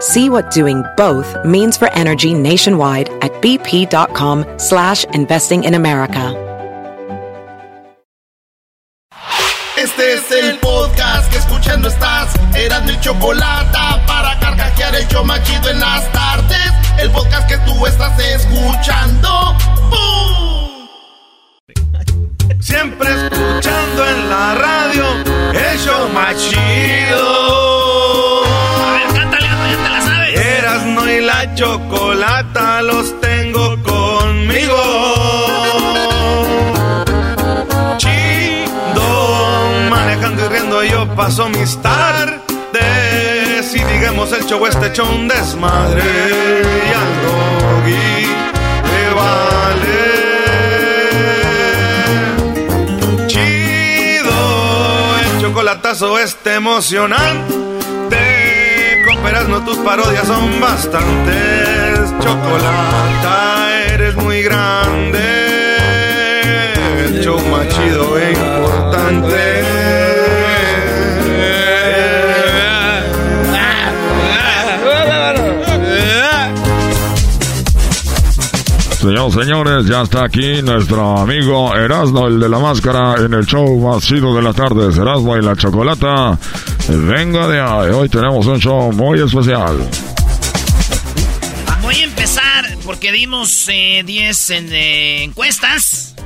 See what doing both means for energy nationwide at bp.com slash investing in America. Este es el podcast que escuchando estás. Eran mi chocolate para carcajear el yo machido en las tardes. El podcast que tú estás escuchando. ¡Bum! Siempre escuchando en la radio el show machido. Chocolata los tengo conmigo. Chido, manejando y riendo yo paso mis tardes. Y digamos el show este hecho un desmadre. Y al doggy le vale. Chido, el chocolatazo este emocionante. No tus parodias son bastantes. Chocolata, eres muy grande. El chido e importante. Señoras señores, ya está aquí nuestro amigo Erasmo, el de la máscara, en el show más chido de las tardes. Erasmo y la chocolata. Venga de ahí. Hoy tenemos un show muy especial. Voy a empezar porque dimos 10 encuestas.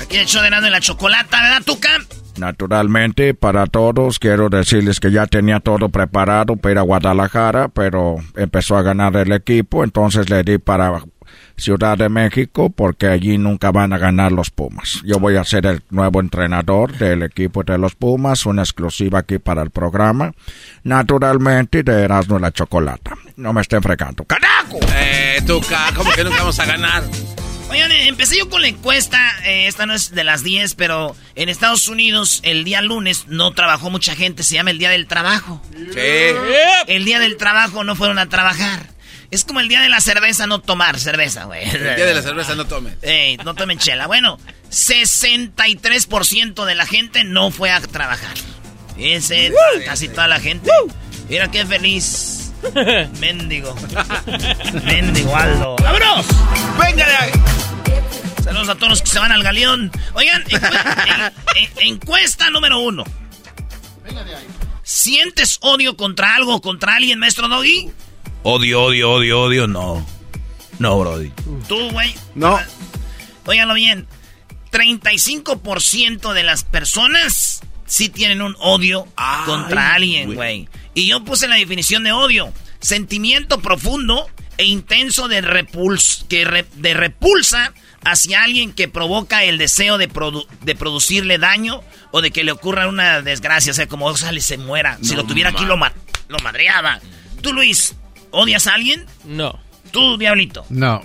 Aquí el show de Erasmo y la chocolata, ¿verdad, Tuca? Naturalmente, para todos, quiero decirles que ya tenía todo preparado para ir a Guadalajara, pero empezó a ganar el equipo, entonces le di para Ciudad de México porque allí nunca van a ganar los Pumas. Yo voy a ser el nuevo entrenador del equipo de los Pumas, una exclusiva aquí para el programa. Naturalmente, de Erasmo y la Chocolata. No me estén fregando. ¡Carajo! Eh, Tuca, ¿cómo que nunca vamos a ganar? Oigan, empecé yo con la encuesta. Eh, esta no es de las 10, pero en Estados Unidos el día lunes no trabajó mucha gente. Se llama el Día del Trabajo. Sí. El Día del Trabajo no fueron a trabajar. Es como el día de la cerveza, no tomar cerveza, güey. El día de la cerveza no tomen. Ey, no tomen chela. Bueno, 63% de la gente no fue a trabajar. Ese, casi toda la gente. Mira qué feliz. Méndigo. Méndigo Aldo. ¡Vámonos! ¡Venga de ahí! Saludos a todos los que se van al galeón. Oigan, encu- en- en- encuesta número uno. ¿Sientes odio contra algo o contra alguien, maestro Doggy? Odio, odio, odio, odio, no. No, Brody. Tú, güey. No. Óiganlo bien. 35% de las personas sí tienen un odio contra alguien, güey. Y yo puse la definición de odio. Sentimiento profundo e intenso de, repuls que re- de repulsa hacia alguien que provoca el deseo de, produ- de producirle daño o de que le ocurra una desgracia. O sea, como ojalá se muera. si No lo tuviera aquí ma- lo, ma- lo madreaba. Tú, Luis, ¿odias a alguien? No. Tú, Diablito. No.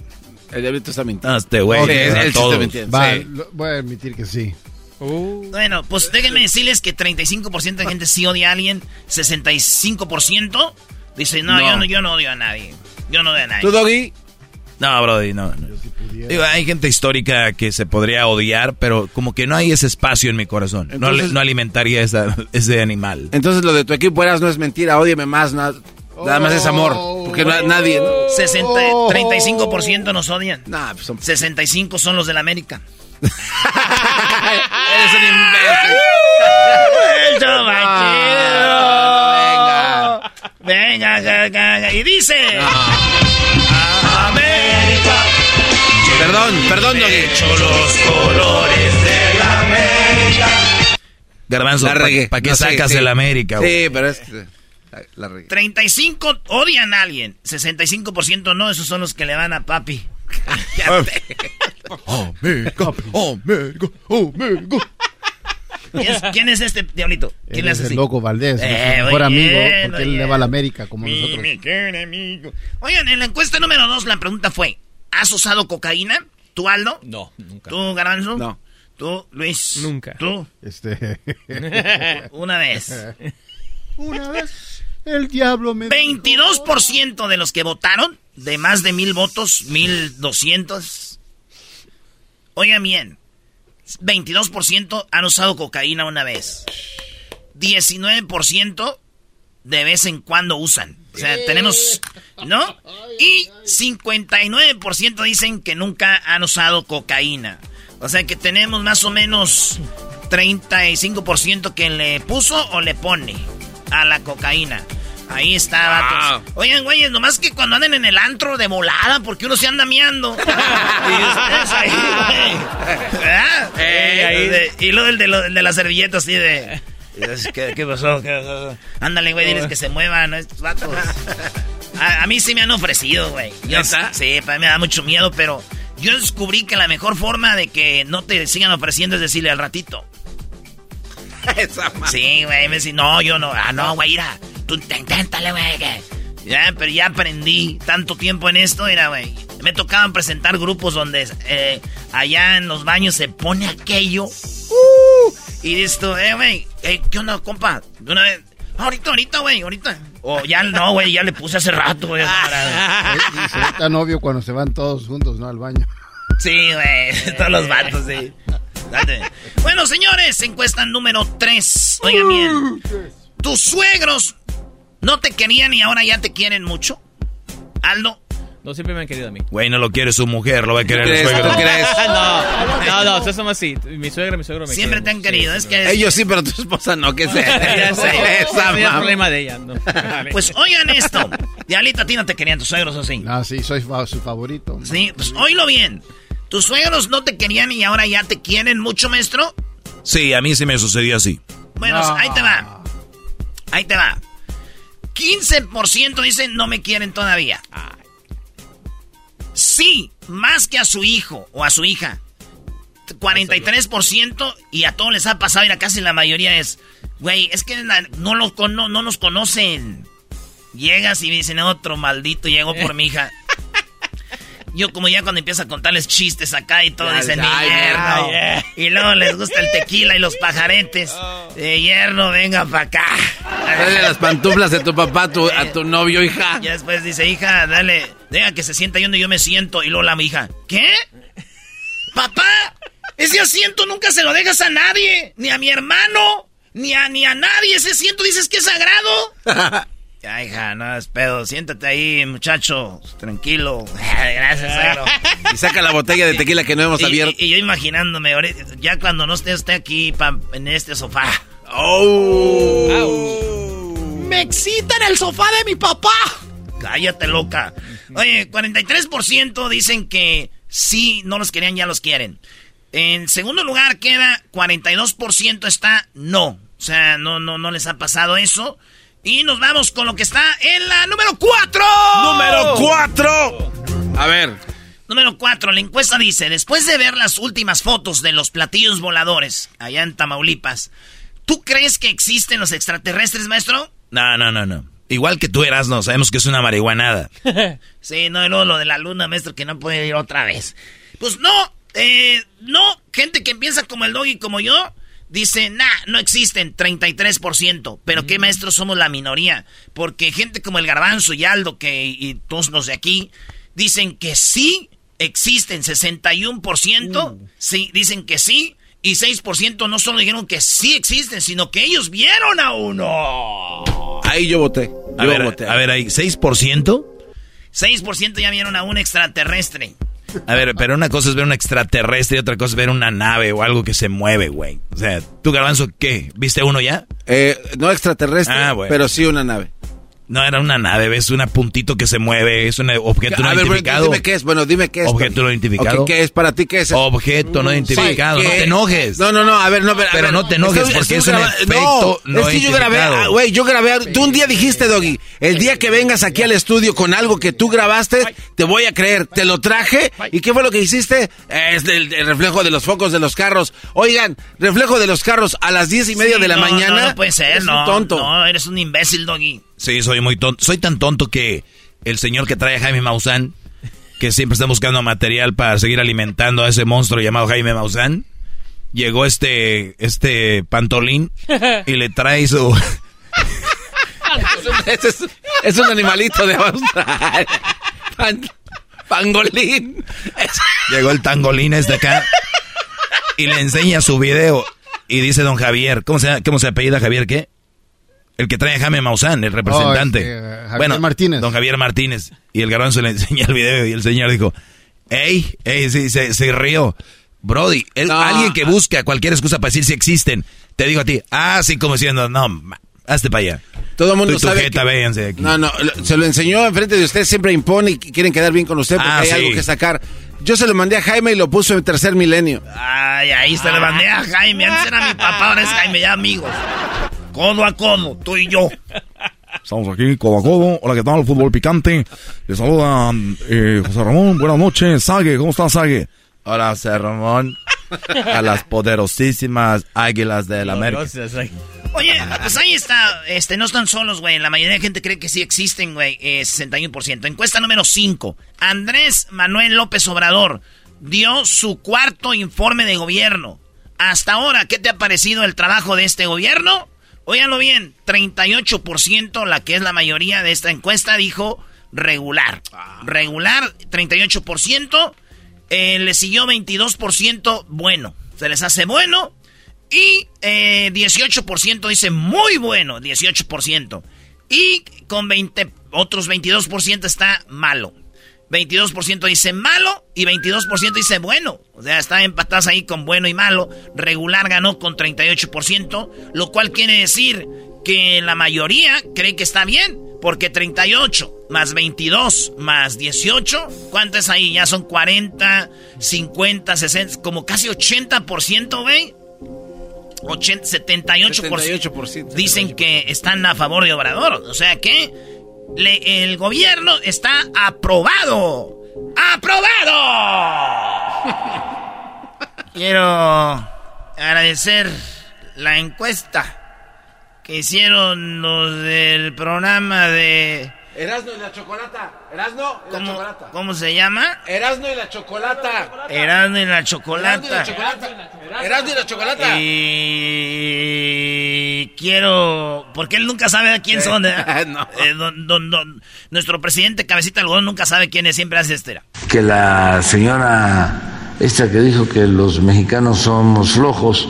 El diablito está mintiendo. Ah, este güey. Sí, él está todos. mintiendo. Va, sí. lo- voy a admitir que sí. Bueno, pues déjenme decirles que 35% de gente sí odia a alguien, 65% dice, no, No. Yo, no yo no odio a nadie. Yo no odio a nadie. ¿Tú, Doggy? No, Brody, no. no. Digo, hay gente histórica que se podría odiar, pero como que no hay ese espacio en mi corazón. no, Entonces- no alimentaría esa- ese animal. Entonces lo de tu equipo eras no es mentira, ódieme más, na- nada más es amor. Porque no- nadie. ¿no? 60, 35% nos odian. Nah, pues son- 65 son los del América. Eres un imbécil. ¡Venga! Venga, ga, ga, ga. y dice... América, Perdón, perdón, Doggy. hecho los colores Garbanzo, La ¿para regué. qué No, sí, sacas sí. el América, güey? Sí, pero es que la, la regué. 35 odian a alguien. 65% no, esos son los que le van a papi. América, América, América. ¿Quién es, quién es este diablito? ¿Quién le es hace el así? loco Valdés, Eh, mejor amigo, porque él le va a la América como Mi- nosotros. mi amigo. Oigan, en la encuesta número 2 la pregunta fue, ¿has usado cocaína? ¿Tú, Aldo? No, nunca. ¿Tú, Garbanzo? No. ¿Tú, Luis? Nunca. ¿Tú? Este, Una vez. una vez el diablo me 22% de los que votaron, de más de mil votos, 1200. Oigan bien, 22% han usado cocaína una vez. 19% de vez en cuando usan. O sea, tenemos, ¿no? Y 59% dicen que nunca han usado cocaína. O sea que tenemos más o menos 35% que le puso o le pone a la cocaína. Ahí está, vatos. Oigan, güeyes, nomás que cuando anden en el antro de volada, porque uno se anda miando. y ustedes ahí, güey. Ahí. De- Y luego el de, lo- el de la servilleta así de... ¿Qué, qué pasó? ¿Qué pasó? Ándale, güey, diles que se muevan. Estos vatos. A, a mí sí me han ofrecido, güey. Yo- ¿Neta? Sí, para mí me da mucho miedo, pero yo descubrí que la mejor forma de que no te sigan ofreciendo es decirle al ratito. Esa ma- Sí, güey, me dice, no, yo no, ah, no, güey, mira, tú inténtale, güey, que... Ya, pero ya aprendí tanto tiempo en esto, mira, güey. Me tocaban presentar grupos donde eh, allá en los baños se pone aquello. ¡uh! y dices tú, eh, güey, eh, ¿qué onda, compa? De una vez, ahorita, ahorita, güey, ahorita. O ya no, güey, ya le puse hace rato, güey. Y se ve tan obvio cuando se van todos juntos, ¿no? Al baño. Sí, güey. Todos los vatos, sí. Date. Bueno, señores, encuesta número 3. Oigan bien. ¿Tus suegros no te querían y ahora ya te quieren mucho? Aldo. No, siempre me han querido a mí. Güey, no lo quiere su mujer, lo va a querer el ¿Crees? suegro. ¿Tú crees? no, no, no, ustedes son así. Mi suegra, mi suegro me Siempre quieren te han querido. Sí, Es que. Ellos sí, pero tu esposa no, ¿qué sé? Ya sé. Esa es problema de ella. No. Pues oigan esto. Diablito, a ti no te querían tus suegros, ¿o sí? Ah, sí, soy su favorito. Sí, pues oílo bien. ¿Tus suegros no te querían y ahora ya te quieren mucho, maestro? Sí, a mí sí me sucedió así. Bueno, No. ahí te va. Ahí te va. 15% dicen no me quieren todavía. Sí, más que a su hijo o a su hija. 43% y a todos les ha pasado y a casi la mayoría es, güey, es que no, los cono- no nos conocen. Llegas y dicen, otro maldito llegó por mi hija. Yo como ya cuando empiezo a contarles chistes acá y todo, dicen, mi yerno. ya. Y luego les gusta el tequila y los pajaretes. Eh, yerno, venga para acá. Dale las pantuflas de tu papá a tu, a tu novio, hija. Ya después dice, hija, dale, deja que se sienta ahí donde yo me siento. Y luego la hija, ¿qué? Papá, ese asiento nunca se lo dejas a nadie, ni a mi hermano, ni a, ni a nadie. Ese asiento dices que es sagrado. Ya, hija, no es pedo. Siéntate ahí, muchacho, tranquilo. Gracias, suegro. Y saca la botella de tequila que no hemos Y, abierto. y- y yo imaginándome, ya cuando no esté usted aquí pa- en este sofá. Oh. ¡Me excitan el sofá de mi papá! Cállate, loca. Oye, 43% dicen que sí, no los querían, ya los quieren. En segundo lugar queda 42% está no. O sea, no, no, no les ha pasado eso. Y nos vamos con lo que está en la número 4. ¡Número 4! A ver. Número 4, la encuesta dice, después de ver las últimas fotos de los platillos voladores allá en Tamaulipas, ¿tú crees que existen los extraterrestres, maestro? No, no, no, no. Igual que tú eras, no, sabemos que es una marihuanada. Sí, no, y luego lo de la luna, maestro, que no puede ir otra vez. Pues no, eh, no, gente que piensa como el dog y como yo, dice, nah, no existen, 33%. Pero qué maestros somos la minoría. Porque gente como el Garbanzo y Aldo, que, y todos los de aquí, dicen que sí existen, 61%, sí, dicen que sí. Y 6% no solo dijeron que sí existen, sino que ellos vieron a uno. Ahí yo voté. A Yo ver, voté. a ver, ahí, ¿6%? 6% ya vieron a un extraterrestre. A ver, pero una cosa es ver un extraterrestre y otra cosa es ver una nave o algo que se mueve, güey. O sea, ¿tú, Garbanzo, qué? ¿Viste uno ya? Eh, no extraterrestre, Ah, bueno. pero sí una nave. No era una nave, es un puntito que se mueve, es un objeto no A ver, bueno, identificado. dime qué es. Bueno, dime qué es. Objeto no identificado. Ok, ¿Qué es para ti? ¿Qué es? Objeto no identificado. Sí, no te enojes. No, no, no, a ver, no, a ver, a Pero ver. no te enojes Estoy- porque estoy es un efecto no es que yo grabé, ah, güey, yo grabé. Tú un día dijiste, Doggy, el día que vengas aquí al estudio con algo que tú grabaste, te voy a creer. Te lo traje. ¿Y qué fue lo que hiciste? Es el, el reflejo de los focos de los carros. Oigan, reflejo de los carros a las diez y media Sí, de la no, mañana. No, no puede ser, Es no. un tonto. No, eres un imbécil, Doggy. Sí, soy muy tonto. Soy tan tonto que el señor que trae a Jaime Maussan, que siempre está buscando material para seguir alimentando a ese monstruo llamado Jaime Maussan, llegó este, este pantolín y le trae su... es, es- es un animalito de Australia. Pan- pangolín. Llegó el tangolín este acá y le enseña su video y dice don Javier, ¿cómo se, cómo se apellida Javier qué? El que trae a Jaime Maussan, el representante. Oh, este, Javier bueno, Martínez. Don Javier Martínez. Y el garbanzo le enseña el video y el señor dijo, ey, ey, sí, se, se rió. Brody, él- No. alguien que busca cualquier excusa para decir si existen, te digo a ti, ah, sí, como diciendo, no, ma- hazte para allá. Todo el mundo Tú sabe. jeta, que- aquí. No, no, lo- se lo enseñó enfrente de usted, siempre impone y quieren quedar bien con usted porque Ah, hay sí. algo que sacar. Yo se lo mandé a Jaime y lo puso en tercer milenio. Ay, ahí se le mandé a Jaime. Antes era mi papá, ahora es Jaime, ya amigos. Codo a codo, tú y yo. Estamos aquí, codo a codo. Hola, ¿qué tal? Fútbol picante. Le saluda eh, José Ramón. Buenas noches. Sague, ¿cómo estás, Sague? Hola, José Ramón. A las poderosísimas águilas del América. Oye, pues ahí está. Este, no están solos, güey. La mayoría de gente cree que sí existen, güey. Eh, 61%. Encuesta número 5. Andrés Manuel López Obrador dio su cuarto informe de gobierno. Hasta ahora, ¿qué te ha parecido el trabajo de este gobierno? Óiganlo bien, 38%, la que es la mayoría de esta encuesta, dijo regular. Regular, 38%. Eh, le siguió 22% bueno. Se les hace bueno. Y eh, 18% dice muy bueno, 18%. Y con 20, otros 22% está malo. 22% dice malo y 22% dice bueno. O sea, está empatadas ahí con bueno y malo. Regular ganó con 38%, lo cual quiere decir que la mayoría cree que está bien. Porque 38 más 22 más 18, ¿cuánto es ahí? Ya son 40, 50, 60, como casi 80%, güey. 80, 78%, 78%. dicen que están a favor de Obrador. O sea que le- el gobierno está aprobado. ¡Aprobado! Quiero agradecer la encuesta que hicieron los del programa de... Erasno y la chocolata. Erasno y la ¿Cómo, chocolata. cómo se llama? Erasno y la chocolata. Erasmo y la Erasno y la chocolata. Erasno y la chocolata. Y quiero. Porque él nunca sabe a quién son. ¿eh? No. Eh, don- don- don- nuestro presidente Cabecita Algodón nunca sabe quién es, siempre hace este. que la señora esta que dijo que los mexicanos somos flojos.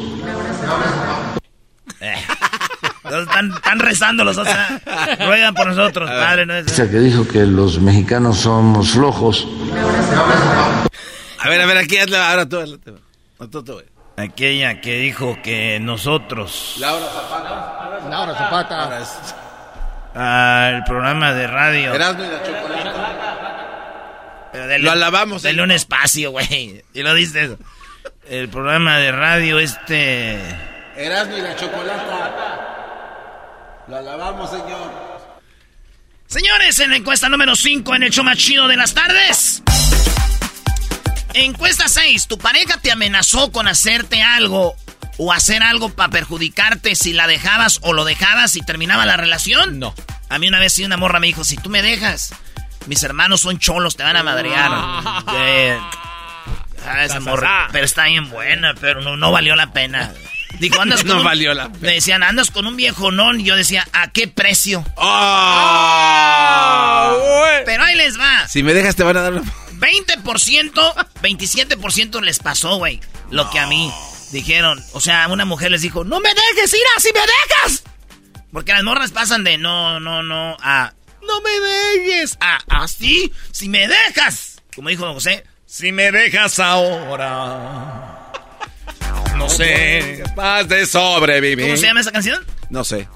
Están, están rezando los otros. ¿eh? Ruegan por nosotros, padre nuestro. Esta que dijo que los mexicanos somos flojos. A ver, a ver, aquí hazla ahora tú. hazla tú. No, tú, tú, güey. Aquella que dijo que nosotros. Laura Zapata. Laura Zapata. Ahora es Al programa de radio. Erasno y la chocolata. Pero dele- Lo alabamos, Dale señor. un espacio, güey. Y lo dices. El programa de radio este. Erasno y la chocolata. Lo alabamos, señor. Señores, en la encuesta número 5 en el show más chido de las tardes. Encuesta 6. ¿Tu pareja te amenazó con hacerte algo o hacer algo para perjudicarte si la dejabas o lo dejabas y terminaba la relación? No. A mí una vez sí una morra me dijo, si tú me dejas, mis hermanos son cholos, te van a madrear. Eh, ah, esa morra, pero está bien buena, pero no, no valió la pena. Dijo, andas con No un- valió la pena. Me decían, andas con un viejo non. Y yo decía, ¿a qué precio? ¡Ah! Pero ahí les va. Si me dejas te van a dar una... 20%, 27% les pasó, güey. Lo que a mí dijeron. O sea, una mujer les dijo, no me dejes, ir si me dejas. Porque las morras pasan de no, no, no, a no me dejes. A así, si me dejas. Como dijo don José, si me dejas ahora. No sé. Capaz de sobrevivir. ¿Cómo se llama esa canción? No sé.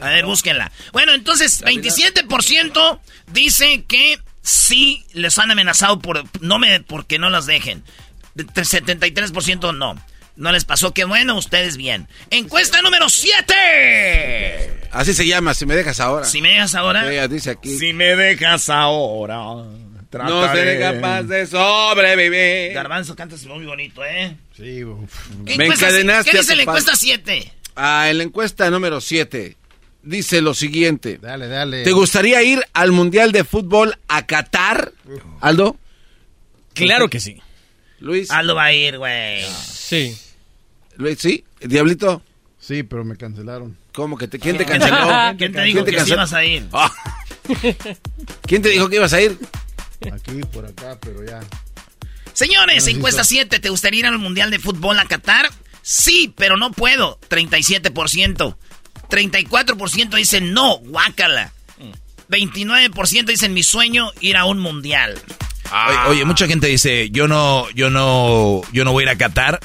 A ver, búsquenla. Bueno, entonces, 27% dice que sí les han amenazado por no me porque no las dejen. 73% no. No les pasó. Qué bueno, ustedes bien. Encuesta número 7. Así se llama, si me dejas ahora. Si me dejas ahora. Sí, dice aquí. Si me dejas ahora. No seré capaz de sobrevivir. Garbanzo, cantas muy bonito, ¿eh? Sí, ¿Qué Me encadenaste ¿Qué dice la encuesta 7? Ah, en la encuesta número 7 dice lo siguiente. Dale, dale. ¿Te gustaría ir al Mundial de Fútbol a Qatar, Aldo? Claro que sí. Luis. Aldo va a ir, güey. Sí. Luis, ¿sí? ¿Diablito? Sí, pero me cancelaron. ¿Cómo que te, quién te canceló? ¿Quién te dijo que sí ibas a ir? Ah. ¿Quién te dijo que ibas a ir? Aquí, por acá, pero ya. Señores, sí, encuesta so- 7, ¿te gustaría ir al Mundial de Fútbol a Qatar? Sí, pero no puedo. 37%. 34% dicen no, guácala. 29% dicen mi sueño ir a un mundial. Oye, oye, mucha gente dice, yo no, yo no, yo no voy a ir a Qatar,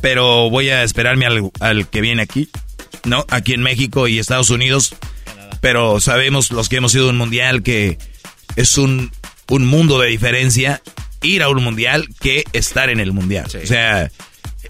pero voy a esperarme al, al que viene aquí, ¿no? Aquí en México y Estados Unidos. Pero sabemos los que hemos ido a un mundial que es un, un mundo de diferencia ir a un mundial que estar en el mundial. O sea,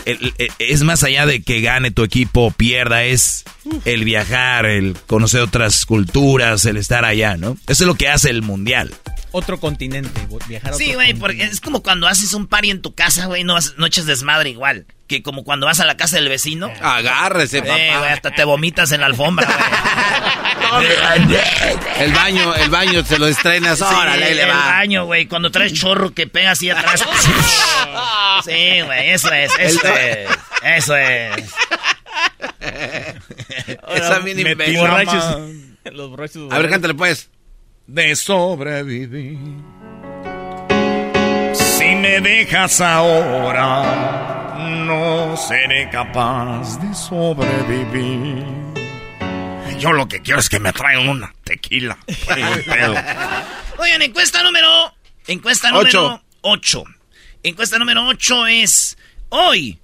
el- el- es más allá de que gane tu equipo o pierda, es el viajar, el conocer otras culturas, el estar allá, ¿no? Eso es lo que hace el mundial. Otro continente, viajar a Sí, otro güey, continente. porque es como cuando haces un party en tu casa, güey, no, no echas desmadre igual. Que como cuando vas a la casa del vecino. Agárrese, Eh, papá. güey, hasta te vomitas en la alfombra, güey. El baño, el baño se lo estrenas. Sí, Órale, ahí le el va. baño, güey, cuando traes chorro que pega así atrás. Sí, güey, eso es, eso es, eso es. Esa mini. Los borrachos. A ver, cántale pues. De sobrevivir. Si me dejas ahora, no seré capaz de sobrevivir. Yo lo que quiero es que me traigan una tequila. Oigan, encuesta número. Encuesta número 8. Encuesta número 8 es. Hoy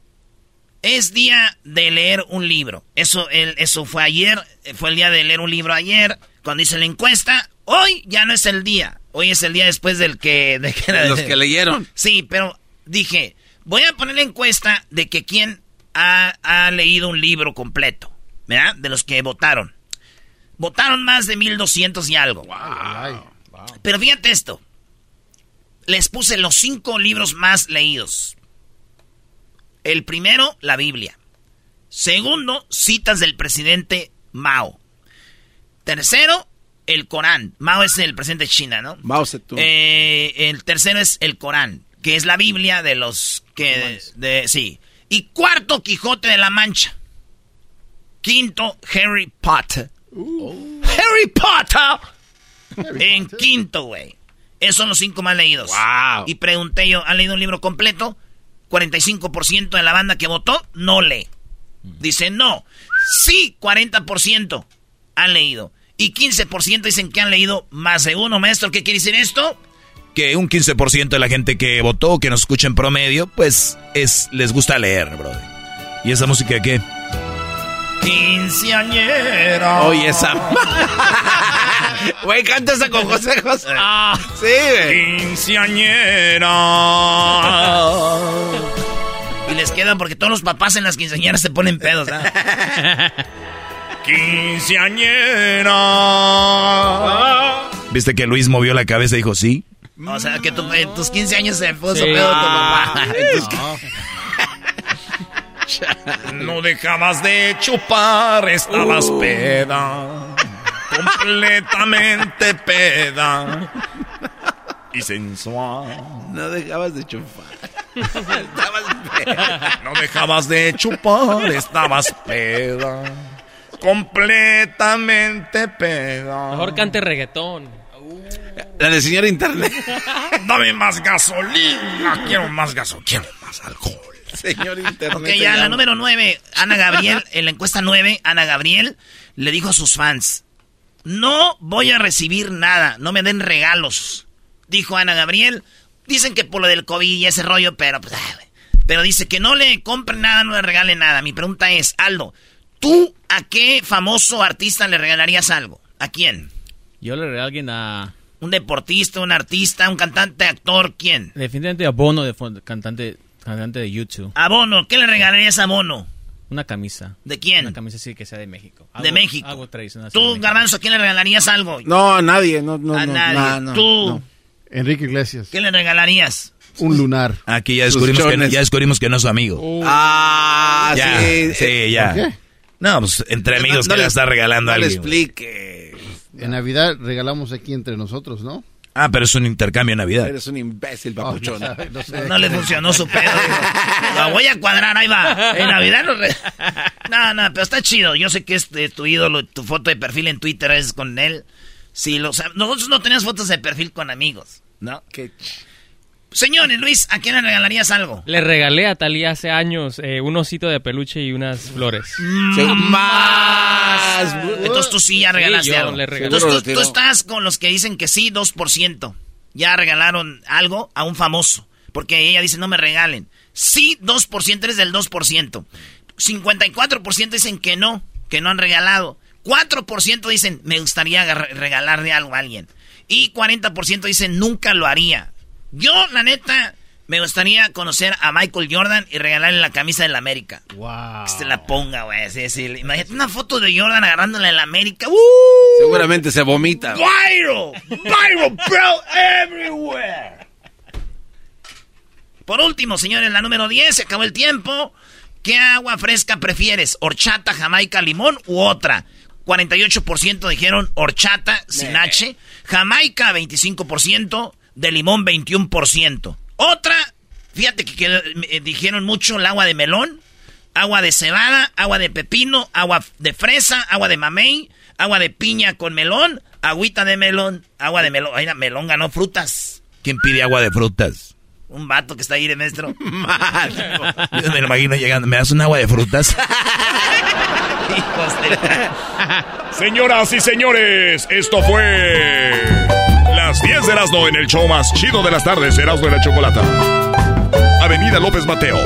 es día de leer un libro. Eso, el- eso fue ayer. Fue el día de leer un libro ayer. Cuando hice la encuesta. Hoy ya no es el día. Hoy es el día después del que. De que De los que leyeron. Sí, pero dije. Voy a poner la encuesta de que quién ha, ha leído un libro completo. ¿Verdad? De los que votaron. Votaron más de 1200 y algo. Pero fíjate esto. Les puse los cinco libros más leídos. El primero, la Biblia. Segundo, citas del presidente Mao. Tercero, el Corán. Mao es el presidente de China, ¿no? Mao Zedong. Eh, el tercero es el Corán, que es la Biblia de los que... De, sí. Y cuarto, Quijote de la Mancha. Quinto, Harry Potter. Harry Potter. en quinto, güey. Esos son los cinco más leídos. Wow. Y pregunté yo, ¿han leído un libro completo? 45% de la banda que votó no lee. Dice no. Sí, 40% han leído. Y 15% dicen que han leído más de uno. Maestro, ¿qué quiere decir esto? que un 15% de la gente que votó, que nos escucha en promedio, pues es les gusta leer, brother. ¿Y esa música qué? Quinceañera. Oye, esa. Güey, canta esa con José José. Ah, Sí, güey. Quinceañera. y les queda porque todos los papás en las quinceañeras se ponen pedos. ¿ah? Quinceañera. ¿Viste que Luis movió la cabeza y dijo sí? O sea, que tu- en tus 15 años se puso Sí. pedo tu papá. No dejabas de chupar, estabas peda. Completamente peda. Y sensual. No dejabas de chupar. Estabas peda. No dejabas de chupar, estabas peda. Completamente peda. Mejor cante reggaetón. La del señor internet. Dame más gasolina. Quiero más gasolina. Quiero más alcohol. Señor internet. Ok, ya la número 9, Ana Gabriel, en la encuesta 9, Ana Gabriel le dijo a sus fans, no voy a recibir nada, no me den regalos. Dijo Ana Gabriel, dicen que por lo del COVID y ese rollo, pero pues, ay, pero dice que no le compren nada, no le regalen nada. Mi pregunta es, Aldo, ¿Tú a qué famoso artista le regalarías algo? ¿A quién? Yo le regalé a alguien a... ¿Un deportista, un artista, un cantante, actor? ¿Quién? Definitivamente a Bono, de cantante, cantante de YouTube. A Bono. ¿Qué le regalarías a Bono? Una camisa. ¿De quién? Una camisa sí que sea de México. De México. Algo tradicional. ¿Tú, Garbanzo, a quién le regalarías algo? No, a nadie. No, no, a no, nadie. no, ¿Tú? no. Enrique Iglesias. ¿Qué le regalarías? Un lunar. Aquí ya descubrimos, que, ya descubrimos que no es su amigo. Ah, ya, sí. sí, ya. ¿Por qué? No, pues entre amigos No que le- le está regalando a No le alguien. explique. En Navidad regalamos aquí entre nosotros, ¿no? Ah, pero es un intercambio en Navidad. Eres un imbécil, Oh, papuchón. no sabe, no. No le funcionó su pedo. Lo voy a cuadrar, ahí va. En Navidad no... re- No, no, pero está chido. Yo sé que es de tu ídolo, tu foto de perfil en Twitter es con él. Sí, lo sab- Nosotros no tenemos fotos de perfil con amigos, ¿no? Qué Señores, Luis, ¿a quién le regalarías algo? Le regalé a Talía hace años eh, un osito de peluche y unas flores. Se- Más. Entonces tú sí ya regalaste yo algo. le. Entonces tú, tú estás con los que dicen que sí, 2%. Ya regalaron algo a un famoso. Porque ella dice, no me regalen. Sí, 2%, eres del 2%. 54% dicen que no, que no han regalado. 4% dicen, me gustaría regalarle algo a alguien. Y 40% dicen, nunca lo haría. Yo, la neta, me gustaría conocer a Michael Jordan y regalarle la camisa del América. Wow. Que se la ponga, güey. Sí, sí. Imagínate una foto de Jordan agarrándola en la América. ¡Uh! Seguramente se vomita. Viral. Viral, bro. Everywhere. Por último, señores, la número 10. Se acabó el tiempo. ¿Qué agua fresca prefieres? ¿Horchata, jamaica, limón u otra? 48% dijeron horchata sin H. Jamaica, 25%. De limón, 21%. Otra, fíjate que, que, eh, dijeron mucho el agua de melón agua de cebada, agua de pepino, agua de fresa, agua de mamey, agua de piña con melón, agüita de melón, agua de melón. Ay, la melón ganó frutas. ¿Quién pide agua de frutas? Un vato que está ahí de maestro. Yo me lo imagino llegando. ¿Me das un agua de frutas? Hijos de- Señoras y señores, esto fue las 10 de Erasmo en el show más chido de las tardes, Erasmo de la Chocolata. Avenida López Mateo.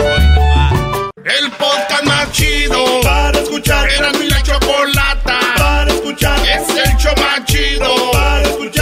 El podcast más chido para escuchar. Era mi la chocolata para escuchar. Es el show más chido para escuchar.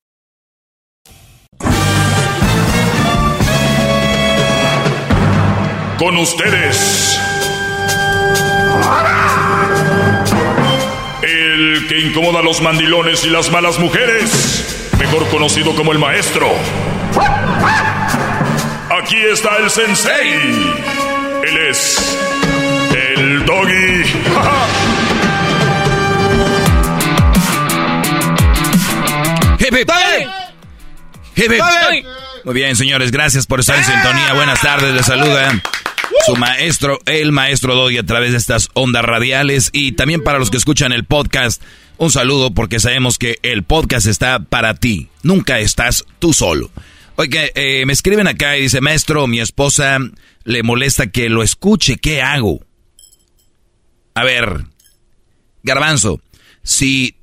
Con ustedes. El que incomoda a los mandilones y las malas mujeres. Mejor conocido como el maestro. Aquí está el sensei. Él es. El doggy. Hip, hip. Hip, hip. Muy bien, señores, gracias por estar en sintonía. Buenas tardes, les saluda su maestro, el maestro Doggy, a través de estas ondas radiales. Y también para los que escuchan el podcast, un saludo porque sabemos que el podcast está para ti. Nunca estás tú solo. Oye, eh, me escriben acá y dice, maestro, mi esposa le molesta que lo escuche. ¿Qué hago? A ver, Garbanzo, si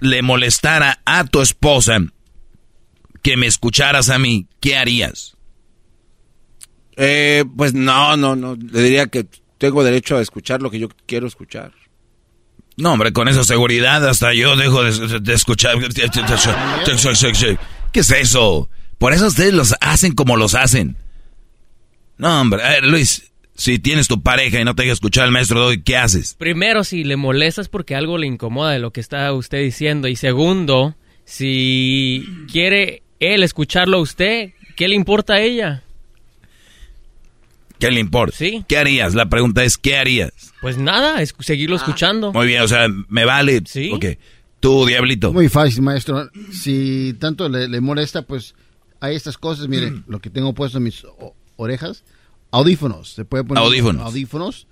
le molestara a tu esposa que me escucharas a mí, ¿qué harías? Eh, pues no, no, no. Le diría que tengo derecho a escuchar lo que yo quiero escuchar. No, hombre, con esa seguridad hasta yo dejo de, escuchar. ¿Qué es eso? Por eso ustedes los hacen como los hacen. No, hombre, a ver, Luis, si tienes tu pareja y no te deja escuchar al maestro Doggy, ¿qué haces? Primero, si le molestas porque algo le incomoda de lo que está usted diciendo. Y segundo, si quiere él escucharlo a usted, ¿qué le importa a ella? ¿Qué le importa? Sí. ¿Qué harías? La pregunta es, ¿qué harías? Pues nada, es seguirlo Ah. escuchando. Muy bien, o sea, me vale. Sí. Ok. Tú, Diablito. Muy fácil, maestro. Si tanto le, le molesta, pues hay estas cosas. Mire, Mm. lo que tengo puesto en mis o- orejas, audífonos. Se puede poner Audífonos. audífonos.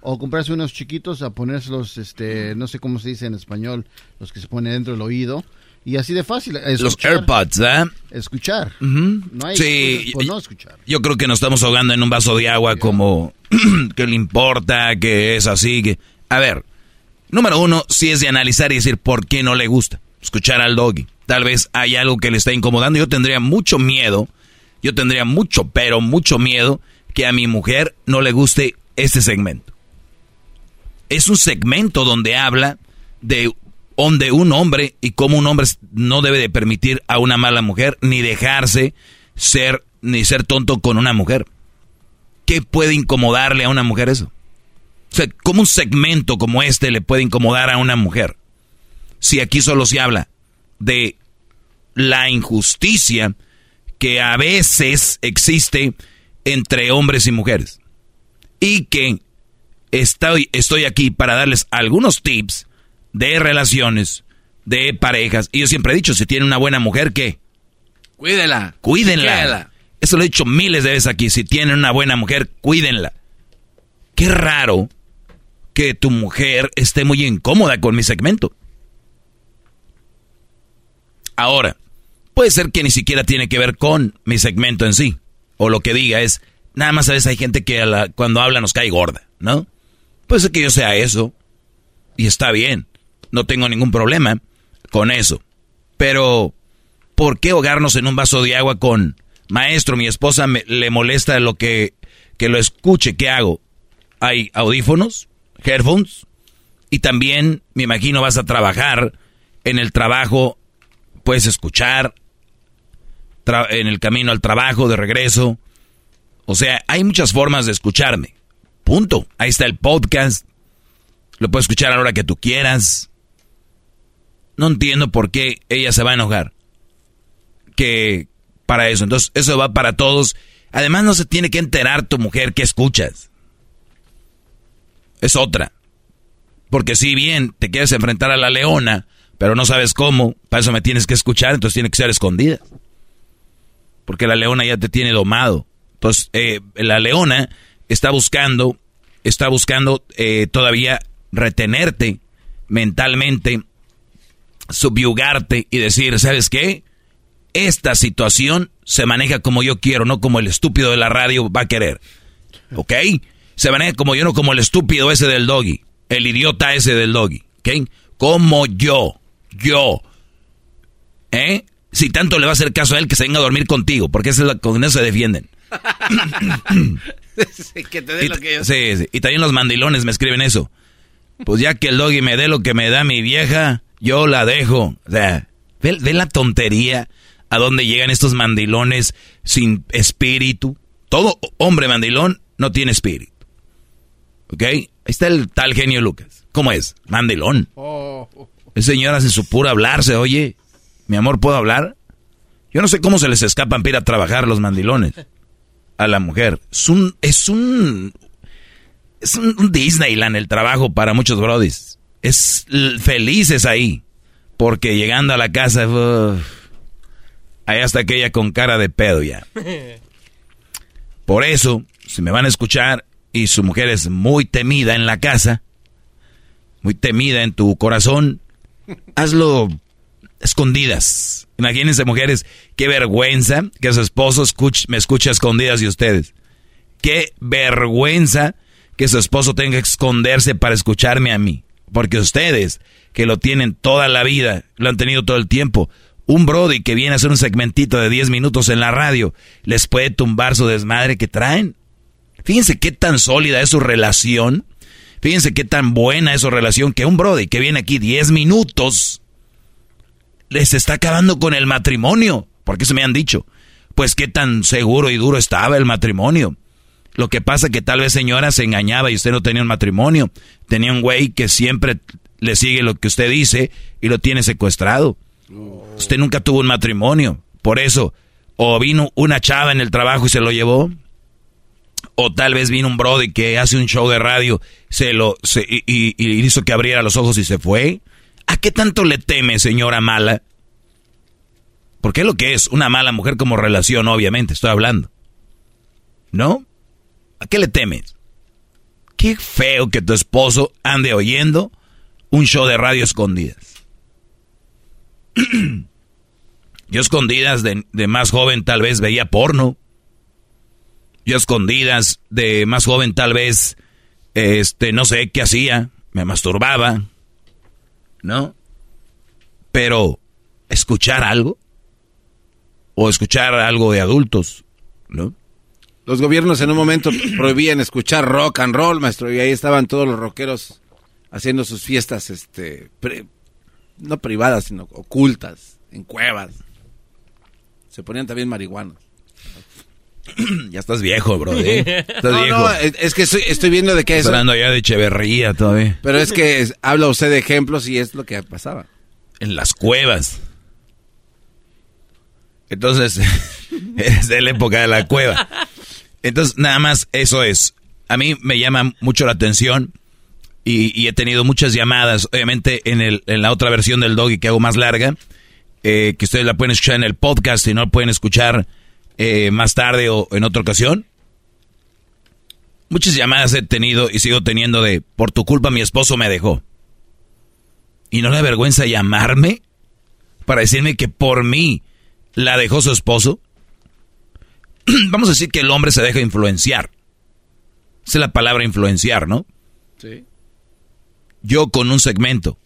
O comprarse unos chiquitos a ponérselos, este, no sé cómo se dice en español, los que se ponen dentro del oído. Y así de fácil. Los escuchar, AirPods, ¿eh? Escuchar. No hay Sí, por no escuchar. Yo creo que nos estamos ahogando en un vaso de agua como que le importa, que es así, que... A ver, número uno, si es de analizar y decir por qué no le gusta escuchar al doggy. Tal vez hay algo que le está incomodando. Yo tendría mucho miedo, yo tendría mucho, pero mucho miedo que a mi mujer no le guste este segmento. Es un segmento donde habla de, donde un hombre y cómo un hombre no debe de permitir a una mala mujer ni dejarse ser ni ser tonto con una mujer. ¿Qué puede incomodarle a una mujer eso? O sea, ¿cómo un segmento como este le puede incomodar a una mujer? Si aquí solo se habla de la injusticia que a veces existe entre hombres y mujeres. Y que estoy, estoy aquí para darles algunos tips de relaciones, de parejas. Y yo siempre he dicho, si tiene una buena mujer, ¿qué? Cuídela. Cuídenla. Eso lo he dicho miles de veces aquí. Si tienen una buena mujer, cuídenla. Qué raro que tu mujer esté muy incómoda con mi segmento. Ahora, puede ser que ni siquiera tiene que ver con mi segmento en sí. O lo que diga es, nada más a veces hay gente que a la- cuando habla nos cae gorda, ¿no? Puede ser que yo sea eso. Y está bien. No tengo ningún problema con eso. Pero, ¿por qué ahogarnos en un vaso de agua con, maestro, mi esposa me- le molesta lo que, que lo escuche? ¿Qué hago? Hay audífonos, headphones, y también, me imagino, vas a trabajar. En el trabajo puedes escuchar, en el camino al trabajo, de regreso. O sea, hay muchas formas de escucharme. Punto. Ahí está el podcast. Lo puedes escuchar a la hora que tú quieras. No entiendo por qué ella se va a enojar. Que para eso. Entonces, eso va para todos. Además, no se tiene que enterar tu mujer que escuchas. Es otra. Porque si bien te quieres enfrentar a la leona, pero no sabes cómo, para eso me tienes que escuchar, entonces tiene que ser escondida. Porque la leona ya te tiene domado. Entonces, eh, la leona está buscando, está buscando eh, todavía retenerte mentalmente, subyugarte y decir, ¿sabes qué? Esta situación se maneja como yo quiero, no como el estúpido de la radio va a querer. ¿Ok? Se maneja como yo, no como el estúpido ese del doggy. El idiota ese del doggy. ¿Ok? Como yo. Yo. ¿Eh? Si tanto le va a hacer caso a él, que se venga a dormir contigo, porque esa es la, con eso se defienden. Que te dé Y, lo que yo... sí, sí. y también los mandilones me escriben eso. Pues ya que el doggy me dé lo que me da mi vieja, yo la dejo. O sea, ve, ve la tontería a dónde llegan estos mandilones sin espíritu. Todo hombre mandilón no tiene espíritu. ¿Ok? Ahí está el tal genio Lucas. ¿Cómo es? Mandilón. El señor hace su puro hablarse, oye. Mi amor, ¿puedo hablar? Yo no sé cómo se les escapan para ir a trabajar los mandilones a la mujer. Es un, es un, es un, un Disneyland el trabajo para muchos brodis. Es felices ahí. Porque llegando a la casa, uf, ahí está aquella con cara de pedo ya. Por eso, si me van a escuchar y su mujer es muy temida en la casa, muy temida en tu corazón, hazlo escondidas. Imagínense mujeres, qué vergüenza que su esposo escuch- me escuche a escondidas de ustedes. Qué vergüenza que su esposo tenga que esconderse para escucharme a mí. Porque ustedes, que lo tienen toda la vida, lo han tenido todo el tiempo, un Brody que viene a hacer un segmentito de 10 minutos en la radio, les puede tumbar su desmadre que traen. Fíjense qué tan sólida es su relación. Fíjense qué tan buena es su relación que un Brody que viene aquí 10 minutos les está acabando con el matrimonio. Porque eso me han dicho. Pues qué tan seguro y duro estaba el matrimonio. Lo que pasa que tal vez señora se engañaba y usted no tenía un matrimonio. Tenía un güey que siempre le sigue lo que usted dice y lo tiene secuestrado. Usted nunca tuvo un matrimonio. Por eso, o vino una chava en el trabajo y se lo llevó. O tal vez vino un brody que hace un show de radio se lo, y, y hizo que abriera los ojos y se fue. ¿A qué tanto le teme, señora mala? Porque es lo que es una mala mujer como relación, obviamente, estoy hablando. ¿No? ¿A qué le temes? Qué feo que tu esposo ande oyendo un show de radio escondidas. Yo escondidas de, más joven tal vez veía porno. Yo escondidas de más joven tal vez, este, no sé qué hacía, me masturbaba, ¿no? Pero, ¿escuchar algo? O escuchar algo de adultos, ¿no? Los gobiernos en un momento prohibían escuchar rock and roll, maestro, y ahí estaban todos los rockeros haciendo sus fiestas, este, no privadas, sino ocultas, en cuevas. Se ponían también marihuanos. ya estás viejo, bro. ¿eh? no, no, es que estoy, viendo de qué es. Hablando ya de Echeverría todavía. Pero es que habla usted de ejemplos y es lo que pasaba. En las cuevas. Entonces, es de la época de la cueva. Entonces, nada más eso es. A mí me llama mucho la atención y, he tenido muchas llamadas, obviamente en, la otra versión del doggy que hago más larga, eh, que ustedes la pueden escuchar en el podcast y no la pueden escuchar eh, más tarde o en otra ocasión. Muchas llamadas he tenido y sigo teniendo de, por tu culpa mi esposo me dejó. ¿Y no le vergüenza llamarme para decirme que por mí la dejó su esposo? Vamos a decir que el hombre se deja influenciar. Esa es la palabra influenciar, ¿no? Sí. Yo con un segmento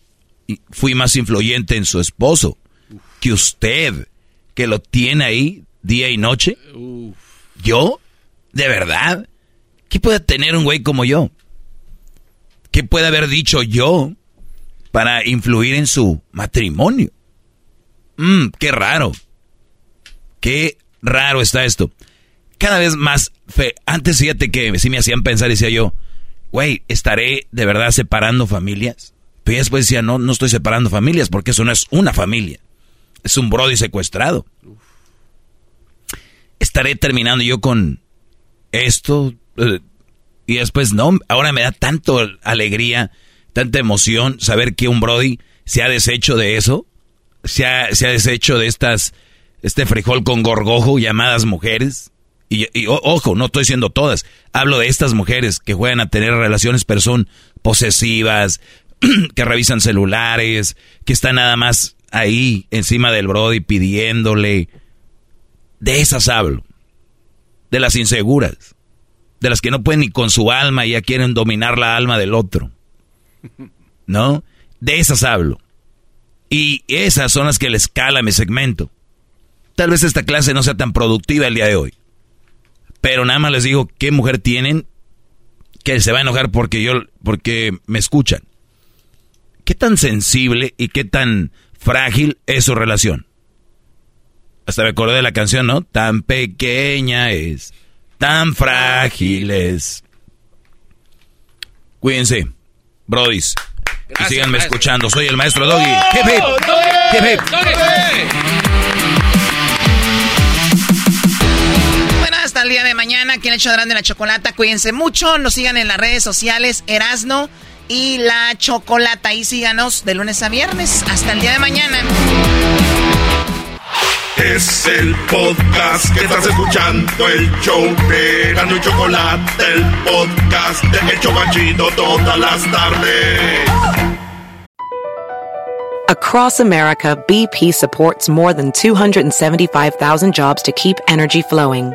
fui más influyente en su esposo que usted, que lo tiene ahí día y noche. ¿Yo? ¿De verdad? ¿Qué puede tener un güey como yo? ¿Qué puede haber dicho yo para influir en su matrimonio? Mmm, qué raro. Qué raro está esto. Cada vez más fe. Antes fíjate que sí me hacían pensar, decía yo, güey, ¿estaré de verdad separando familias? Pero después decía, no, no estoy separando familias porque eso no es una familia. Es un brody secuestrado. ¿Estaré terminando yo con esto? Eh, y después no, ahora me da tanto alegría, tanta emoción saber que un brody se ha deshecho de eso. Se ha, se ha deshecho de estas, este frijol con gorgojo llamadas mujeres y, ojo, no estoy diciendo todas, hablo de estas mujeres que juegan a tener relaciones, pero son posesivas, que revisan celulares, que están nada más ahí encima del Brody pidiéndole. De esas hablo. De las inseguras. De las que no pueden ni con su alma y ya quieren dominar la alma del otro. ¿No? De esas hablo. Y esas son las que les cala mi segmento. Tal vez esta clase no sea tan productiva el día de hoy. Pero nada más les digo qué mujer tienen que se va a enojar porque yo porque me escuchan. ¿Qué tan sensible y qué tan frágil es su relación? Hasta me acordé de la canción, ¿no? Tan pequeña es, tan frágil es. Cuídense, brodis. y síganme escuchando. Soy el maestro Doggy. Hip hip. Hip hip. Hasta el día de mañana. Aquí en el hecho de la chocolata. Cuídense mucho. Nos sigan en las redes sociales Erasno y la chocolata. Y síganos de lunes a viernes. Hasta el día de mañana. Es el podcast que estás escuchando, el show de Erasmo y Chocolate, el podcast de Hecho Machito todas las tardes. Across America, BP supports more than 275,000 jobs to keep energy flowing.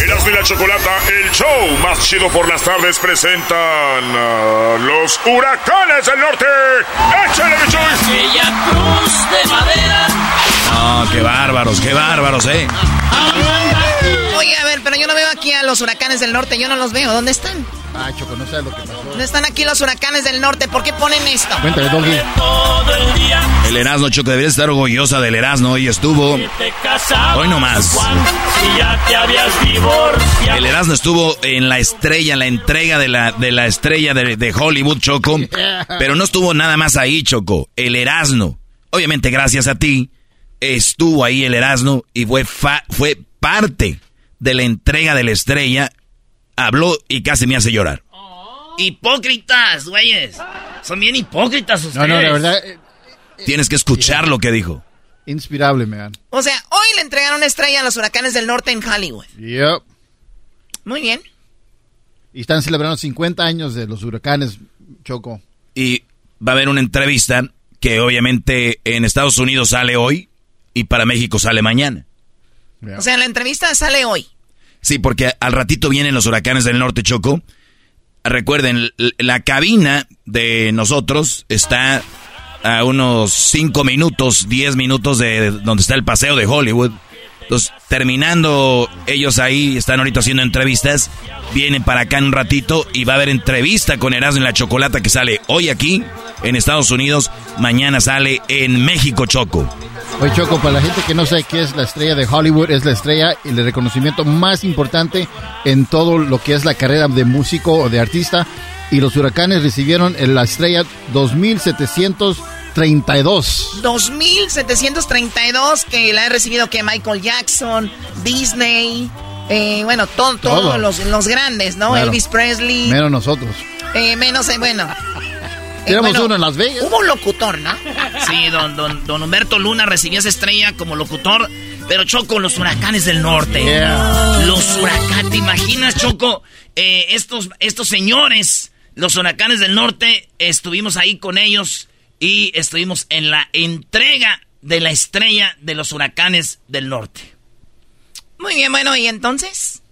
Erasmo y la Chocolata, el show más chido por las tardes, presentan a los huracanes del norte. ¡Échale, bicho! Aquella cruz de madera. No, qué bárbaros, qué bárbaros, eh. Oye, a ver, pero yo no veo aquí a los huracanes del norte, yo no los veo. ¿Dónde están? Ah, Choco, no sabes lo que pasó. ¿Dónde están aquí los huracanes del norte? ¿Por qué ponen esto? Cuéntale, Doggy. El Erasmo, Choco, deberías estar orgullosa del Erasmo. Hoy estuvo. Hoy nomás. Si ya te habías divorciado. El Erasmo estuvo en la estrella, en la entrega de la, de la estrella de, de Hollywood, Choco. Pero no estuvo nada más ahí, Choco. El Erasmo. Obviamente, gracias a ti, estuvo ahí el Erasmo y fue, fa- fue parte de la entrega de la estrella. Habló y casi me hace llorar. Hipócritas, güeyes. Son bien hipócritas ustedes. No, no, la verdad, eh, Tienes que escuchar lo que dijo. inspirable, man. O sea, hoy le entregaron estrella a los huracanes del norte en Hollywood. Yep. Muy bien. Y están celebrando 50 años de los huracanes, Choco. Y va a haber una entrevista que obviamente en Estados Unidos sale hoy y para México sale mañana. O sea, la entrevista sale hoy. Sí, porque al ratito vienen los huracanes del norte, Choco. Recuerden, la cabina de nosotros está a unos 5 minutos, 10 minutos de donde está el paseo de Hollywood. Entonces, terminando ellos ahí, están ahorita haciendo entrevistas, vienen para acá en un ratito y va a haber entrevista con Erasmo en la Chocolata que sale hoy aquí en Estados Unidos, mañana sale en México, Choco. Oye, Choco, para la gente que no sabe qué es la estrella de Hollywood, es la estrella y el reconocimiento más importante en todo lo que es la carrera de músico o de artista. Y los huracanes recibieron la estrella 2732. 2732 que la he recibido que Michael Jackson, Disney, eh, bueno, to- todos Todo. los, los grandes, ¿no? Claro. Elvis Presley. Menos nosotros. Eh, menos, eh, bueno. Eh, bueno, uno en Las Vegas. Hubo un locutor, ¿no? Sí, don, don, don Humberto Luna recibió esa estrella como locutor, pero Choco, los huracanes del norte. Yeah. Los huracanes, ¿te imaginas, Choco? Eh, estos, estos señores, los huracanes del norte, estuvimos ahí con ellos y estuvimos en la entrega de la estrella de los huracanes del norte. Muy bien, bueno, ¿y entonces?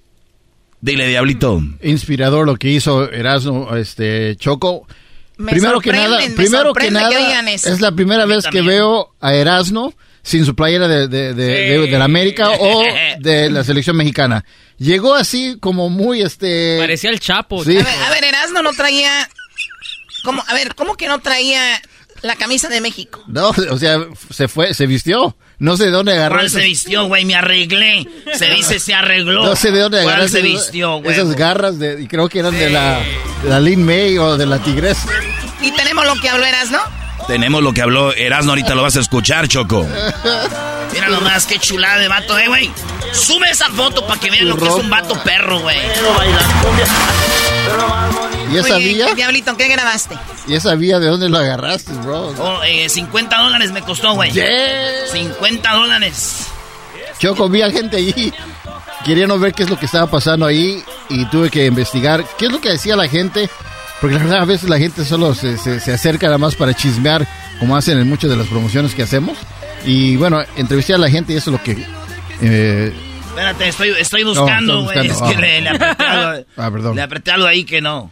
Dile, Diablito. Inspirador lo que hizo Erasmo este, Choco. Me primero que nada, me primero que nada, que es la primera vez que veo a Erasmo sin su playera de, de, de, de- de la América o de la selección mexicana. Llegó así como muy este. Parecía el Chapo. Sí. A ver, a ver, Erasmo no traía... ¿Cómo? A ver, ¿cómo que no traía la camisa de México? No, o sea, se fue, se vistió. No sé de dónde agarró. ¿Cuál esas- se vistió, güey? Me arreglé. Se dice se arregló. No sé de dónde agarró ¿Cuál se vistió, güey? esas garras de, y creo que eran de la, de la Lin May o de la Tigresa. ¿Y tenemos lo que habló Erasmo? Tenemos lo que habló Erasmo, ahorita lo vas a escuchar, Choco. Mira nomás, qué chulada de vato, eh, güey. Sube esa foto para que vean lo que es un vato perro, güey. ¿Y esa Oye, vía? Diablito, ¿qué grabaste? ¿Y esa vía de dónde lo agarraste, bro? Oh, eh, 50 dólares me costó, güey. Yeah. 50 dólares. Choco, vi a gente allí queriendo ver qué es lo que estaba pasando ahí y tuve que investigar qué es lo que decía la gente. Porque la verdad a veces la gente solo se, se- se acerca nada más para chismear, como hacen en muchas de las promociones que hacemos. Y bueno, entrevisté a la gente y eso es lo que eh, Espérate, estoy, estoy buscando, güey. es que ah. le, le apreté algo. Ah, perdón. Le apreté algo ahí que no.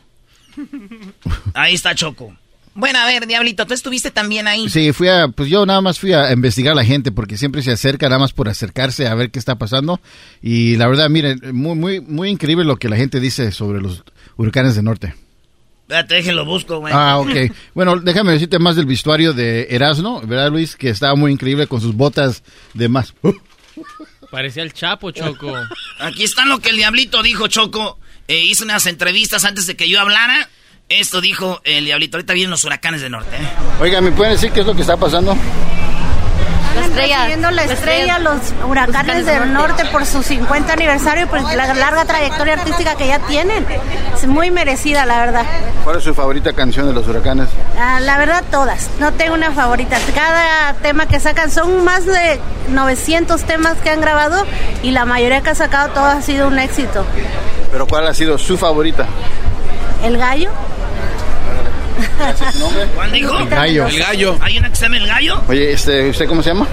Ahí está Choco. Bueno, a ver, Diablito, tú estuviste también ahí. Sí, fui a, pues yo nada más fui a investigar a la gente porque siempre se acerca nada más por acercarse a ver qué está pasando. Y la verdad, miren, muy, muy, muy increíble lo que la gente dice sobre los huracanes del norte. Espérate, déjenlo busco, güey. Ah, ok. Bueno, déjame decirte más del vestuario de Erasmo, ¿verdad, Luis? Que estaba muy increíble con sus botas de más. Parecía el Chapo, Choco. Aquí está lo que el Diablito dijo, Choco. Eh, hizo unas entrevistas antes de que yo hablara. Esto dijo el Diablito. Ahorita vienen los huracanes del norte. ¿eh? Oiga, ¿me pueden decir qué es lo que está pasando? La estrella, la estrella, los huracanes del norte por su 50 aniversario y por la larga trayectoria artística que ya tienen. Es muy merecida, la verdad. ¿Cuál es su favorita canción de los huracanes? Ah, la verdad, todas. No tengo una favorita. Cada tema que sacan son más de 900 temas que han grabado y la mayoría que ha sacado todo ha sido un éxito. ¿Pero cuál ha sido su favorita? El gallo. ¿Cuál dijo? El gallo. El gallo. ¿Hay una que se llama el gallo? Oye, este, ¿usted cómo se llama?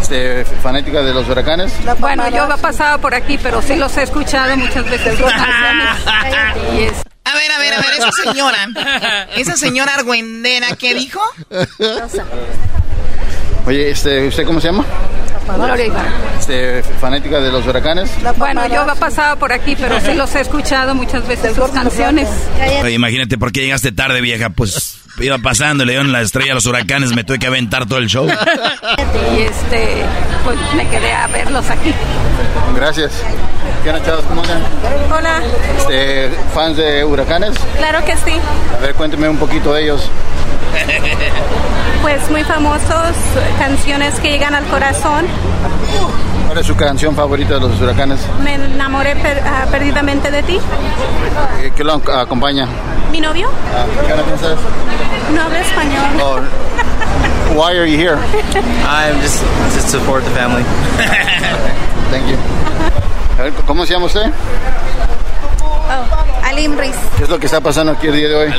Este, fanática de los huracanes. Bueno, yo he pasado por aquí, pero sí los he escuchado muchas veces. A ver, a ver, a ver, esa señora, esa señora argüendera, ¿qué dijo? Oye, este, ¿usted cómo se llama? Este, fanática de los huracanes. Bueno, yo he pasado por aquí, pero sí los he escuchado muchas veces sus canciones. Oye, imagínate por qué llegaste tarde, vieja. Pues iba pasando, le dieron la estrella a los huracanes, me tuve que aventar todo el show. Y este, pues me quedé a verlos aquí. Gracias. ¿Qué onda, chavos? ¿Cómo andan? Hola, Este, ¿Fans de huracanes? claro que sí. A ver, cuénteme un poquito de ellos. Pues muy famosos, canciones que llegan al corazón. ¿Cuál es su canción favorita de los huracanes? Me enamoré per- ah, perdidamente de ti. ¿Qué, qué lo ac- acompaña? ¿Mi novio? Ah, ¿qué? No habla español. Oh, why are you here? I'm just to support the family. Thank you. A ver, ¿Cómo se llama usted? Oh, Alim Riz. ¿Qué es lo que está pasando aquí el día de hoy?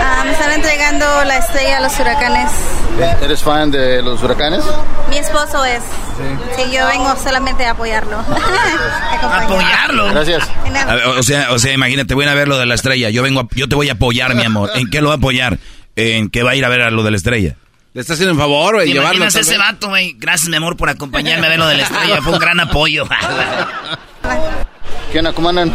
Ah, me están entregando la estrella a los huracanes. ¿Eres fan de los huracanes? Mi esposo es. Sí, yo vengo solamente a apoyarlo. Apoyarlo. Gracias. A ver, o sea, o sea, imagínate, voy a ver lo de la estrella. Yo vengo, a- yo te voy a apoyar, mi amor. ¿En qué lo va a apoyar? En que va a ir a ver a lo de la estrella. Le está haciendo un favor, güey, ¿Te llevarlo. ese vez. vato, güey? Gracias, mi amor, por acompañarme a ver lo de la estrella. Fue un gran apoyo. ¿Qué onda? ¿Cómo andan?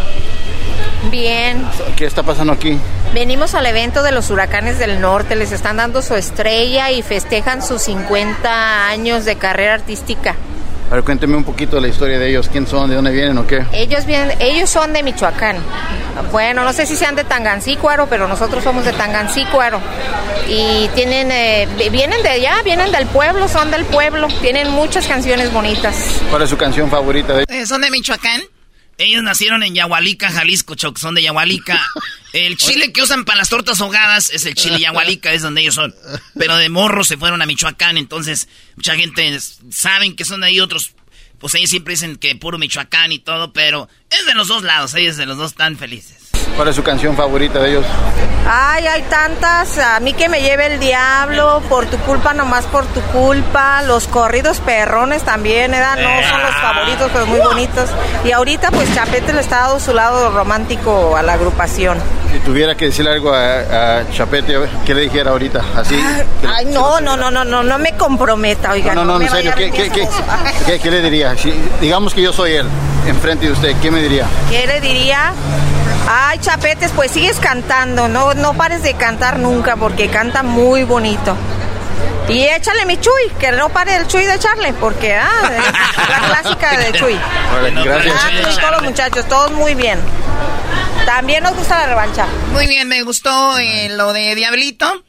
Bien, ¿Qué está pasando aquí? venimos al evento de los huracanes del norte, les están dando su estrella y festejan sus 50 años de carrera artística. A ver, cuénteme un poquito de la historia de ellos. ¿Quién son? ¿De dónde vienen o qué? Ellos vienen, ellos son de Michoacán. Bueno, no sé si sean de Tangancícuaro, pero nosotros somos de Tangancícuaro. Y tienen, eh, vienen de allá, vienen del pueblo, son del pueblo. Tienen muchas canciones bonitas. ¿Cuál es su canción favorita de ellos? Eh, ¿Son de Michoacán? Ellos nacieron en Yahualica, Jalisco, Choc. Son de Yahualica. El chile que usan para las tortas ahogadas es el chile Yahualica, es donde ellos son. Pero de morro se fueron a Michoacán, entonces mucha gente saben que son de ahí, otros, pues ellos siempre dicen que puro Michoacán y todo, pero es de los dos lados, ellos de los dos están felices. ¿Cuál es su canción favorita de ellos? Ay, hay tantas. A mí que me lleve el diablo, por tu culpa, nomás por tu culpa. Los corridos perrones también, ¿eh? No son los favoritos, pero muy bonitos. Y ahorita, pues Chapete le está dando su lado romántico a la agrupación. Si tuviera que decirle algo a, a Chapete, ¿qué le dijera ahorita? Así. que- Ay, no, no, no, no, no, no me comprometa, oiga. no, no, no, me en serio, ¿qué, qué, qué, qué- qué le diría? Si, digamos que yo soy él, enfrente de usted, ¿qué me diría? ¿Qué le diría? Ay, Chapetes, pues sigues cantando, no, no pares de cantar nunca porque canta muy bonito. Y échale mi Chuy, que no pare el Chuy de echarle, porque ah, es la clásica de Chuy. Gracias. Ah, todos los muchachos, todos muy bien. También nos gusta la revancha. Muy bien, me gustó eh, lo de Diablito.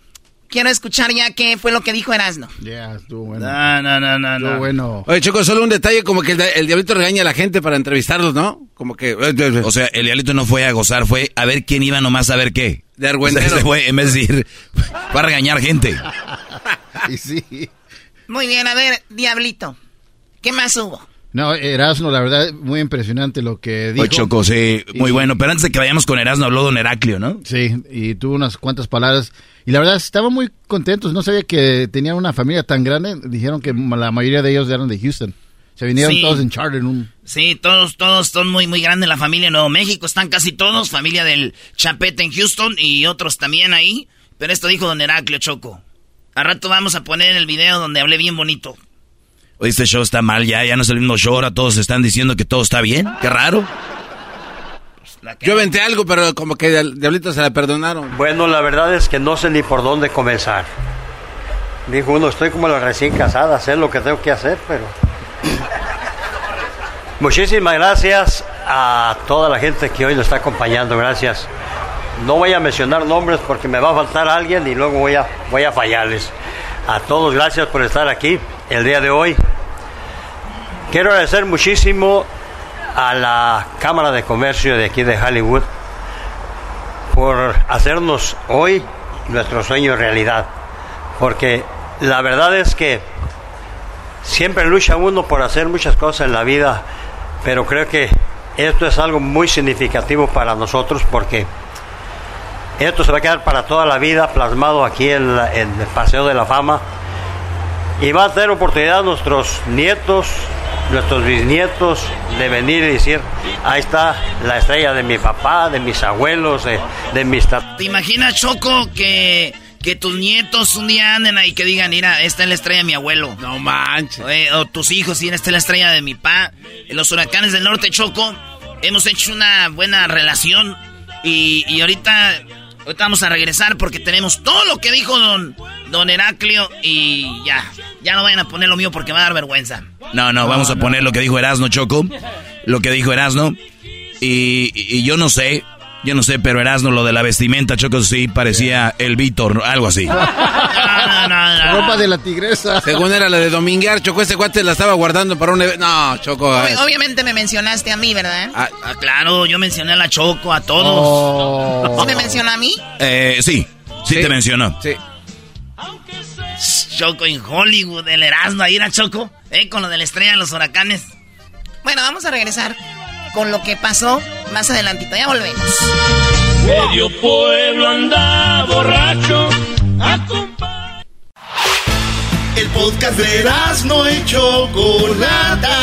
Quiero escuchar ya qué fue lo que dijo Erasno. Ya, estuvo bueno. No, no, no, no. Estuvo bueno. Oye, Choco, solo un detalle, como que el, el diablito regaña a la gente para entrevistarlos, ¿no? Como que... eh, O sea, el diablito no fue a gozar, fue a ver quién iba nomás a ver qué. De O argüendero. sea, ese fue, en vez de ir, va a regañar gente. Y sí. Muy bien, a ver, Diablito. ¿Qué más hubo? No, Erasmo, la verdad, muy impresionante lo que dijo. Oye, Choco, sí, muy Y- bueno. Pero antes de que vayamos con Erasmo, habló Don Heraclio, ¿no? Sí, y tuvo unas cuantas palabras. Y la verdad, estaban muy contentos. No sabía que tenían una familia tan grande. Dijeron que la mayoría de ellos eran de Houston. Se vinieron Sí. todos en charter en un... Sí, todos, todos son muy, muy grandes la familia de Nuevo México. Están casi todos, familia del Chapete en Houston y otros también ahí. Pero esto dijo Don Heraclio Choco. Al rato vamos a poner el video donde hablé bien bonito. Este show está mal ya, ya no es el mismo show, ahora todos están diciendo que todo está bien. Qué raro. Yo aventé algo, pero como que Diablito se la perdonaron. Bueno, la verdad es que no sé ni por dónde comenzar. Dijo uno, estoy como la recién casada, sé lo que tengo que hacer, pero... Muchísimas gracias a toda la gente que hoy nos está acompañando, gracias. No voy a mencionar nombres porque me va a faltar alguien y luego voy a, voy a fallarles. A todos gracias por estar aquí el día de hoy. Quiero agradecer muchísimo a la Cámara de Comercio de aquí de Hollywood por hacernos hoy nuestro sueño realidad. Porque la verdad es que siempre lucha uno por hacer muchas cosas en la vida, pero creo que esto es algo muy significativo para nosotros porque esto se va a quedar para toda la vida plasmado aquí en, la- en el Paseo de la Fama y va a tener oportunidad nuestros nietos, nuestros bisnietos de venir y decir, ahí está la estrella de mi papá, de mis abuelos, de, de mis tat- ¿Te imaginas, Choco, que, que tus nietos un día anden ahí y que digan, mira, esta es la estrella de mi abuelo? No manches. o tus hijos, mira, esta es la estrella de mi pa. En los huracanes del norte, Choco, hemos hecho una buena relación. Y, y ahorita, ahorita vamos a regresar porque tenemos todo lo que dijo don, don Heraclio. Y ya, ya no vayan a poner lo mío porque me va a dar vergüenza. No, no, vamos a poner lo que dijo Erasno Choco. Lo que dijo Erasno. Y, y yo no sé, yo no sé, pero Erasno, lo de la vestimenta, Choco, sí parecía el Víctor, ¿no? algo así. Ropa de la tigresa. Según era la de Dominguear, Choco, ese cuate la estaba guardando para un evento. No, Choco. Ob- obviamente me mencionaste a mí, ¿verdad? Ah, Ah, claro, yo mencioné a la Choco, a todos. Oh. ¿Sí me mencionó a mí? Eh, sí, sí, te mencionó. Sí. Choco en Hollywood, el Erasmo ahí era Choco, ¿eh? Con lo de la estrella de los huracanes. Bueno, vamos a regresar con lo que pasó más adelantito. Ya volvemos. Medio pueblo anda borracho. El podcast de no y Chocolata.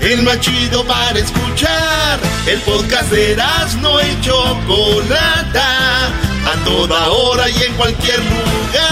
El más chido para escuchar. El podcast de no y Chocolata. A toda hora y en cualquier lugar.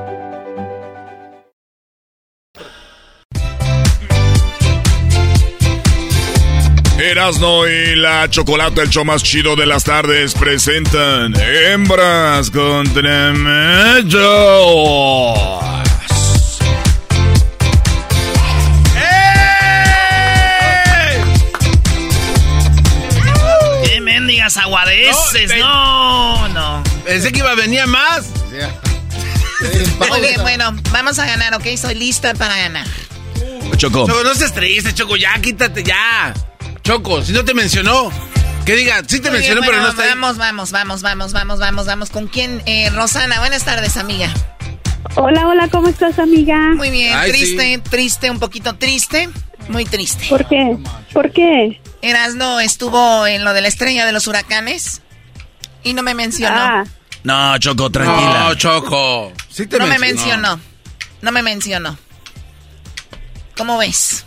Erasno y la Chocolata, el show más chido de las tardes, presentan Hembras contra Machos. ¡Qué mendigas aguadeces! No, no. Pensé que iba a venir más. Muy bien, bueno, vamos a ganar, ¿ok? Soy lista para ganar. Choco. Choco, no seas triste, Choco, ya, quítate, ya. Choco, si no te mencionó, que diga, sí te Muy bien, mencionó, pero no está ahí. Vamos, vamos, vamos, vamos, vamos, vamos, vamos. ¿Con quién? Eh, Rosana, buenas tardes, amiga. Hola, hola, ¿cómo estás, amiga? Muy bien, Ay, triste, triste, un poquito triste, muy triste. ¿Por qué? ¿Por qué? Erasno estuvo en lo de la estrella de los huracanes y no me mencionó. Ah, No, Choco, tranquila. No, Choco. Sí te no me mencionó. No me mencionó. ¿Cómo ves?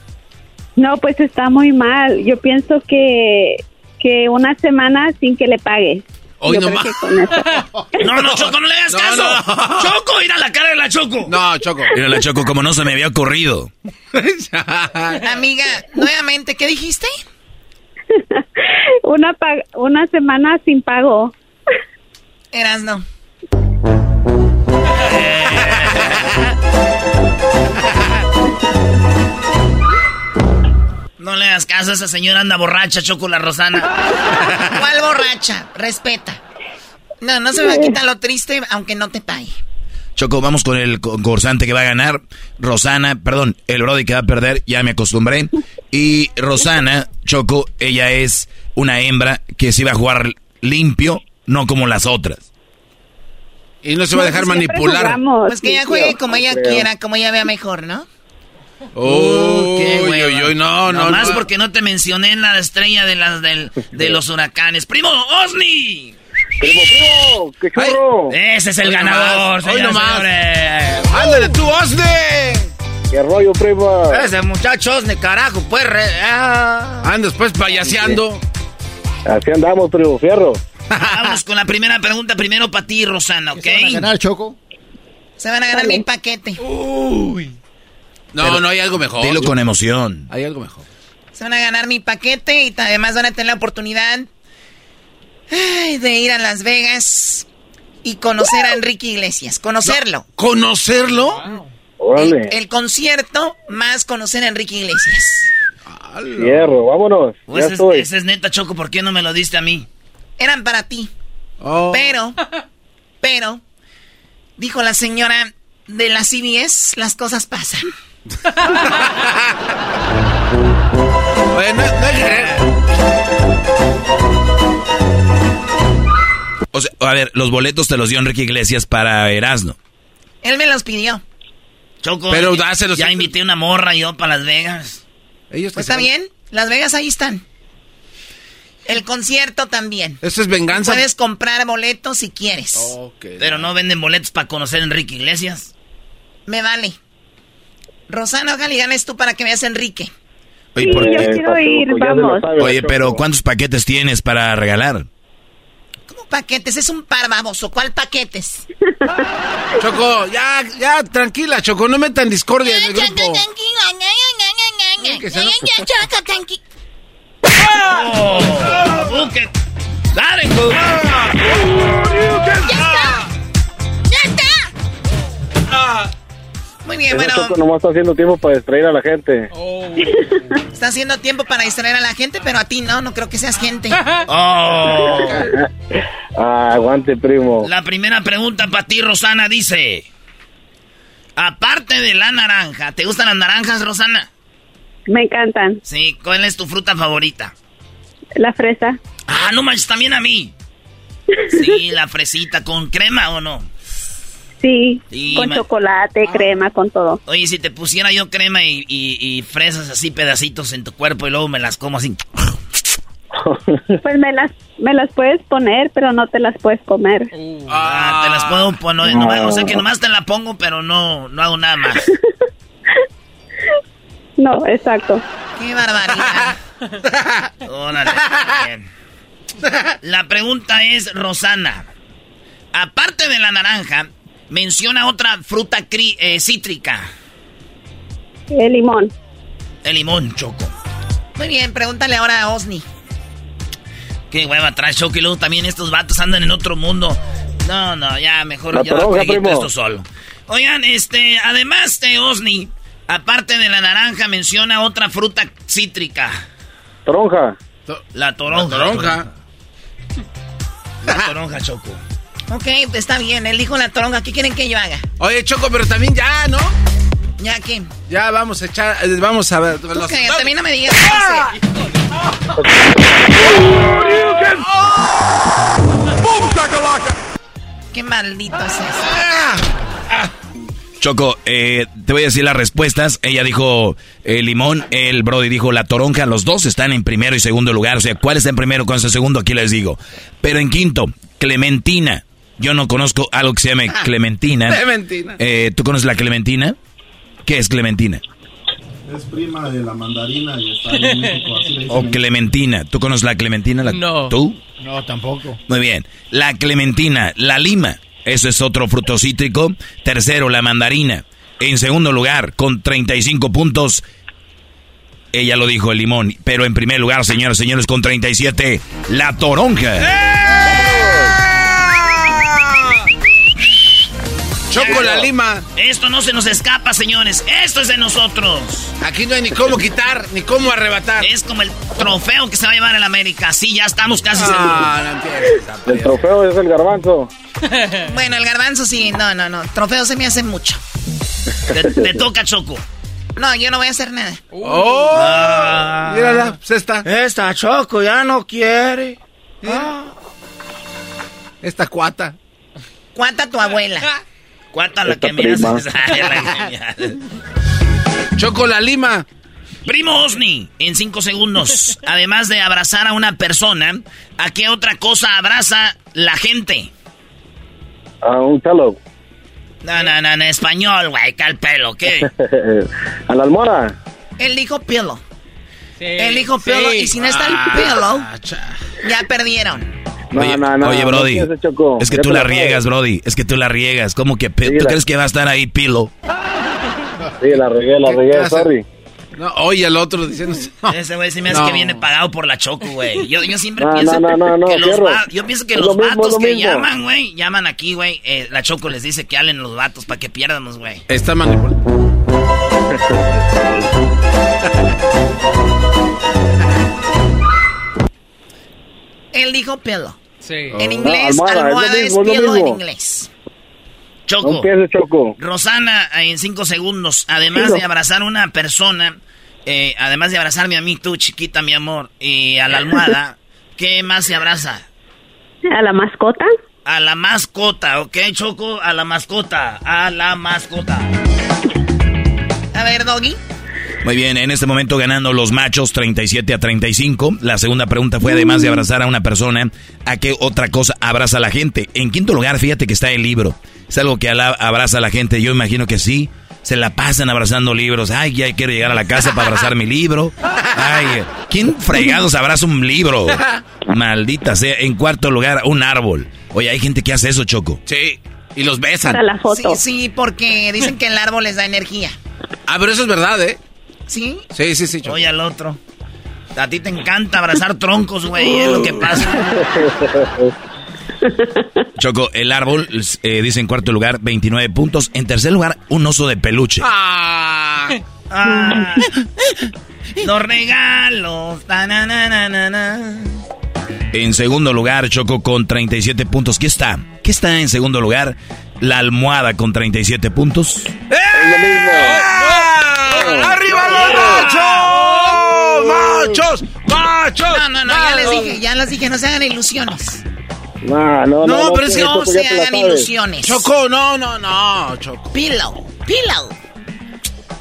No, pues está muy mal. Yo pienso que, que una semana sin que le pagues. Hoy no más. No, no, Choco, no le hagas No, caso. no. Choco, mira la cara de la Choco. No, Choco. Mira la Choco, como no se me había ocurrido. Amiga, nuevamente, ¿qué dijiste? una, pa- una semana sin pago. Erasno. No le hagas caso, esa señora anda borracha, Choco la Rosana. ¿Cuál borracha? Respeta. No, no se me va a quitar lo triste aunque no te pague. Choco, vamos con el concursante que va a ganar. Rosana, perdón, el Brody que va a perder, ya me acostumbré. Y Rosana, Choco, ella es una hembra que se iba a jugar limpio, no como las otras. Y no se va a dejar manipular. Pues que ella juegue como ella quiera, como ella vea mejor, ¿no? Oh, qué uy, no, no. Más porque no te mencioné en la estrella de, las, de los huracanes. ¡Primo, Osni! Primo, primo, qué churro. Ese es el ganador, señores, señores. Ándale tú, Osni. ¿Qué rollo, primo? Ese muchacho Osni, carajo, pues. Re... Ah. Andas pues payaseando. Así andamos, primo, fierro. Vamos con la primera pregunta, primero para ti, Rosana, ¿ok? ¿Se van a ganar, Choco? Se van a ganar mi paquete. Uy. No, no hay algo mejor. Dilo con emoción. Hay algo mejor. Se van a ganar mi paquete y además van a tener la oportunidad de ir a Las Vegas y conocer a Enrique Iglesias. Conocerlo. ¿Conocerlo? El, concierto más conocer a Enrique Iglesias. Hierro, vámonos. Pues ese, ese, es neta, Choco. ¿Por qué no me lo diste a mí? Eran para ti. Oh. Pero, pero, dijo la señora de la CBS, las cosas pasan. Bueno, O sea, a ver, los boletos te los dio Enrique Iglesias para Erasmo. Él me los pidió. Choco, pero dáselos. Ya invité una morra yo para Las Vegas. Ellos pues está bien, Las Vegas ahí están. El concierto también. Eso es venganza. Puedes comprar boletos si quieres. Pero no venden boletos para conocer a Enrique Iglesias. Me vale. Rosana, ojalá y ganes tú para que veas a Enrique. Oye, sí, yo quiero ir, vamos. Oye, pero ¿cuántos paquetes tienes para regalar? ¿Cómo paquetes? Es un par, baboso. ¿Cuál paquetes? Choco, ya, ya, tranquila, Choco, no metan discordia en el grupo. Choco, tranquila. ¡Oh! ¡Dale, ¡Ya está! ¡Ya está! Muy bien, bueno. Choco nomás está haciendo tiempo para distraer a la gente. Oh. Está haciendo tiempo para distraer a la gente, pero a ti no, no creo que seas gente. Oh. ah, aguante, primo. La primera pregunta para ti, Rosana, dice... Aparte de la naranja, ¿te gustan las naranjas, Rosana? Me encantan. Sí, ¿cuál es tu fruta favorita? La fresa. Ah, no manches, también a mí. Sí, la fresita, ¿con crema o no? Sí, con chocolate, crema, con todo. Oye, si te pusiera yo crema y, fresas así, pedacitos en tu cuerpo y luego me las como así. Pues me las, me las puedes poner, pero no te las puedes comer. ah, te las puedo poner. o sea que nomás te la pongo, pero no, no hago nada más. No, exacto. Qué barbaridad. Órale, bien. La pregunta es, Rosana, aparte de la naranja, menciona otra fruta eh, cítrica. El limón. El limón, Choco. Muy bien, pregúntale ahora a Osni. Qué hueva trae Choco y luego también estos vatos andan en otro mundo. No, no, ya mejor yo esto solo. Oigan, este, además de Osni, aparte de la naranja, menciona otra fruta cítrica. Toronja. La toronja. La toronja. La toronja, Choco. Ok, pues está bien. Él dijo la toronja. ¿Qué quieren que yo haga? Oye, Choco, pero también ya, ¿no? ¿Ya qué? Ya vamos a echar. Eh, vamos a ver. Los... Ok, también no me digas. ¡Qué maldito es eso! Choco, eh, te voy a decir las respuestas. Ella dijo el eh, limón, el Brody dijo la toronja. Los dos están en primero y segundo lugar. O sea, ¿cuál está en primero con ese segundo? Aquí les digo. Pero en quinto, Clementina. Yo no conozco algo que se llame Clementina. Clementina. Eh, ¿Tú conoces la Clementina? ¿Qué es Clementina? Es prima de la mandarina y está en México. o Clementina. ¿Tú conoces la Clementina? no. ¿Tú? No, tampoco. Muy bien. La Clementina, la lima. Eso es otro fruto cítrico. Tercero, la mandarina. En segundo lugar, con 35 puntos, ella lo dijo, el limón. Pero en primer lugar, señores, señores, con 37, la toronja. Choco la lima. Esto no se nos escapa, señores. Esto es de nosotros. Aquí no hay ni cómo quitar, ni cómo arrebatar. Es como el trofeo que se va a llevar el América. Sí, ya estamos casi ah, seguros. el trofeo es el garbanzo. bueno, el garbanzo sí, no, no, no. Trofeo se me hace mucho. Te, toca, Choco. No, yo no voy a hacer nada. ¡Oh! Ah. Mírala, pues esta. Esta Choco ya no quiere. Ah. Esta cuata. Cuata tu abuela. Cuata la que me haces. Choco la lima. Primo Osni, en cinco segundos. Además de abrazar a una persona, ¿a qué otra cosa abraza la gente? A un pelo. No, no, no, en español, güey, ¿qué pelo? ¿Qué? a la almohada. Él dijo pelo. Sí, Él dijo pelo y si no está el pelo, ya perdieron. Oye, oye, Brody, es que tú la riegas, Brody, es que tú la riegas. ¿Cómo que tú crees que va a estar ahí pilo? Sí, la regué, la regué, sorry. No, oye, el otro diciendo. Ese güey se me hace que viene pagado por la choco, güey. Yo, yo siempre no, pienso no, no, que los Yo pienso que los vatos que llaman, güey, llaman aquí, güey. Eh, la choco les dice que hablen los vatos para que pierdamos, güey. Está manipulado. Él dijo pelo. Sí. En inglés, almohada, es, pelo en inglés. Choco. Rosana, en cinco segundos, además de abrazar a una persona, eh, además de abrazarme a mí, tú, chiquita, mi amor, y a la almohada, ¿qué más se abraza? A la mascota. A la mascota, ¿ok, Choco? A la mascota, a la mascota. A ver, Doggy. Muy bien, en este momento ganando los machos 37 a 35. La segunda pregunta fue, además de abrazar a una persona, ¿a qué otra cosa abraza a la gente? En quinto lugar, fíjate que está el libro. Es algo que abraza a la gente. Yo imagino que sí. Se la pasan abrazando libros. Ay, ya quiero llegar a la casa para abrazar mi libro. Ay, ¿quién fregados abraza un libro? Maldita sea. En cuarto lugar, un árbol. Oye, hay gente que hace eso, Choco. Sí. Y los besan. Para la foto. Sí, sí, porque dicen que el árbol les da energía. Ah, pero eso es verdad, ¿eh? ¿Sí? Sí, sí, sí. Choco. Oye al otro. A ti te encanta abrazar troncos, güey, es lo que pasa. Choco, el árbol eh, dice en cuarto lugar 29 puntos. En tercer lugar, un oso de peluche. Ah, ah. los regalos. En segundo lugar, Choco con 37 puntos. ¿Qué está? ¿Qué está en segundo lugar? La almohada con 37 puntos. ¡Eh! ¡Arriba los machos! ¡Machos! ¡Machos! No, no, no, ya les dije, ya les dije, no se hagan ilusiones. No, no, no. No, pero es que no se hagan ilusiones. Choco, no, no, no, Choco. Pillow, pillow.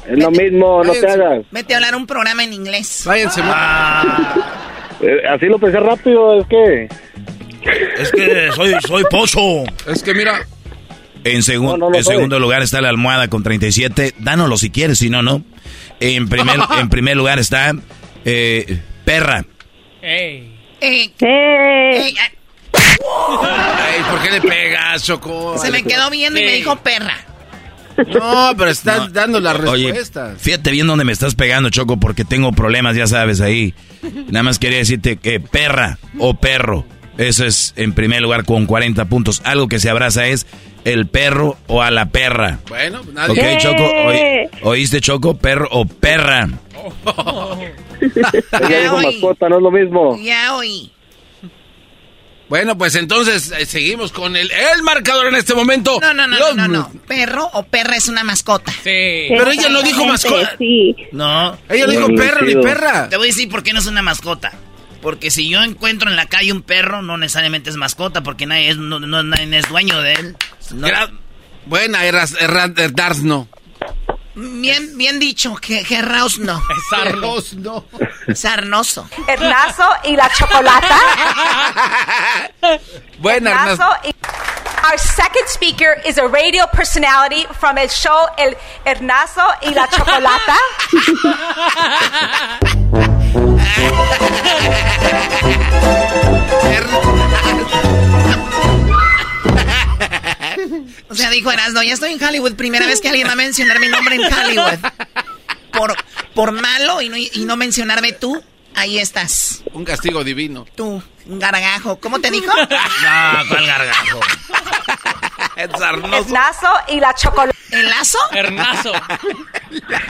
Es lo mismo, no te hagas. Vete a hablar un programa en inglés. Váyanse. Ah. Eh, así lo pensé rápido, es que... Es que soy, soy pozo. Es que mira... En, en segundo lugar está la almohada con 37. Dánoslo si quieres, si no, no. En primer, en primer lugar está eh, Perra. Hey. Hey. Hey. Ay, ¿por qué le pegas, Choco? Se me quedó viendo y me dijo perra. No, pero estás dando la respuesta. fíjate bien dónde me estás pegando, Choco, porque tengo problemas, ya sabes, ahí. Nada más quería decirte que perra o perro. Eso es en primer lugar con 40 puntos. Algo que se abraza es el perro o a la perra. Bueno, pues nadie. Ok, Choco, ¿oíste, Choco? Perro o perra. Ya dijo mascota, no es lo mismo. Ya oí. Bueno, pues entonces eh, seguimos con el, el marcador en este momento. No, no, no, no, no, Perro o perra es una mascota. Sí. Pero ella no dijo mascota. Sí. No. Ella no dijo perro ni perra. Te voy a decir por qué no es una mascota. Porque si yo encuentro en la calle un perro, no necesariamente es mascota, porque nadie es, no, nadie es dueño de él. Buena, eras, no. Bien, bien dicho, que no. Sarnosno. Sarnoso. Hernazo y la chocolata. Buena, Hernazo. Our second speaker is a radio personality from el show El Hernazo y la Chocolata. O sea, dijo Erasno, ya estoy en Hollywood. Primera vez que alguien va a mencionar mi nombre en Hollywood. Por, por malo y no, y no mencionarme tú, ahí estás. Un castigo divino. Tú, un gargajo. ¿Cómo te dijo? no, ¿cuál gargajo? El lazo y la chocolate. ¿El lazo? Hernazo.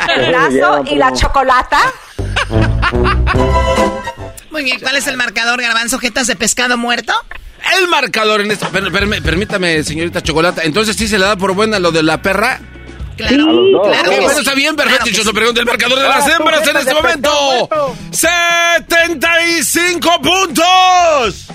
El lazo y la chocolata. Muy bien, ¿cuál es el marcador, garbanzo? ¿Jetas de pescado muerto? El marcador en esta... per- per- permítame, señorita Chocolata. Entonces sí se le da por buena lo de la perra. Claro, A los dos. claro bueno, sí. está bien, perfecto. Yo sí. pregunto el marcador de Ah, las tú hembras en vete este momento. pesado, 75 puntos.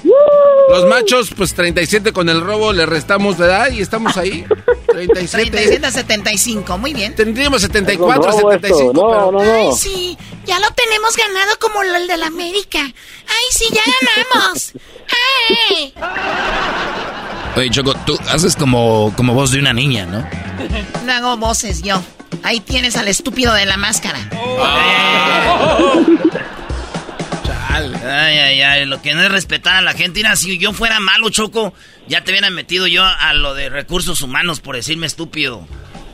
Los machos, pues 37 con el robo, le restamos, ¿verdad? Y estamos ahí. 37. 37 a 75, muy bien. Tendríamos 74, Es un robo 75. esto. No, pero... no, no. Ay, sí, ya lo tenemos ganado como el de la América. Ay, sí, ya ganamos. Ay. Oye, Choco, tú haces como, como voz de una niña, ¿no? No hago voces yo. Ahí tienes al estúpido de la máscara. Ay, ay, ay, lo que no es respetar a la gente. Mira, si yo fuera malo, Choco, ya te hubieran metido yo a lo de recursos humanos por decirme estúpido.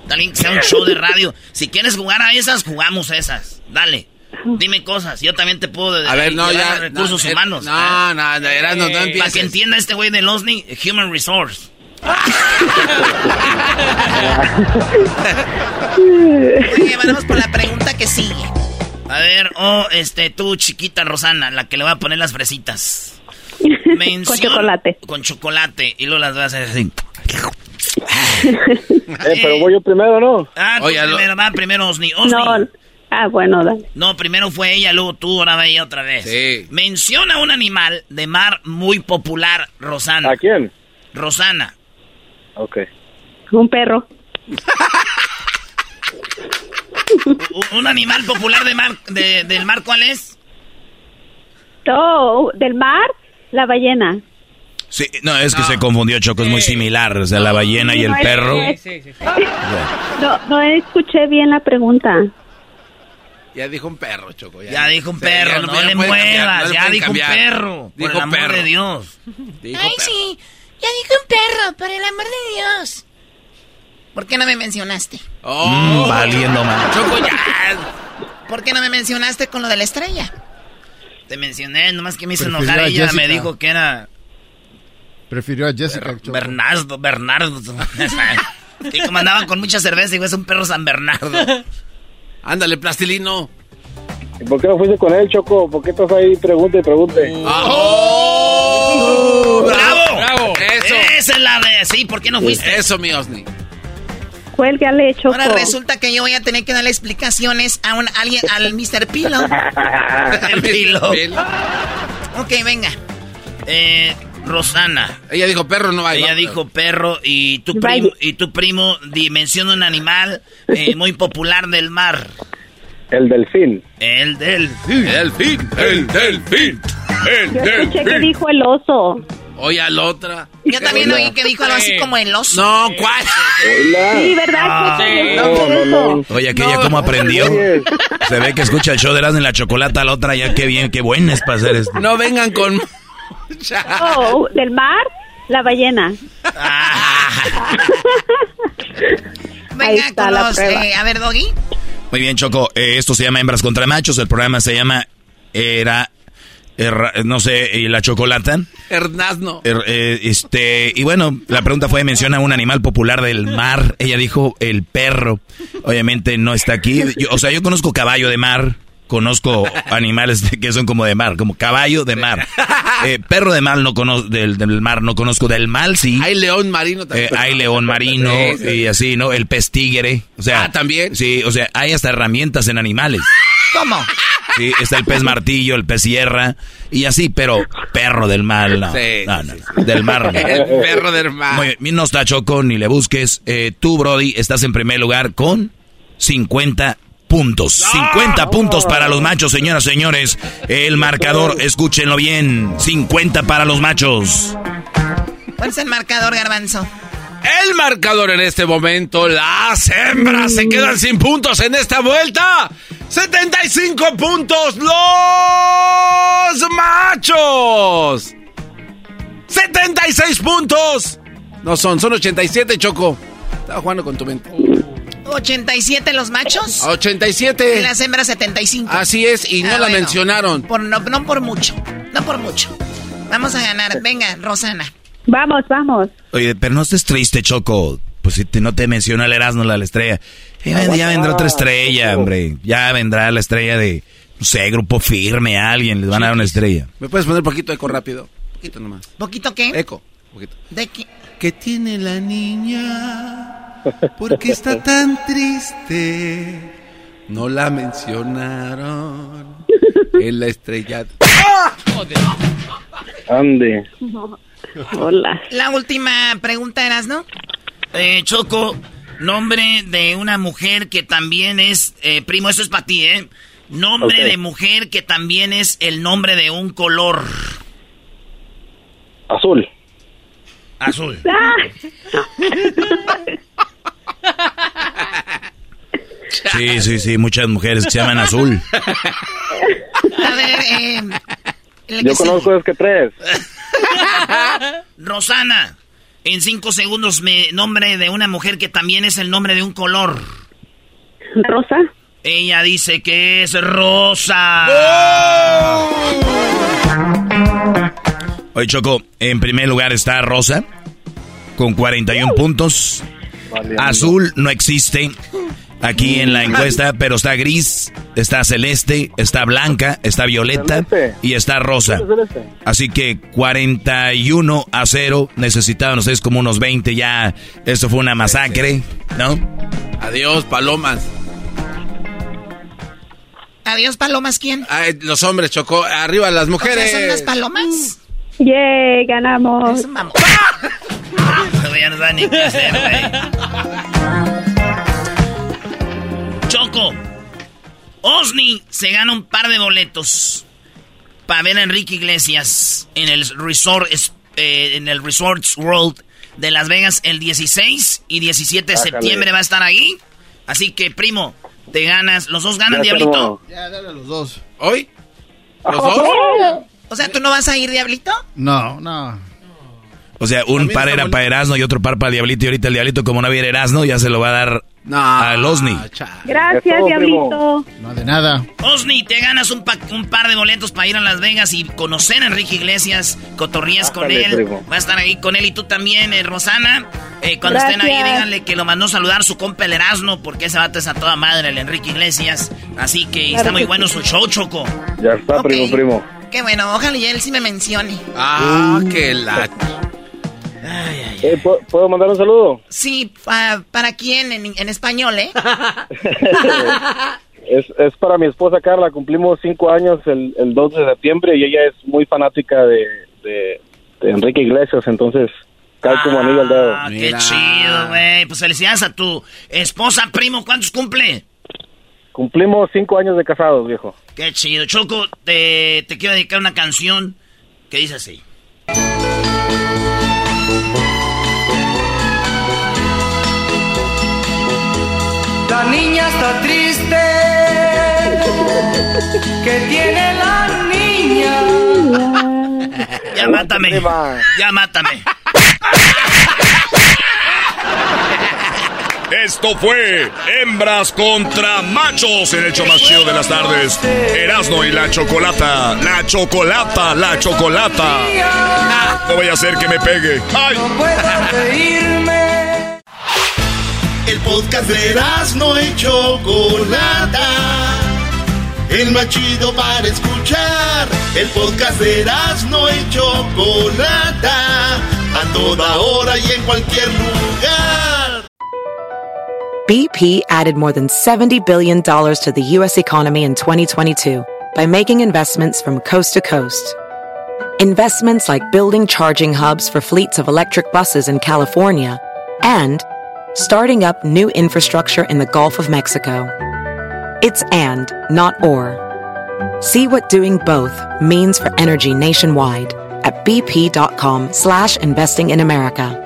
También que sea un show de radio. Si quieres jugar a esas, jugamos a esas. Dale. Dime cosas. Yo también te puedo A ver, no, ya, recursos no, eh, humanos. no, no, no, Erasmo, no Para empieces. que entienda este güey del OSNI, Human Resource. Oye, vamos por la pregunta que sigue. A ver, oh, este, tú, chiquita Rosana, la que le va a poner las fresitas. Con chocolate. Con chocolate. Y luego las vas a hacer así. Eh, pero voy yo primero, ¿no? Ah, tú primero, va primero Osni. Osni. No. Ah, bueno, dale. No, primero fue ella, luego tú, ahora va ella otra vez. Sí. Menciona un animal de mar muy popular, Rosana. ¿A quién? Rosana. Ok. Un perro. ¿Un animal popular de mar, de- del mar cuál es? Oh, del mar, la ballena. Sí, no, es que se confundió, Choco, es muy similar. O sea, la ballena y el No, es- perro. es- No, no escuché bien la pregunta. Ya dijo un perro, Choco. Ya dijo un Sí, perro, ya no, ya le muevas, ya dijo un perro. por Dijo el amor perro. de Dios. Dijo Ay, perro. sí, ya dije un perro, por el amor de Dios. ¿Por qué no me mencionaste? Oh. Mm, valiendo mal. Choco, ya. ¿Por qué no me mencionaste con lo de la estrella? Te mencioné, nomás que me hizo Prefirió enojar ella, me dijo que era Prefirió a Jessica. Choco. Bernardo, Bernardo. y como andaban con mucha cerveza, digo, es un perro San Bernardo. Ándale, plastilino. ¿Y por qué no fuiste con él, Choco? ¿Por qué estás ahí pregunte y pregunte? ¡Oh! ¡Bravo! ¡Bravo! Eso. Esa es la de... Sí, ¿por qué no fuiste? Eso, mi Osni. Cuélgale, Choco. Ahora resulta que yo voy a tener que darle explicaciones a un alguien, al Mr. Pilo. Pilo. Ok, venga. Eh, Rosana. Ella dijo perro, no hay. Ella dijo perro y tu primo, y tu primo dimensiona un animal eh, muy popular del mar. El delfín. El delfín. El delfín, el delfín, el Yo escuché que dijo el oso. Oye, a la otra. Yo también oí que dijo algo así como el oso. No, ¿cuál? Sí, ¿verdad? Choco? Yo No, no, no. Oye, aquella cómo aprendió. Se ve que escucha el show de Erasmo en la chocolata, la otra ya qué bien, qué buena es para hacer esto. No vengan con. Oh, del mar, la ballena. Venga con los... eh, a ver, Doggy. Muy bien, Choco. eh, esto se llama Hembras contra Machos. El programa se llama Era. Erra- no sé, ¿y la chocolata? Hernazno. Er- eh, este, y bueno, la pregunta fue, menciona un animal popular del mar. Ella dijo el perro. Obviamente no está aquí. Yo- o sea, yo conozco caballo de mar. Conozco animales de- que son como de mar, como caballo de mar. Eh, perro de mar no conozco, del, del mar no conozco, del mal sí. Hay león marino también. Eh, hay león marino Sí, sí. y así, ¿no? El pez tigre. O sea, Ah, ¿también? Sí, o sea, hay hasta herramientas en animales. ¿Cómo? Sí, está el pez martillo, el pez sierra y así, pero perro del mal, no. Sí, no, no, del mar. no. El perro del mar. Muy bien, no está Choco, ni le busques. Eh, tú, Brody, estás en primer lugar con 50 puntos. 50 puntos para los machos, señoras y señores. El marcador, escúchenlo bien. 50 para los machos. ¿Cuál es el marcador, Garbanzo? El marcador en este momento, las hembras se quedan sin puntos en esta vuelta. 75 puntos los machos. 76 puntos. No son, son 87, Choco. Estaba jugando con tu mente. 87 los machos. Y 87. las hembras 75. Así es, y no Ah, la bueno. mencionaron. Por, no, no por mucho. No por mucho. Vamos a ganar. Venga, Rosana. Vamos, vamos. Oye, pero no estés triste, Choco. Pues si te- no te menciona el Erasmo, la, la estrella. Ya, ven- ya vendrá otra estrella, hombre. Ya vendrá la estrella de, no sé, grupo firme, alguien. Les van a dar una estrella. ¿Me puedes poner un poquito de eco rápido? Poquito nomás. ¿Poquito qué? Eco. Poquito. ¿De qué? ¿Qué tiene la niña? ¿Por qué está tan triste? No la mencionaron en la estrella. Ande. Hola. La última pregunta eras, ¿no? Eh, Choco, nombre de una mujer que también es, eh, primo, eso es para ti, ¿eh? Nombre de mujer que también es el nombre de un color. Azul. Azul. Sí, sí, sí, muchas mujeres que se llaman azul. A ver, eh, Yo conozco es que tres. Rosana, en cinco segundos me nombre de una mujer que también es el nombre de un color. Rosa. Ella dice que es rosa. Oye, Choco, en primer lugar está Rosa, con 41 puntos. Azul no existe aquí en la encuesta, pero está gris, está celeste, está blanca, está violeta y está rosa. Así que 41 a 0. Necesitaban ustedes como unos 20 ya. Esto fue una masacre, ¿no? Adiós, palomas. Adiós, palomas, ¿quién? Ay, los hombres, Choco. Arriba las O sea, mujeres. ¿Son las palomas? Yay, ganamos. Ya no saben ni qué hacer, güey. Choco, Osni se gana un par de boletos para ver a Enrique Iglesias en el Resort, es- eh, en el Resorts World de Las Vegas el 16 y 17 de septiembre va a estar ahí. Así que, primo, te ganas. ¿Los dos ganan, Ya Diablito? Ya, dale a los dos. ¿Hoy? ¿Los dos? O sea, ¿tú no vas a ir, Diablito? No, no. O sea, un par era para Erasmo y otro par para el Diablito. Y ahorita el Diablito, como no viene Erasmo, ya se lo va a dar al Osni. Gracias, Diablito. No de nada. Osni, te ganas un, pa- un par de boletos para ir a Las Vegas y conocer a Enrique Iglesias, cotorrías con él. primo. Va a estar ahí con él y tú también, eh, Rosana. Eh, cuando estén ahí, díganle que lo mandó saludar su compa el Erasmo, porque ese vato es a toda madre, el Enrique Iglesias. Así que está muy bueno su show, Choco. Ya está, primo, primo. Qué bueno, ojalá y él sí me mencione. Ah, Eh, ¿pu- ¿Puedo mandar un saludo? Sí, pa- ¿para quién? En, en español, ¿eh? Es, es para mi esposa Carla. Cumplimos cinco años el, el 2 de septiembre y ella es muy fanática de, de, de Enrique Iglesias, entonces cae como anillo al dedo. Ah, qué chido, güey. Pues felicidades a tu esposa, primo. ¿Cuántos cumple? Cumplimos cinco años de casados, viejo. Qué chido. Choco, te, te quiero dedicar una canción que dice así. La niña está triste. ¿Qué tiene la niña? Ya mátame. Ya mátame. Esto fue Hembras contra Machos en el show más chido de las tardes. Erasno y la chocolata. La chocolata, la chocolata. No vaya a ser que me pegue. ¡Ay! El podcast de no y Chocolata. El más chido para escuchar. El podcast de no y Chocolata. A toda hora y en cualquier lugar. BP added more than $70 billion to the U.S. economy in 2022 by making investments from coast to coast. Investments like building charging hubs for fleets of electric buses in California and starting up new infrastructure in the Gulf of Mexico. It's and, not or. See what doing both means for energy nationwide at bp.com slash investing in America.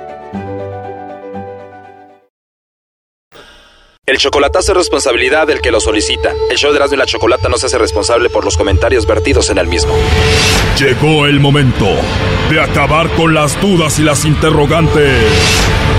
El chocolatazo es responsabilidad del que lo solicita. El show de Erasmo y la Chocolata no se hace responsable por los comentarios vertidos en el mismo. Llegó el momento de acabar con las dudas y las interrogantes.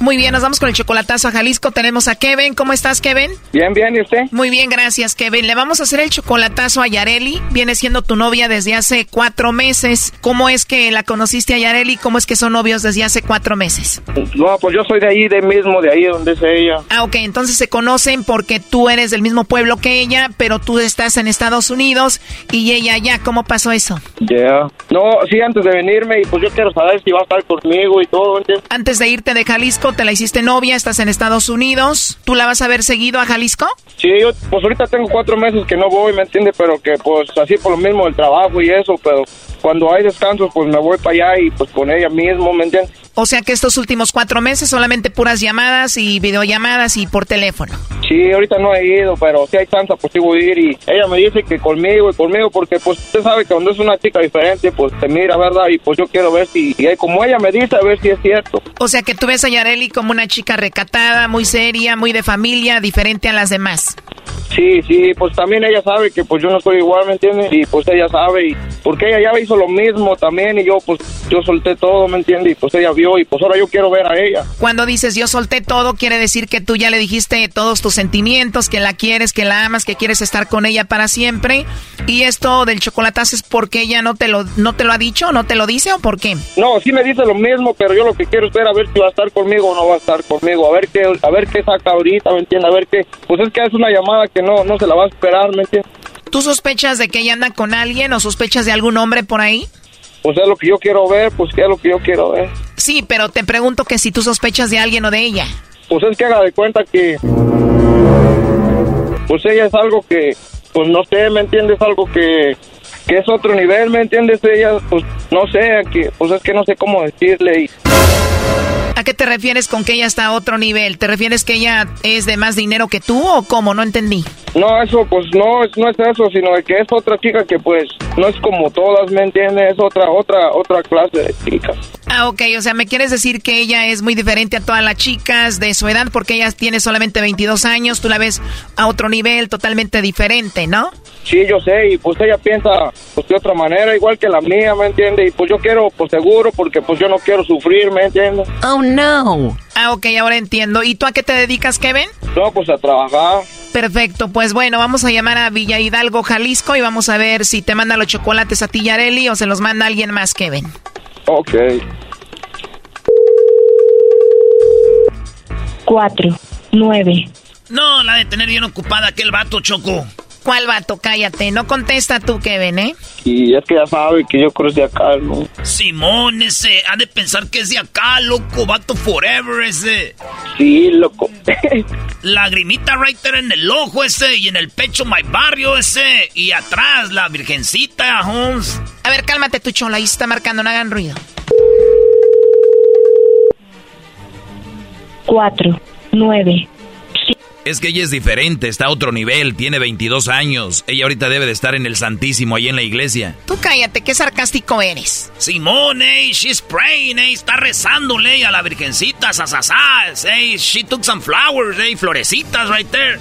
Muy bien, nos vamos con el chocolatazo a Jalisco. Tenemos a Kevin. ¿Cómo estás, Kevin? Bien, bien, ¿y usted? Muy bien, gracias, Kevin. Le vamos a hacer el chocolatazo a Yareli. Viene siendo tu novia desde hace cuatro meses. ¿Cómo es que la conociste a Yareli? ¿Cómo es que son novios desde hace cuatro meses? No, pues yo soy de ahí, de mismo, de ahí donde es ella. Ah, ok, entonces se conocen porque tú eres del mismo pueblo que ella, pero tú estás en Estados Unidos y ella allá. ¿Cómo pasó eso? Ya. No, sí, antes de venirme, y pues yo quiero saber si va a estar conmigo y todo, ¿entiendes? Antes de irte de Jalisco, te la hiciste novia, estás en Estados Unidos. ¿Tú la vas a ver seguido a Jalisco? Sí, yo, pues ahorita tengo cuatro meses que no voy, ¿me entiendes? Pero que pues así por lo mismo el trabajo y eso, pero cuando hay descansos, pues me voy para allá y pues con ella mismo, ¿me entiendes? O sea que estos últimos cuatro meses solamente puras llamadas y videollamadas y por teléfono. Sí, ahorita no he ido, pero si hay chance, pues sí voy a ir. Y ella me dice que conmigo y conmigo, porque pues usted sabe que cuando es una chica diferente, pues te mira, ¿verdad? Y pues yo quiero ver si, y como ella me dice, a ver si es cierto. O sea que tú ves a Yareli como una chica recatada, muy seria, muy de familia, diferente a las demás. Sí, sí, pues también ella sabe que pues yo no soy igual, ¿me entiendes? Y pues ella sabe, y porque ella ya hizo lo mismo también y yo pues yo solté todo, ¿me entiendes? Y pues ella vio y pues ahora yo quiero ver a ella. Cuando dices yo solté todo, quiere decir que tú ya le dijiste todos tus sentimientos, que la quieres, que la amas, que quieres estar con ella para siempre. Y esto del chocolatazo es porque ella no te lo no te lo ha dicho, no te lo dice o por qué? No, sí me dice lo mismo, pero yo lo que quiero es ver a ver si va a estar conmigo o no va a estar conmigo, a ver qué a ver qué saca ahorita, ¿me entiendes? A ver qué, pues es que es una llamada que no no se la va a esperar, ¿me entiendes? ¿Tú sospechas de que ella anda con alguien o sospechas de algún hombre por ahí? Pues es lo que yo quiero ver, pues que es lo que yo quiero ver. Sí, pero te pregunto que si tú sospechas de alguien o de ella. Pues es que haga de cuenta que... Pues ella es algo que, pues no sé, ¿me entiendes? Algo que, que es otro nivel, ¿me entiendes? Ella, pues no sé, que, pues es que no sé cómo decirle y... ¿A qué te refieres con que ella está a otro nivel? ¿Te refieres que ella es de más dinero que tú o cómo? No entendí. No, eso pues no, no es eso, sino que es otra chica que pues no es como todas, ¿me entiendes? Es otra, otra, otra clase de chicas. Ah, ok, o sea, ¿me quieres decir que ella es muy diferente a todas las chicas de su edad porque ella tiene solamente 22 años, tú la ves a otro nivel totalmente diferente, ¿no? Sí, yo sé, y pues ella piensa pues de otra manera, igual que la mía, ¿me entiendes? Y pues yo quiero, pues seguro, porque pues yo no quiero sufrir, ¿me entiendes? Oh, no. Ah, ok, ahora entiendo. ¿Y tú a qué te dedicas, Kevin? No, pues a trabajar. Perfecto, pues bueno, vamos a llamar a Villa Hidalgo, Jalisco, y vamos a ver si te manda los chocolates a ti, Yareli, o se los manda alguien más, Kevin. Ok. Cuatro, nueve. No, la de tener bien ocupada aquel vato, Choco. ¿Cuál vato? Cállate, no contesta tú, Kevin, ¿eh? Y es que ya sabe que yo creo es de acá, ¿no? Simón, ese, ha de pensar que es de acá, loco, vato forever ese. Sí, loco. Lagrimita right there en el ojo ese, y en el pecho my barrio ese, y atrás la virgencita, Holmes. A ver, cálmate tu chola, ahí está marcando, no hagan ruido. Cuatro, nueve, Es que ella es diferente, está a otro nivel, tiene 22 años. Ella ahorita debe de estar en el Santísimo, ahí en la iglesia. Tú cállate, qué sarcástico eres. Simón, ey, she's praying, ey, está rezándole a la virgencita, sasasas, ey, she took some flowers, ey, florecitas right there.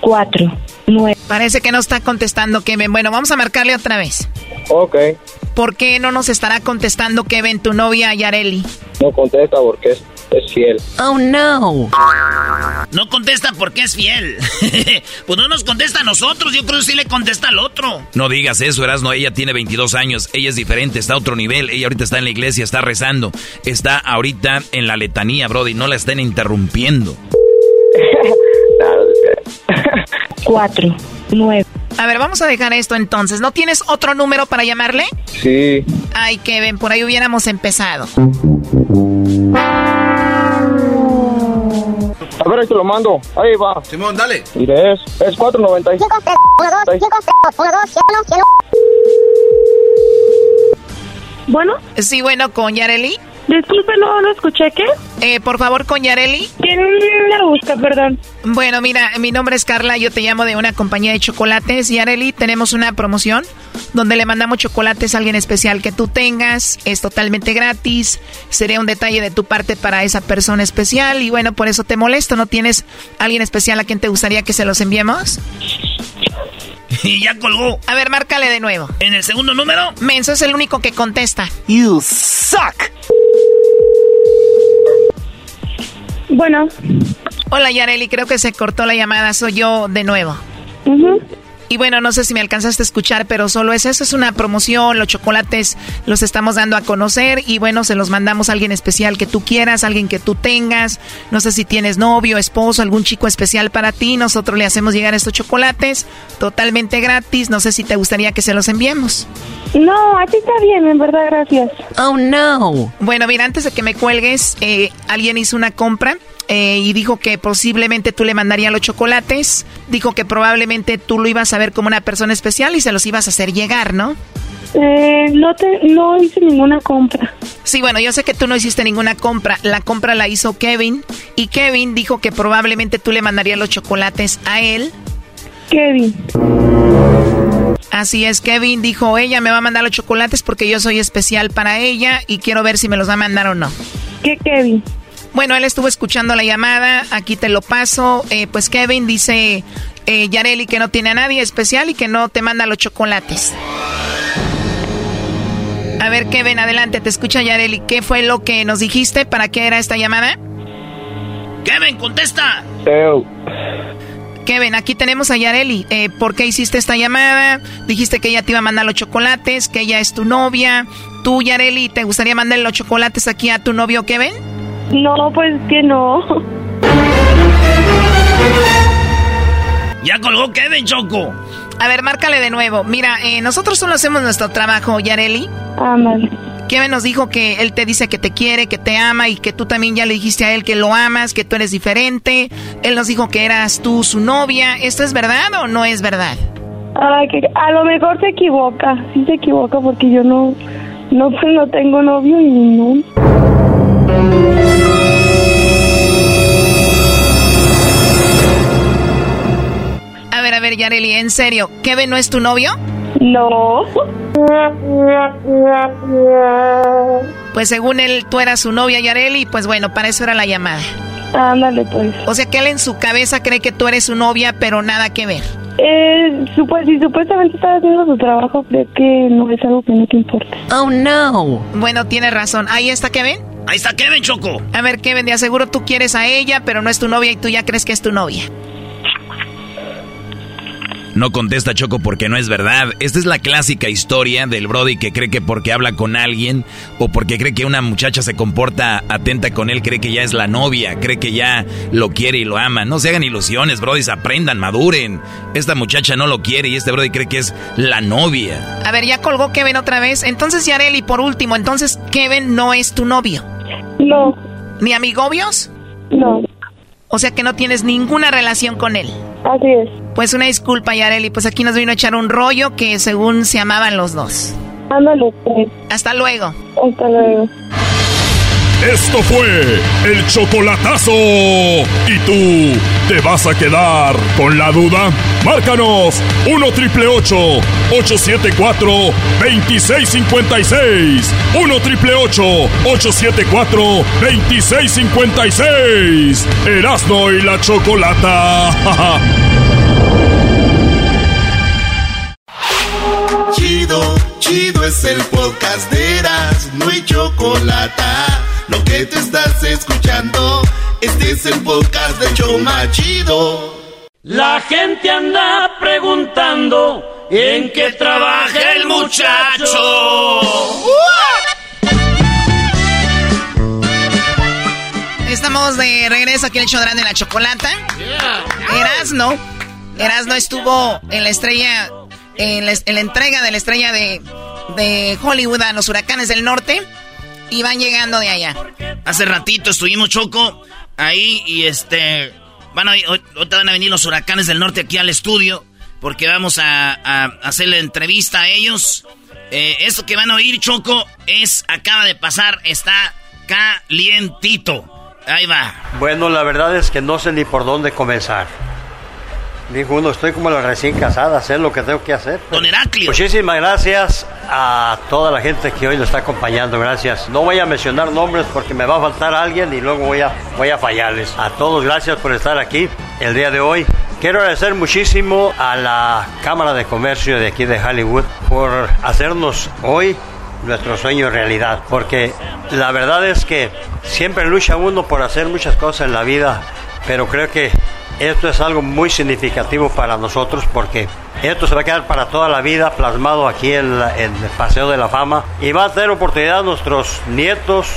cuatro, nueve. Parece que no está contestando Kevin. Bueno, vamos a marcarle otra vez. Ok. ¿Por qué no nos estará contestando Kevin, tu novia Yareli? No contesta porque es, es fiel. Oh, no. No contesta porque es fiel. pues no nos contesta a nosotros, yo creo que sí le contesta al otro. No digas eso, Erasno, ella tiene 22 años, ella es diferente, está a otro nivel, ella ahorita está en la iglesia, está rezando, está ahorita en la letanía, Brody, no la estén interrumpiendo. Cuatro, nueve. A ver, vamos a dejar esto entonces. ¿No tienes otro número para llamarle? Sí. Ay, Kevin, por ahí hubiéramos empezado. A ver, ahí te lo mando. Ahí va. Simón, dale. Mire, es, es 495. Bueno. Sí, bueno, con Yareli. Disculpe, no, no escuché, ¿qué? Eh, por favor, con Yareli. ¿Quién la busca, perdón? Bueno, mira, mi nombre es Carla, yo te llamo de una compañía de chocolates. Yareli, tenemos una promoción donde le mandamos chocolates a alguien especial que tú tengas. Es totalmente gratis. Sería un detalle de tu parte para esa persona especial. Y bueno, por eso te molesto. ¿No tienes alguien especial a quien te gustaría que se los enviemos? Y ya colgó. A ver, márcale de nuevo. ¿En el segundo número? Menso es el único que contesta. You suck. Bueno. Hola Yareli, creo que se cortó la llamada, soy yo de nuevo. Uh. Y bueno, no sé si me alcanzaste a escuchar, pero solo es eso, es una promoción, los chocolates los estamos dando a conocer y bueno, se los mandamos a alguien especial que tú quieras, alguien que tú tengas, no sé si tienes novio, esposo, algún chico especial para ti, nosotros le hacemos llegar estos chocolates totalmente gratis, no sé si te gustaría que se los enviemos. No, así está bien, en verdad, gracias. Oh, no. Bueno, mira, antes de que me cuelgues, eh, alguien hizo una compra eh, y dijo que posiblemente tú le mandarías los chocolates. Dijo que probablemente tú lo ibas a ver como una persona especial y se los ibas a hacer llegar, ¿no? Eh, no, te, no hice ninguna compra. Sí, bueno, yo sé que tú no hiciste ninguna compra. La compra la hizo Kevin. Y Kevin dijo que probablemente tú le mandarías los chocolates a él. Kevin. Así es, Kevin dijo, ella me va a mandar los chocolates porque yo soy especial para ella y quiero ver si me los va a mandar o no. ¿Qué Kevin? Bueno, él estuvo escuchando la llamada, aquí te lo paso. Eh, pues Kevin dice, eh, Yareli, que no tiene a nadie especial y que no te manda los chocolates. A ver, Kevin, adelante, te escucha Yareli. ¿Qué fue lo que nos dijiste? ¿Para qué era esta llamada? Kevin, contesta. Kevin, aquí tenemos a Yareli. Eh, ¿Por qué hiciste esta llamada? Dijiste que ella te iba a mandar los chocolates, que ella es tu novia. ¿Tú, Yareli, te gustaría mandarle los chocolates aquí a tu novio Kevin? No, pues que no. Ya colgó Kevin, Choco. A ver, márcale de nuevo. Mira, eh, nosotros solo hacemos nuestro trabajo, Yareli. Ándale. Kevin nos dijo que él te dice que te quiere, que te ama y que tú también ya le dijiste a él que lo amas, que tú eres diferente. Él nos dijo que eras tú su novia. ¿Esto es verdad o no es verdad? Ay, que a lo mejor se equivoca. Sí se equivoca porque yo no, no, pues no tengo novio y no. A ver, a ver, Yareli, en serio, ¿Kevin no es tu novio? No. Pues según él, tú eras su novia, Yareli, pues bueno, para eso era la llamada. Ándale, pues. O sea que él en su cabeza cree que tú eres su novia, pero nada que ver. Eh, supu si supuestamente estaba haciendo su trabajo, creo que no es algo que no te importa. Oh, no. Bueno, tiene razón. Ahí está Kevin. Ahí está Kevin, Choco. A ver, Kevin, de aseguro tú quieres a ella, pero no es tu novia y tú ya crees que es tu novia. No contesta Choco porque no es verdad. Esta es la clásica historia del Brody que cree que porque habla con alguien o porque cree que una muchacha se comporta atenta con él, cree que ya es la novia, cree que ya lo quiere y lo ama. No se hagan ilusiones, Brody, aprendan, maduren. Esta muchacha no lo quiere y este Brody cree que es la novia. A ver, ya colgó Kevin otra vez. Entonces, Yareli, por último, entonces Kevin no es tu novio. No. ¿Ni amigobios? No. O sea que no tienes ninguna relación con él. Así es. Pues una disculpa, Yareli. Pues aquí nos vino a echar un rollo que según se amaban los dos. Ándale. Hasta luego. Hasta luego. Esto fue el chocolatazo. ¿Y tú te vas a quedar con la duda? Márcanos 1 triple 874 2656. 1 triple 874 2656. Erasno y la chocolata. Chido, chido es el podcast de Eras, no hay chocolate. Lo que te estás escuchando, este es el podcast de Choma Chido. La gente anda preguntando en qué trabaja el muchacho. Estamos de regreso aquí en el show de la chocolata. Erasno. Erasno estuvo en la estrella, en la, en la entrega de la estrella de, de Hollywood a los huracanes del norte. Y van llegando de allá. Hace ratito estuvimos choco ahí y este. Van a, ahorita van a venir los huracanes del norte aquí al estudio. Porque vamos a, a hacer la entrevista a ellos. Eh, esto que van a oír, Choco, es acaba de pasar, está calientito. Ahí va. Bueno, la verdad es que no sé ni por dónde comenzar. Dijo uno, estoy como la recién casada, hacer lo que tengo que hacer. Don Heraclio. Muchísimas gracias a toda la gente que hoy nos está acompañando, gracias. No voy a mencionar nombres porque me va a faltar alguien y luego voy a, voy a fallarles. A todos, gracias por estar aquí el día de hoy. Quiero agradecer muchísimo a la Cámara de Comercio de aquí de Hollywood por hacernos hoy nuestro sueño realidad. Porque la verdad es que siempre lucha uno por hacer muchas cosas en la vida, pero creo que esto es algo muy significativo para nosotros porque esto se va a quedar para toda la vida plasmado aquí en, el Paseo de la Fama y va a tener oportunidad nuestros nietos,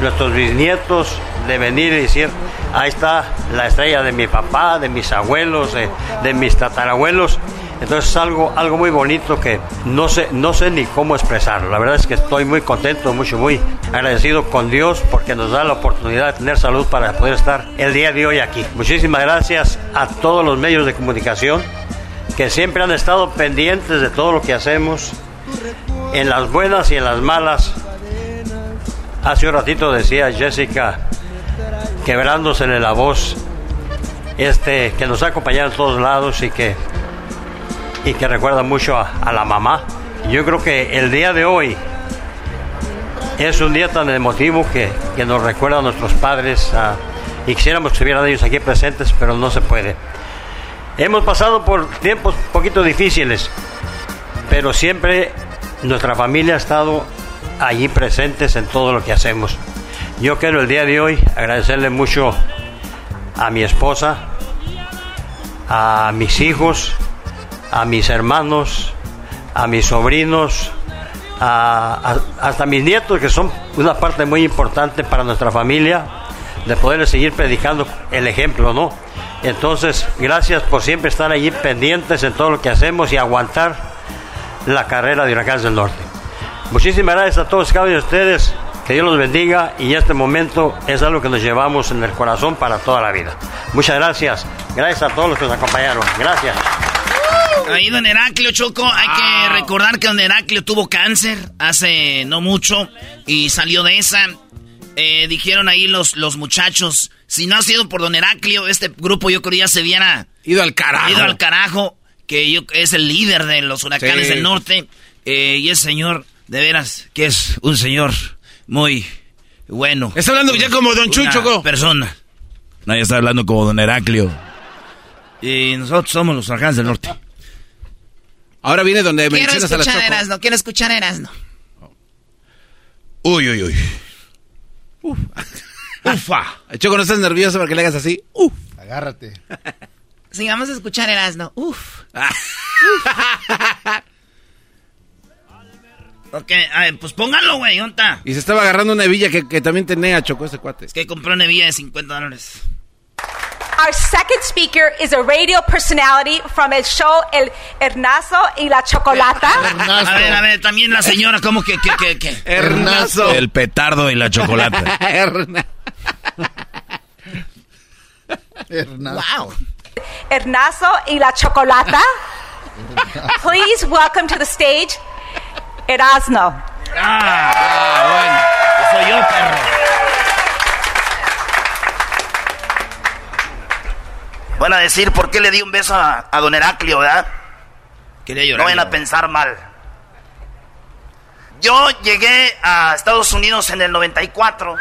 nuestros bisnietos de venir y decir, ahí está la estrella de mi papá, de mis abuelos, de mis tatarabuelos. Entonces es algo, algo muy bonito que no sé, no sé ni cómo expresarlo. La verdad es que estoy muy contento, mucho, muy agradecido con Dios porque nos da la oportunidad de tener salud para poder estar el día de hoy aquí. Muchísimas gracias a todos los medios de comunicación que siempre han estado pendientes de todo lo que hacemos, en las buenas y en las malas. Hace un ratito decía Jessica, quebrándose la voz, este, que nos ha acompañado en todos lados y que y que recuerda mucho a, la mamá. Yo creo que el día de hoy es un día tan emotivo que, que nos recuerda a nuestros padres y quisiéramos que estuvieran ellos aquí presentes, pero no se puede. Hemos pasado por tiempos un poquito difíciles, pero siempre nuestra familia ha estado allí presentes en todo lo que hacemos. Yo quiero el día de hoy agradecerle mucho a mi esposa, a mis hijos, a mis hermanos, a mis sobrinos, a, a, hasta mis nietos, que son una parte muy importante para nuestra familia, de poderles seguir predicando el ejemplo, ¿no? Entonces, gracias por siempre estar allí pendientes en todo lo que hacemos y aguantar la carrera de Huracanes del Norte. Muchísimas gracias a todos cada uno de ustedes. Que Dios los bendiga y este momento es algo que nos llevamos en el corazón para toda la vida. Muchas gracias. Gracias a todos los que nos acompañaron. Gracias. Ahí don Heraclio Choco, hay que recordar que don Heraclio tuvo cáncer hace no mucho y salió de esa. Eh, dijeron ahí los, los muchachos, si no ha sido por don Heraclio, este grupo yo creo ya se hubiera ido al carajo. Ido al carajo, que yo, es el líder de los huracanes sí. del norte. Eh, y ese señor, de veras, que es un señor muy bueno. Está hablando ya como don Chucho. persona. No, ya está hablando como don Heraclio. Y nosotros somos los huracanes del norte. Ahora viene donde quiero mencionas a la escuchar Choco. Erasno, quiero escuchar Erasno. Uy, uy, uy. Uf. Ufa. Choco, no estás nervioso porque le hagas así. Uf. Agárrate. Sigamos a escuchar Erasno. Uf. ok, a ver, pues pónganlo, güey, ¿dónde está? Y se estaba agarrando una hebilla que, que también tenía Choco ese cuate. Es que compró una hebilla de 50 dólares. Our second speaker is a radio personality from el show El Hernazo y la Chocolata. A ver, a ver, también la señora, ¿cómo que, que, que, que? Hernazo. El petardo y la chocolata. Hernazo. Wow. Hernazo y la Chocolata. Please welcome to the stage Erasno. Ah, ah bueno. Soy yo, perro. Van a decir por qué le di un beso a, a don Heraclio, ¿verdad? Quería llorar. No vayan a pensar mal. Yo llegué a Estados Unidos en el 94,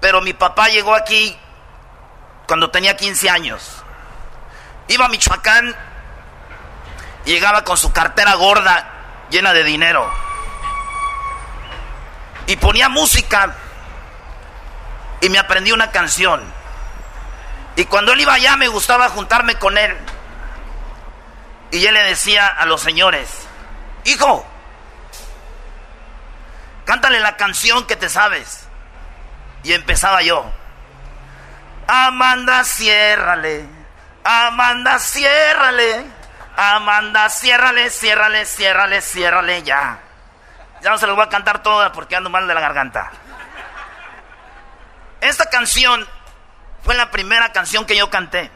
pero mi papá llegó aquí cuando tenía 15 años. Iba a Michoacán y llegaba con su cartera gorda llena de dinero. Y ponía música y me aprendí una canción. Y cuando él iba allá me gustaba juntarme con él. Y él le decía a los señores, hijo, cántale la canción que te sabes. Y empezaba yo. Amanda, ciérrale. Amanda, ciérrale. Amanda, ciérrale, ciérrale, ciérrale, ciérrale ya. Ya no se lo voy a cantar toda porque ando mal de la garganta. Esta canción fue la primera canción que yo canté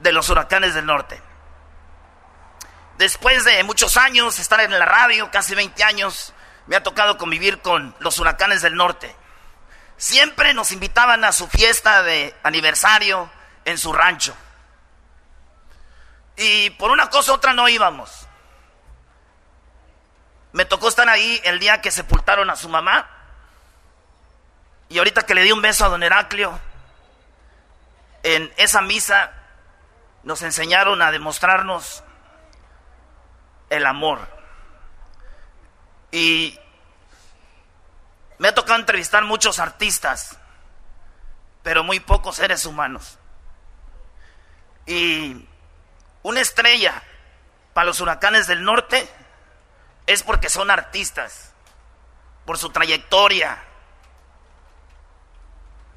de los huracanes del norte. Después de muchos años, estar en la radio, casi 20 años, me ha tocado convivir con los huracanes del norte. Siempre nos invitaban a su fiesta de aniversario en su rancho. Y por una cosa u otra no íbamos. Me tocó estar ahí el día que sepultaron a su mamá. Y ahorita que le di un beso a don Heraclio, en esa misa nos enseñaron a demostrarnos el amor. Y me ha tocado entrevistar muchos artistas, pero muy pocos seres humanos. Y una estrella para los huracanes del norte es porque son artistas, por su trayectoria.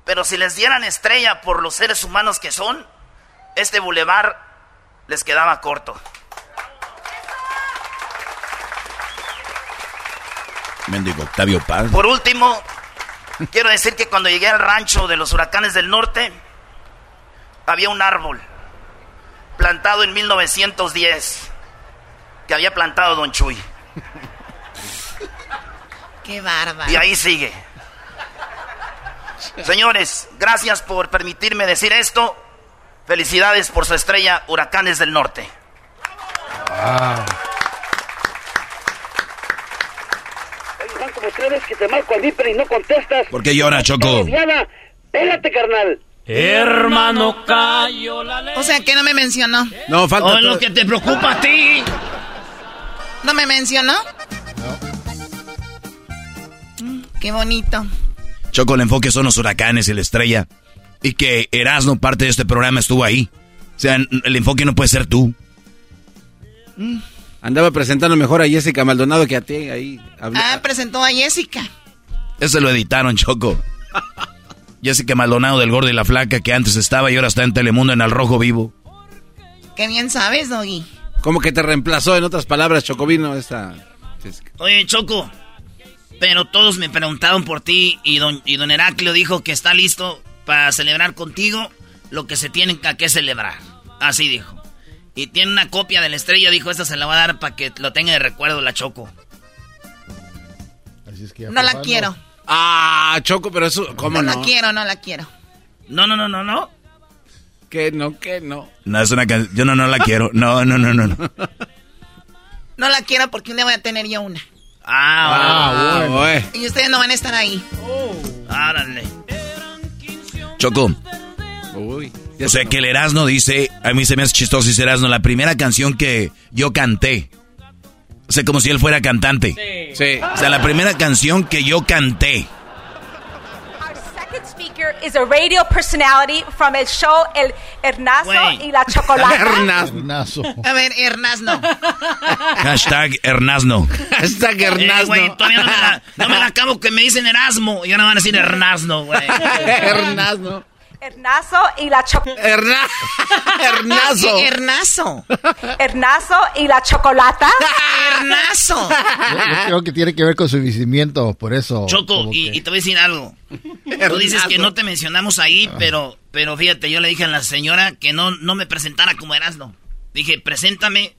Pero si les dieran estrella por los seres humanos que son, este bulevar les quedaba corto. Mendigo Octavio Paz. Por último, quiero decir que cuando llegué al rancho de los huracanes del norte, había un árbol plantado en 1910 que había plantado Don Chuy. Qué bárbaro. Y ahí sigue. Señores, gracias por permitirme decir esto. Felicidades por su estrella Huracanes del Norte. Van como tres veces que te marco al viper y no contestas. ¿Por qué llora, Choco? Pégate, carnal. Hermano, cayó la ley. O sea, que no me mencionó. No, falta. Oh, lo que te preocupa a ti. ¿No me mencionó? Mm, Qué bonito. Choco, el enfoque son los huracanes y la estrella. Y que Erasmo, parte de este programa, estuvo ahí. O sea, el enfoque no puede ser tú. Andaba presentando mejor a Jessica Maldonado que a ti ahí. Ah, presentó a Jessica. Eso lo editaron, Choco. Jessica Maldonado del Gordo y la Flaca, que antes estaba y ahora está en Telemundo en Al Rojo Vivo. Qué bien sabes, Doggy. Como que te reemplazó, en otras palabras, Chocovino, esta... Oye, Choco, pero todos me preguntaron por ti y don, y don Heraclio dijo que está listo para celebrar contigo lo que se tiene que- que celebrar. Así dijo. Y tiene una copia de la estrella, dijo, esta se la va a dar para que lo tenga de recuerdo la Choco. Así es que ya No la quiero. Ah, Choco, pero eso, ¿cómo No no? la quiero, no la quiero. No, no, no, no, no. Que no, que no. No, es una canción. Yo no, no la quiero. No, no, no, no. no. No la quiero porque un día voy a tener yo una. Ah, bueno. Y ustedes no van a estar ahí. Árale. Choco. Uy. O sea, que el Erasmo dice, a mí se me hace chistoso dice Erasmo, la primera canción que yo canté. O sea, como si él fuera cantante. Sí. O sea, la primera canción que yo canté. Speaker is a radio personality from el show El Hernazo y la Chocolata. Hernazo. A ver, Hernasno. Hashtag Hernasno. Hashtag Eh, Hernasno. güey, todavía no me, la, no me la acabo que me dicen Erasmo. Y ahora van a decir Hernasno, güey. Hernazo y la Chocolata. Herna... Hernazo. Hernazo. Hernazo y la Chocolata. Hernazo. Yo, yo creo que tiene que ver con su visimiento, por eso. Choco, y, que- y te voy a decir algo. Tú dices que no te mencionamos ahí, pero, pero fíjate, yo le dije a la señora que no, no me presentara como Erasmo. Dije, preséntame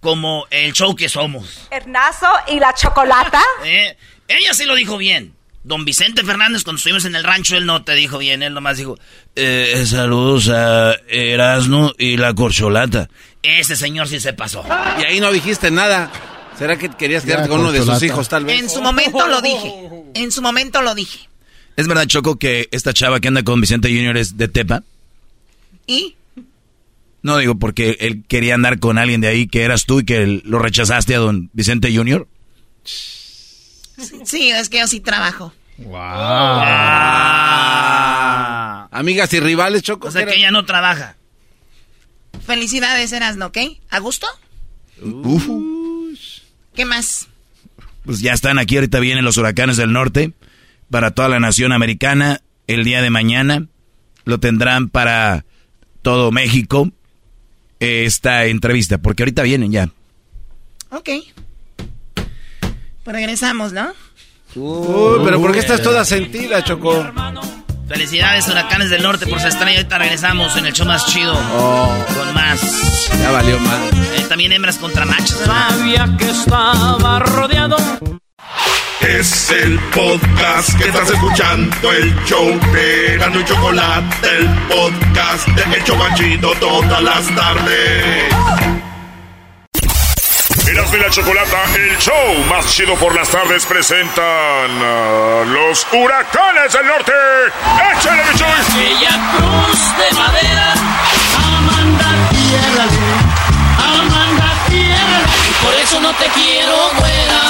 como el show que somos. Hernazo y la Chocolata. ¿eh? Ella sí lo dijo bien. Don Vicente Fernández, cuando estuvimos en el rancho, él no te dijo bien, él nomás dijo, eh, saludos a Erasmo y la corcholata. Ese señor sí se pasó. Y ahí no dijiste nada. ¿Será que querías quedarte con uno de sus hijos, tal vez? En su momento lo dije. En su momento lo dije. ¿Es verdad, Choco, que esta chava que anda con Vicente Junior es de Tepa? ¿Y? No, digo, porque él quería andar con alguien de ahí que eras tú y que lo rechazaste a don Vicente Junior. Sí, es que yo sí trabajo. Wow. Amigas y rivales, Choco. O sea que ella no trabaja. Felicidades, Erasno, ¿ok? ¿A gusto? Uf. ¿Qué más? Pues ya están aquí, ahorita vienen los huracanes del norte para toda la nación americana. El día de mañana lo tendrán para todo México eh, esta entrevista, porque ahorita vienen ya. Ok. Pues regresamos, ¿no? Uy, pero ¿por qué estás toda sentida, Choco? Felicidades, Huracanes del Norte, por su estrella. Ahorita regresamos en el show más chido. Con más. Ya valió más. Eh, también hembras contra machos. Sabía que estaba rodeado. Es el podcast que estás escuchando, el show de Gano y Chocolate, el podcast de Hecho Banchito todas las tardes. Erasmo y la Chocolata, el show más chido por las tardes, presentan a los huracanes del norte. ¡Échale, mi Bella cruz de madera, Amanda Tierra, Amanda Tierra. Y por eso no te quiero, güera,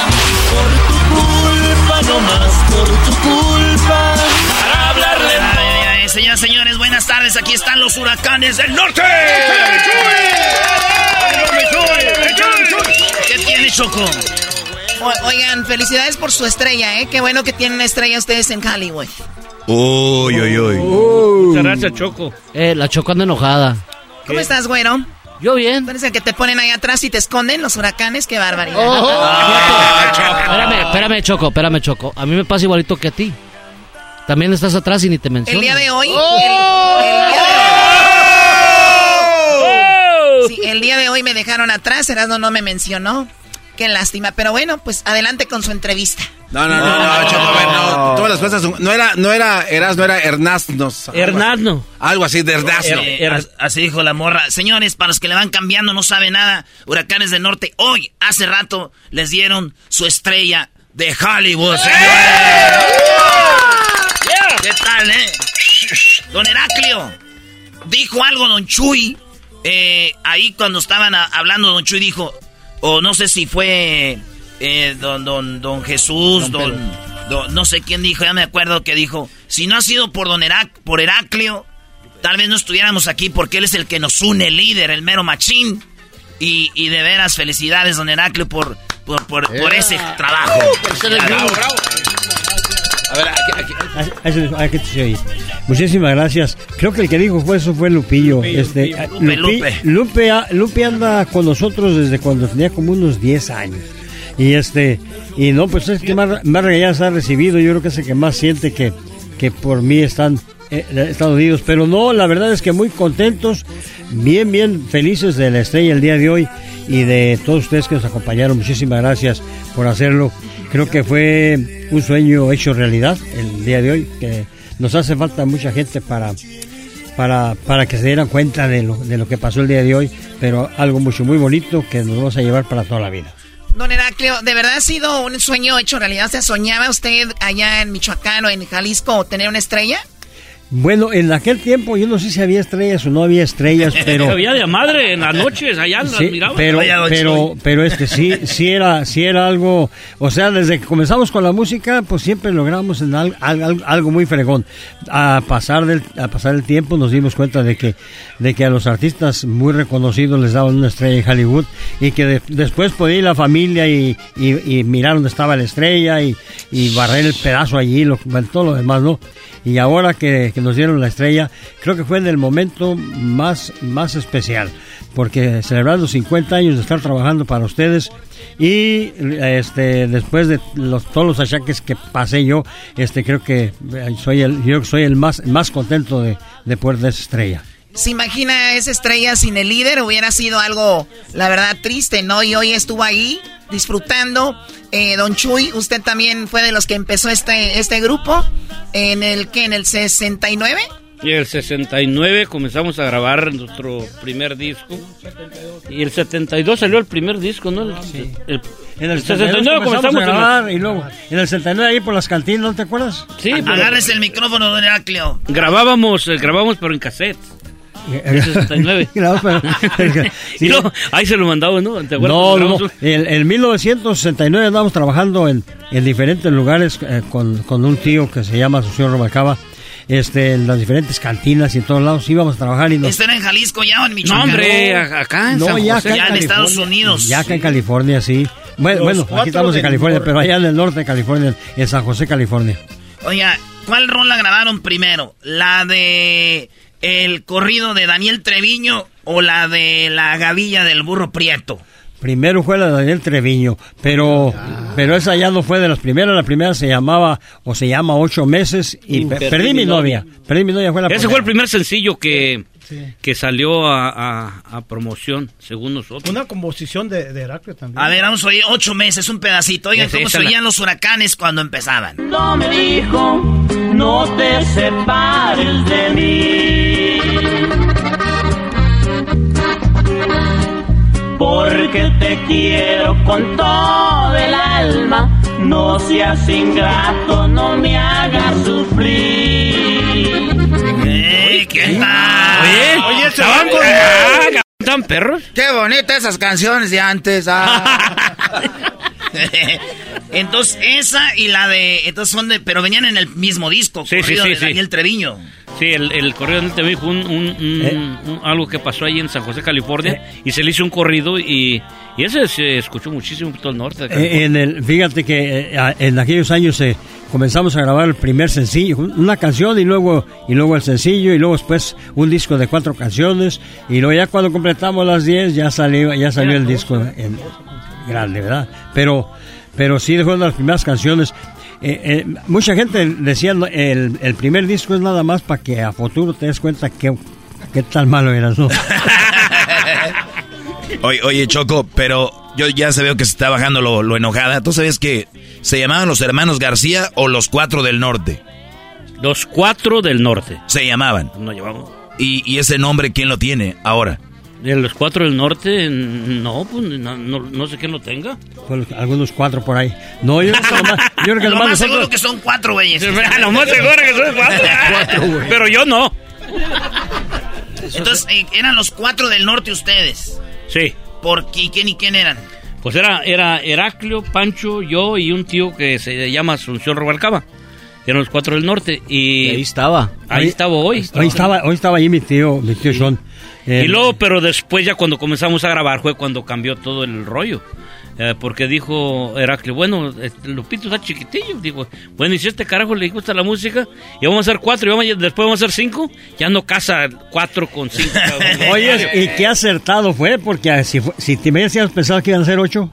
por tu culpa nomás, por tu culpa. Para hablarle... Ay, ay, señores, buenas tardes, aquí están los huracanes del norte. ¡Échale, mi ¿Qué tiene Choco? oigan, felicidades por su estrella, ¿eh? Qué bueno que tienen estrella ustedes en Hollywood. Uy, uy, uy. Muchas gracias, Choco. Eh, la Choco anda enojada. ¿Cómo estás, güero? Yo bien. ¿Tú eres el que te ponen ahí atrás y te esconden los huracanes? ¡Qué barbaridad! Oh. espérame, espérame, Choco, espérame, Choco. A mí me pasa igualito que a ti. También estás atrás y ni te menciono. El día de hoy... Oh. El, el día de hoy... Sí, el día de hoy me dejaron atrás, Erasmo no me mencionó. Qué lástima, pero bueno, pues adelante con su entrevista. No, no, no, no, Choco, a ver, no. Todas las cosas. No era, no era Eras, no era Hernazno. Hernazno. Algo así de Hernazno. Eh, as- así dijo la morra. Señores, para los que le van cambiando, no sabe nada. Huracanes del Norte, hoy, hace rato, les dieron su estrella de Hollywood, señores. ¿Qué tal, eh? Don Heraclio, dijo algo Don Chuy. Eh, ahí cuando estaban a- hablando, Don Chuy dijo, o no sé si fue eh, don, don, don Jesús, don, don- no sé quién dijo, ya me acuerdo que dijo, si no ha sido por don Herac, por Heraclio, tal vez no estuviéramos aquí porque él es el que nos une, el líder, el mero machín. Y, y de veras, felicidades, don Heraclio, por, por, por, por ese trabajo. A ver, aquí, aquí. Eso- ¿qué te oye? Muchísimas gracias. Creo que el que dijo fue eso fue Lupillo. este, Lupe, Lupe. Lupe, ah, Lupe anda con nosotros desde cuando tenía como unos 10 años. Y este, y no, pues es que más, más regañadas ha recibido. Yo creo que es el que más siente que, que por mí están eh, Estados Unidos. Pero no, la verdad es que muy contentos, bien, bien felices de la estrella el día de hoy y de todos ustedes que nos acompañaron. Muchísimas gracias por hacerlo. Creo que fue un sueño hecho realidad el día de hoy, que nos hace falta mucha gente para, para, para que se dieran cuenta de lo, de lo que pasó el día de hoy, pero algo mucho, muy bonito que nos vamos a llevar para toda la vida. Don Heraclio, ¿de verdad ha sido un sueño hecho realidad? O sea, ¿soñaba usted allá en Michoacán o en Jalisco tener una estrella? Bueno, en aquel tiempo yo no sé si había estrellas o no había estrellas, pero... Había de madre en las noches, allá las Sí, miraba. pero, pero, pero este sí, sí era, sí era algo, o sea, desde que comenzamos con la música, pues siempre logramos en al- al- al- algo muy fregón. A pasar del, a pasar el tiempo nos dimos cuenta de que, de que a los artistas muy reconocidos les daban una estrella en Hollywood y que de- después podía ir la familia y, y, y mirar dónde estaba la estrella y, y barrer el pedazo allí, lo, todo lo demás, ¿no? Y ahora que, nos dieron la estrella, creo que fue en el momento más, más especial, porque celebrando 50 años de estar trabajando para ustedes y este después de los, todos los achaques que pasé yo, este creo que soy el, yo soy el más, más contento de, de poder de esa estrella. ¿Se imagina esa estrella sin el líder? Hubiera sido algo, la verdad, triste, ¿no? Y hoy estuvo ahí disfrutando. Eh, don Chuy, usted también fue de los que empezó este, este grupo. ¿En el que ¿En el 69? Y el 69 comenzamos a grabar nuestro primer disco. Y el 72 salió el primer disco, ¿no? El, el- En el el 69 comenzamos a grabar y luego en el 69 ahí por las cantinas, ¿no te acuerdas? Sí, pero Agárrese el micrófono, don Heraclio. grabábamos, eh, grabábamos pero en cassette. El 69. Grabamos, pero- y luego, ahí se lo mandaba, ¿no? ¿Te acuerdas? No, no, En, en 1969 andábamos trabajando en, en diferentes lugares eh, con, con un tío que se llama Socio Robacaba. Este, en las diferentes cantinas y en todos lados íbamos a trabajar y nos... ¿Esto era en Jalisco ya o en Michoacán? No, hombre, acá en No, San ya José. acá Ya en. Estados Unidos. Ya acá en California, sí. Bueno, bueno aquí estamos en California, pero allá en el norte de California, en San José, California. Oiga, ¿cuál rola grabaron primero? ¿La de el corrido de Daniel Treviño o la de la gavilla del burro prieto? Primero fue la de Daniel Treviño, pero, pero esa ya no fue de las primeras. La primera se llamaba, o se llama Ocho Meses, y Y pe- perdí perdí, mi novia. Perdí mi novia, fue la Ese primera. fue el primer sencillo que, que salió a, a- a promoción, según nosotros. Una composición de, de Heraclio también. A ver, vamos a oír ocho meses, un pedacito. Oigan cómo se la- oían los huracanes cuando empezaban. No me dijo, no te separes de mí. Porque te quiero con todo el alma. No seas ingrato, no me hagas sufrir. Eh, ¿Qué tal? Oye, Oye, ¿estaban con- Ah, ¿Están perros? Qué bonitas esas canciones de antes. ah. entonces, esa y la de. Entonces son de. Pero venían en el mismo disco. Sí, sí, corrido sí, de sí. Daniel Treviño. Sí, el, el corrido del me dijo un, un- un- Eh. algo que pasó ahí en San José, California, y se le hizo un corrido y, y ese se escuchó muchísimo en todo el norte. de. Eh, en el, fíjate que eh, en aquellos años eh, comenzamos a grabar el primer sencillo, una canción y luego y luego el sencillo y luego después un disco de cuatro canciones y luego ya cuando completamos las diez ya salió ya salió el disco en grande, ¿verdad? Pero pero sí fue una de las primeras canciones. Eh, eh, mucha gente decía el, el primer disco es nada más para que a futuro te des cuenta que qué tan malo eras, ¿no? Oye, oye, Choco, pero yo ya se veo que se está bajando lo, lo enojada. ¿Tú sabes que se llamaban los hermanos García o los cuatro del norte? Los cuatro del norte. Se llamaban. No llevamos. ¿Y, y ese nombre quién lo tiene ahora? De los cuatro del norte, no, pues no, no, no sé quién lo tenga. Pues, algunos cuatro por ahí. No, yo creo que nomás, yo creo que Lo más seguro nosotros- que son cuatro, güeyes. Lo más seguro que son cuatro. Pero yo no. Entonces, eh, eran los cuatro del norte ustedes. Sí. ¿Por qué? ¿Quién y quién eran? Pues era, era Heraclio, Pancho, yo y un tío que se llama Asunción Rubalcaba. Eran los cuatro del norte. Y ahí estaba. Ahí estaba hoy. Hoy estaba, hoy estaba ahí mi tío, mi tío. Eh, Y luego, pero después ya cuando comenzamos a grabar fue cuando cambió todo el rollo. Eh, porque dijo Heraclio, bueno, este, Lupito está chiquitillo. Digo, bueno, y si a este carajo le gusta la música, y vamos a hacer cuatro, y vamos, a- después vamos a hacer cinco, ya no casa cuatro con cinco. Oye, y qué acertado fue, porque ah, si, fue- si te hubieras pensado que iban a ser ocho.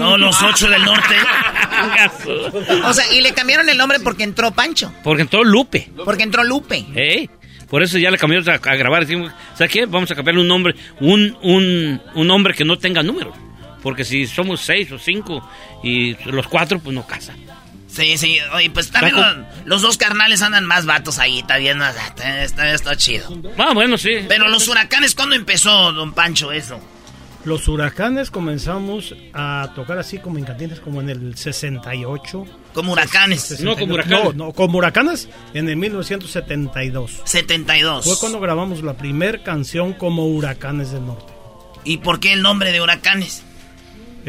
No, los ocho del norte. O sea, y le cambiaron el nombre porque entró Pancho. Porque entró Lupe. Porque entró Lupe. ¿eh? Por eso ya le cambiamos a, a grabar. Decimos, ¿sabes qué? Vamos a cambiarle un nombre, un, un, un nombre que no tenga números. Porque si somos seis o cinco y los cuatro, pues no casa. Sí, sí. Oye, pues también los, los dos carnales andan más vatos ahí. Está bien, está, está, está chido. Ah, bueno, sí. Pero los huracanes, ¿cuándo empezó, don Pancho, eso? Los huracanes comenzamos a tocar así como en cantinas como en el 68. Como huracanes. 62. No, como huracanes. No, no, como huracanes en el 1972. 72. Fue cuando grabamos la primera canción como Huracanes del Norte. ¿Y por qué el nombre de huracanes?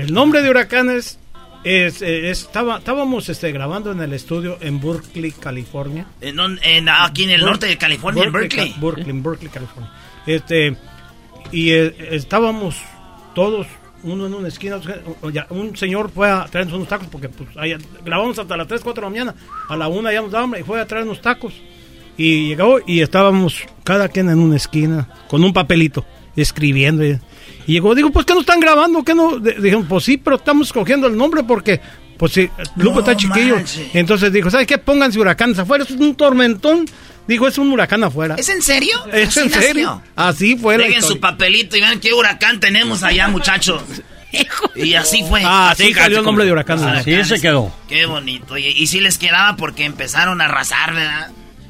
El nombre de Huracanes es, eh, es- estaba, estábamos este, grabando en el estudio en Berkeley, California. En, en- aquí en el norte de California, en Berkeley. Berkeley, en Berkeley, California. Este, y eh, estábamos todos, uno en una esquina, un señor fue a traernos unos tacos porque pues, ahí grabamos hasta las 3, 4 de la mañana. A la una ya nos daba hambre y fue a traernos tacos. Y llegó y estábamos cada quien en una esquina con un papelito escribiendo. Y, y llegó, digo, pues que no están grabando, que no. Dijeron, pues sí, pero estamos escogiendo el nombre porque, pues sí, Lupo No está chiquillo. Entonces dijo, ¿sabes qué? Pónganse huracanes afuera, es un tormentón. Dijo, es un huracán afuera. ¿Es en serio? ¿Es ¿Así en serio? Así fue Dejen su papelito y vean qué huracán tenemos allá, muchachos. Y así fue. Ah, sí, salió el nombre de huracán. Huracanes. Sí, ese quedó. Qué bonito. Y, y sí les quedaba porque empezaron a arrasar, ¿verdad?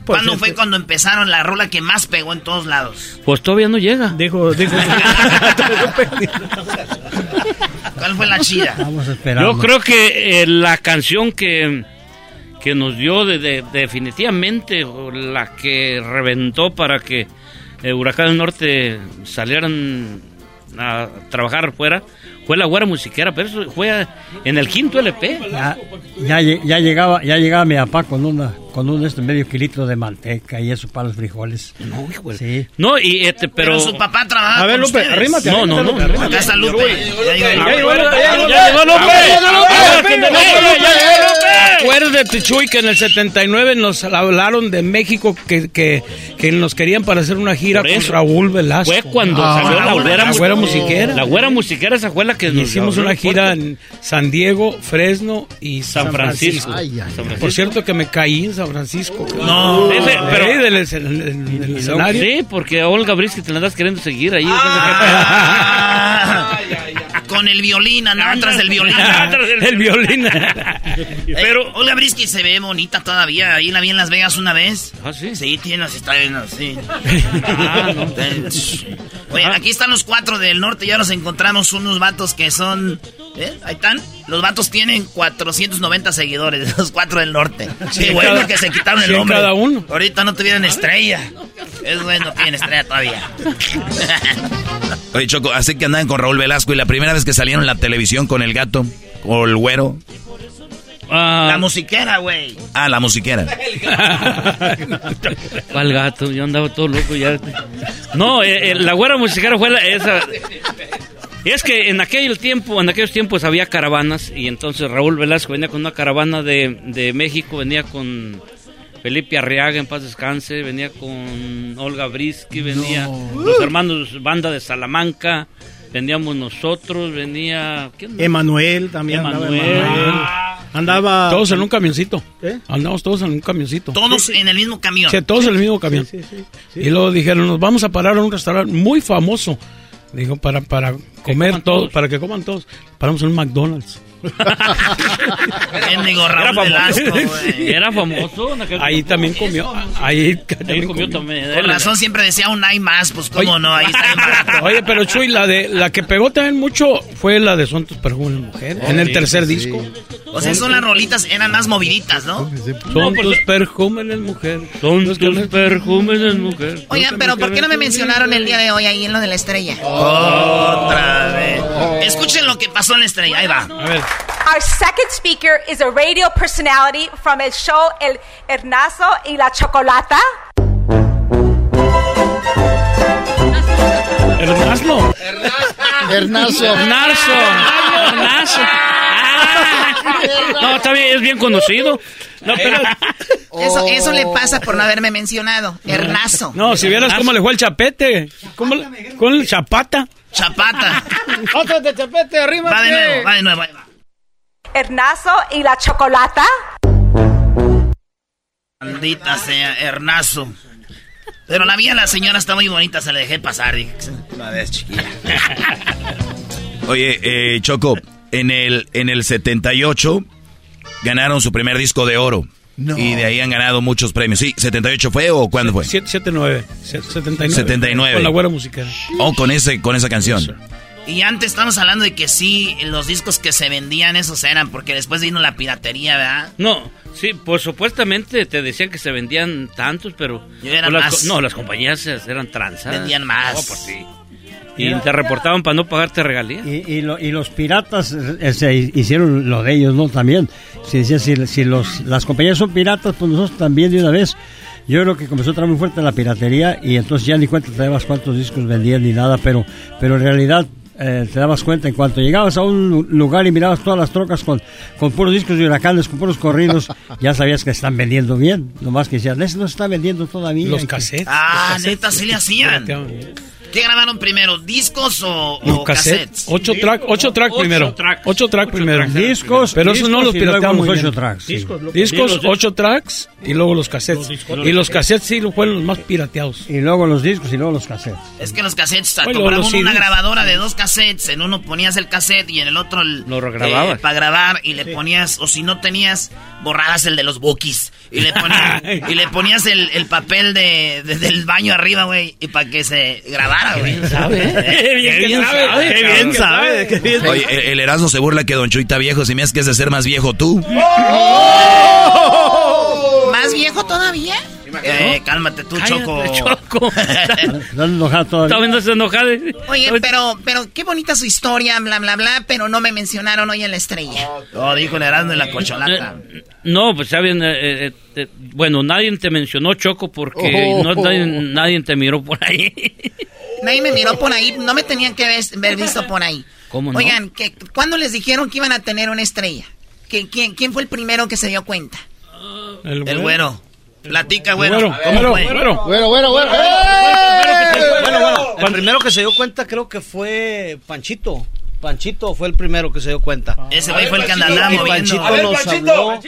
Pues ¿Cuándo fue cuando empezaron la rola que más pegó en todos lados? Pues todavía no llega. Dijo, dijo. ¿Cuál fue la chida? Vamos a esperar. Yo creo que eh, la canción que, que nos dio de, de- definitivamente o la que reventó para que eh, Huracán del Norte salieran a trabajar fuera fue la güera musiquera, pero eso fue en el quinto LP. Ya, ya, ya llegaba, ya llegaba mi papá con una, con un este medio kilito de manteca y eso para los frijoles. No, hijo Sí. No, y este, pero... Pero su papá trabajaba A ver, Lupe, arrímate, No, no, no. Acá está Lupe. Ya llegó Lupe. ya llegó ¡Ya llegó Lupe! Acuérdate, Chuy, que en el 79 nos hablaron de México que, que, que nos querían para hacer una gira con. Raúl Velasco. Fue cuando Ah, salió la güera, la güera musiquera. La güera musiquera, esa fue la que Y nos hicimos una gira en San Diego, Fresno y San, San Francisco. Francisco. Ay, ay, Por cierto que me caí en San Francisco. No. Ese, pero- Ahí del, escenario. Sí, porque Olga Brisky te la andas queriendo seguir ahí. Ah. Con el violín, andaba atrás del violín. El violín. Pero Olga Brisky se ve bonita todavía. Ahí la vi en Las Vegas una vez. ¿Ah, sí? Sí, tiene las está bien así. Ah, no. Oye, aquí están los cuatro del norte. Ya nos encontramos unos vatos que son. ¿Eh? Ahí están. Los vatos tienen 490 seguidores. Los cuatro del norte. Sí, Qué bueno cada- que se quitaron el nombre. cada uno. Ahorita no tuvieran estrella. Es bueno, tienen estrella todavía. Oye, Choco, así que andaban con Raúl Velasco y la primera vez que salieron en la televisión con el gato o el güero. La musiquera, güey. Ah, la musiquera. ¿Cuál gato? Yo andaba todo loco ya. No, eh, eh, la güera musiquera fue la- esa. Y es que en aquel tiempo, en aquellos tiempos había caravanas y entonces Raúl Velasco venía con una caravana de, de México, venía con Felipe Arriaga, en paz descanse, venía con Olga Brisky, venía los hermanos Banda de Salamanca, veníamos nosotros, venía... Emanuel también. andaba Emanuel. Emanuel. Andaba. Todos en un camioncito. ¿Eh? Andamos todos en un camioncito. Todos en el mismo camión. Sí, todos en el mismo camión. Y luego dijeron, nos vamos a parar a un restaurante muy famoso. Dijo, para, para comer todos, para que coman todos. Paramos en un McDonald's. Mendigo Era famoso. Velasco. Sí, Era famoso. Ahí también comió. Ahí, también comió también. Con razón siempre decía un hay más, pues cómo no, ahí está barato. Oye, pero Chuy, la de la que pegó también mucho fue la de Son tus perfumes mujer, en el tercer sí. disco. O sea, son las rolitas, eran más moviditas, ¿no? Son tus perfumes mujer. Son tus perfumes mujer. Oigan, pero ¿por qué no me mencionaron el día de hoy ahí en lo de la estrella? Otra vez. Escuchen lo que pasó en la estrella, ahí va. A ver. Our second speaker is a radio personality from el show El Hernazo y la Chocolata. Hernasno. Hernazo. Hernarzo. Hernarzo. Ah. No, está bien, es bien conocido. No, pero... Eso, eso le pasa por no haberme mencionado. Hernazo. No, si vieras cómo le fue el chapete. ¿Cómo le- con el chapata. Chapata. Otro de chapete arriba. Va de nuevo, va de nuevo. ahí va. Hernazo y la Chocolata. Maldita sea, Hernazo. Pero la mía, la señora está muy bonita, se la dejé pasar. Una vez, chiquilla. Oye, eh, Choco, en el, en el 78 ganaron su primer disco de oro. Y de ahí han ganado muchos premios. Sí, ¿78 fue o cuándo fue? 79. 79. 79. Con la güera musical. Oh, con, ese, con esa canción. Y antes estamos hablando de que sí, los discos que se vendían, esos eran, porque después vino la piratería, ¿verdad? No, sí, pues supuestamente te decían que se vendían tantos, pero... Eran pues, las más. co- no, las compañías eran transadas. Vendían más. No, pues sí. Y te reportaban para no pagarte regalías. Y, y lo- y los piratas eh, se hicieron lo de ellos, ¿no? También. Si, si, si los, las compañías son piratas, pues nosotros también de una vez. Yo creo que comenzó a traer muy fuerte la piratería y entonces ya ni cuenta te dabas cuántos discos vendían ni nada, pero, pero en realidad eh, te dabas cuenta en cuanto llegabas a un lu- lugar y mirabas todas las trocas con, con puros discos de huracanes, con puros corridos, ya sabías que están vendiendo bien. Nomás que decían, ese no se está vendiendo todavía. Los cassettes. Ah, los neta, sí le hacían. ¿Qué grabaron primero, discos o, Los o cassettes. Ocho track, ocho track primero. Ocho track primero. Discos, Pero eso no discos los muy ocho tracks, sí. Discos, Discos, discos, ocho tracks y luego los cassettes. y los cassettes sí lo fueron los más pirateados. Y luego los discos y luego los cassettes. Es que los cassettes, Bueno, compramos una grabadora de dos cassettes, en uno ponías el cassette y en el otro el, Lo regrababas. para grabar y le ponías, o si no tenías, borrabas el de los bookies y le ponías, y le ponías el, el papel de, de- del baño arriba, güey, y para que se grabara, güey. bien sabe, ¿eh? Qué bien sabe, qué bien sabe, qué bien Oye, el, el Erasmo se burla que Don Chuy está viejo. Si me haces que es de ser más viejo tú. ¿Más viejo todavía? Eh, cálmate tú, Choco. Choco. Están enojados todavía. Está viendo enojada. Oye, pero, pero qué bonita su historia, bla, bla, bla, pero no me mencionaron hoy en la estrella. No, dijo el Erasmo en la cocholata. No, pues ya bien, eh, eh, eh, bueno, nadie te mencionó Choco porque Oh. no, nadie, nadie te miró por ahí. Nadie me miró por ahí, no me tenían que ver, ver visto por ahí. ¿Cómo no? Oigan, ¿qué- ¿cuándo les dijeron que iban a tener una estrella? ¿Qué- quién, ¿Quién fue el primero que se dio cuenta? El, El güero. Platica, güero. Güero, ¿Cómo güero, fue? güero. Bueno, bueno, bueno. Bueno, bueno, el primero que se dio cuenta creo que fue Panchito. Panchito fue el primero que se dio cuenta. Ese güey fue el que andaba moviendo. Panchito A ver, nos Panchito, habló.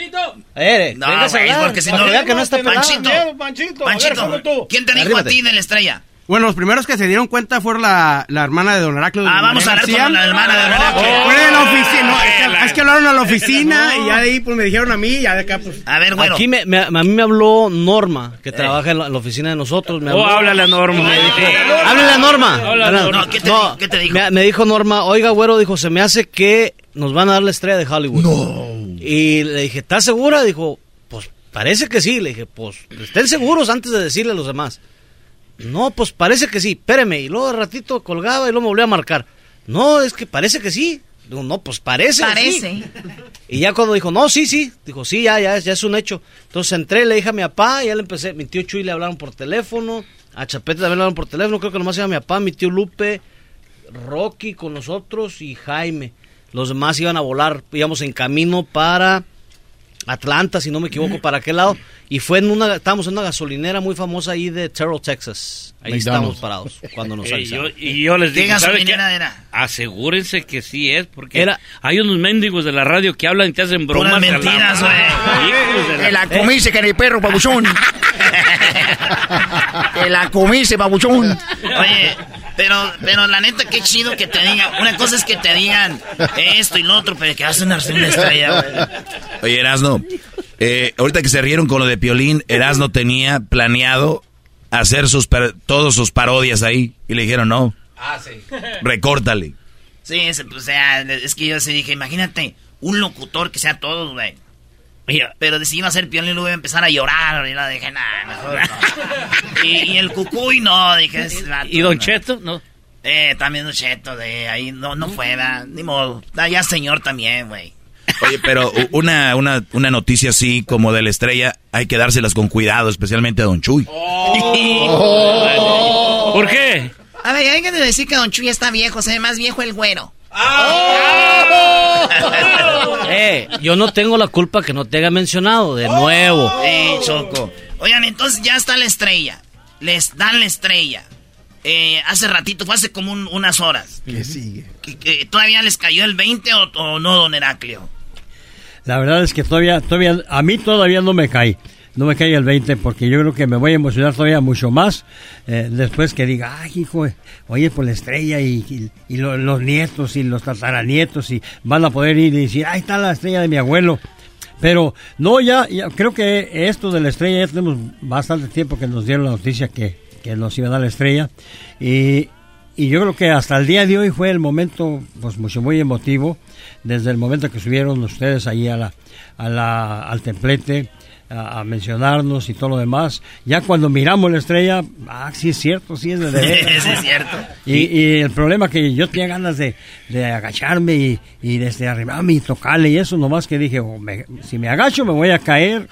Eh, No, güey, porque si no- que que está Panchito. Panchito, Panchito, ¿quién te dijo a ti de la estrella? Bueno, los primeros que se dieron cuenta fueron la, la hermana de Don Heraclio. Ah, vamos a hablar con la hermana de Don Heraclio. Fueron en la oficina, no, es, que, es que hablaron a la oficina y ya de ahí pues me dijeron a mí y ya de acá pues... A ver, Aquí me, me- a mí me habló Norma, que trabaja en la, en la oficina de nosotros. Me Oh, habló- háblale a Norma. Me dijo, háblale a Norma. Norma. No, ¿qué te, No, qué te dijo? Me, me dijo Norma, oiga, güero, dijo, se me hace que nos van a dar la estrella de Hollywood. Y le dije, ¿estás segura? Dijo, pues parece que sí. Le dije, pues estén seguros antes de decirle a los demás. No, pues parece que sí, espéreme. Y luego de ratito colgaba y luego me volvió a marcar. No, es que parece que sí. Digo, no, pues parece. Parece. sí. Y ya cuando dijo, no, sí, sí, dijo, sí, ya, ya, ya es un hecho. Entonces entré, le dije a mi papá, y ya le empecé, mi tío Chuy le hablaron por teléfono, a Chapete también le hablaron por teléfono, creo que nomás iba mi papá, mi tío Lupe, Rocky con nosotros y Jaime. Los demás iban a volar, íbamos en camino para Atlanta, si no me equivoco, para aquel lado. Y fue en una, estábamos en una gasolinera muy famosa ahí de Terrell, Texas. Ahí McDonald's. estábamos parados cuando nos Eh, yo- y yo les ¿Qué digo, ¿sabe qué? Asegúrense que sí es, porque Era- hay unos mendigos de la radio que hablan y te hacen bromas. Puras la mentiras, güey. De Te la comiste, que ni perro, babuchón. Te la comiste, babuchón. Oye, pero, pero la neta, qué chido que te digan. Una cosa es que te digan esto y lo otro, pero que vas a nacer una estrella, güey. Oye, Erasno, eh, ahorita que se rieron con lo de Piolín, Erasno tenía planeado hacer sus todos sus parodias ahí. Y le dijeron, no, Ah, sí. recórtale. Sí, es, o sea, es que yo se dije, imagínate, un locutor que sea todo, güey. Pero a ser piolín, luego iba a empezar a llorar. Y la dije, nah, mejor no. y, y el cucuy, no, dije, es vato, ¿Y Don no. Cheto? No. Eh, también Don Cheto, de ahí, no, no fue, ¿verdad? ni modo. Ah, ya señor también, güey. Oye, pero una, una, una noticia así como de la estrella, hay que dárselas con cuidado, especialmente a Don Chuy. ¿Por qué? A ver, hay que decir que Don Chuy está viejo, se ve más viejo el güero. Eh, yo no tengo la culpa que no te haya mencionado, de nuevo. Eh, Choco. Oigan, entonces ya está la estrella. Les dan la estrella. Eh, hace ratito, fue hace como un- unas horas. ¿Qué sigue? ¿Que- que ¿Todavía les cayó el 20 o, o no, don Heraclio? La verdad es que todavía, todavía, a mí todavía no me cae. No me cae el 20 porque yo creo que me voy a emocionar todavía mucho más eh, después que diga, ay, hijo, oye, por la estrella y, y- y lo- los nietos y los tataranietos y van a poder ir y decir, ahí está la estrella de mi abuelo. Pero no, ya, ya creo que esto de la estrella ya tenemos bastante tiempo que nos dieron la noticia que, que nos iba a dar la estrella. Y, y yo creo que hasta el día de hoy fue el momento, pues mucho muy emotivo, desde el momento que subieron ustedes ahí a la, a la, al templete a, mencionarnos y todo lo demás. Ya cuando miramos la estrella, ah, sí es cierto, sí es de veras. Sí, es cierto. Y, y el problema que yo tenía ganas de, de agacharme y, y desde arrimarme y tocarle y eso, nomás que dije, oh, me- si me agacho me voy a caer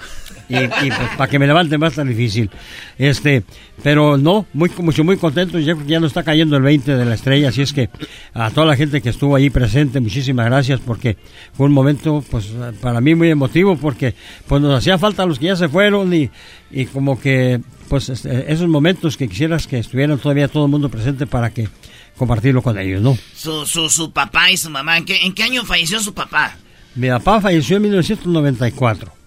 y, y, pues, para que me levante más tan difícil. Este, pero no, muy, mucho, muy contento, que ya no está cayendo el 20 de la estrella, así es que a toda la gente que estuvo ahí presente, muchísimas gracias porque fue un momento, pues, para mí muy emotivo porque pues nos hacía falta los que ya se fueron y, y como que, pues, este, esos momentos que quisieras que estuvieran todavía todo el mundo presente para que compartirlo con ellos, ¿no? Su, su, su papá y su mamá. ¿En qué, ¿En qué año falleció su papá? Mi papá falleció en 1994.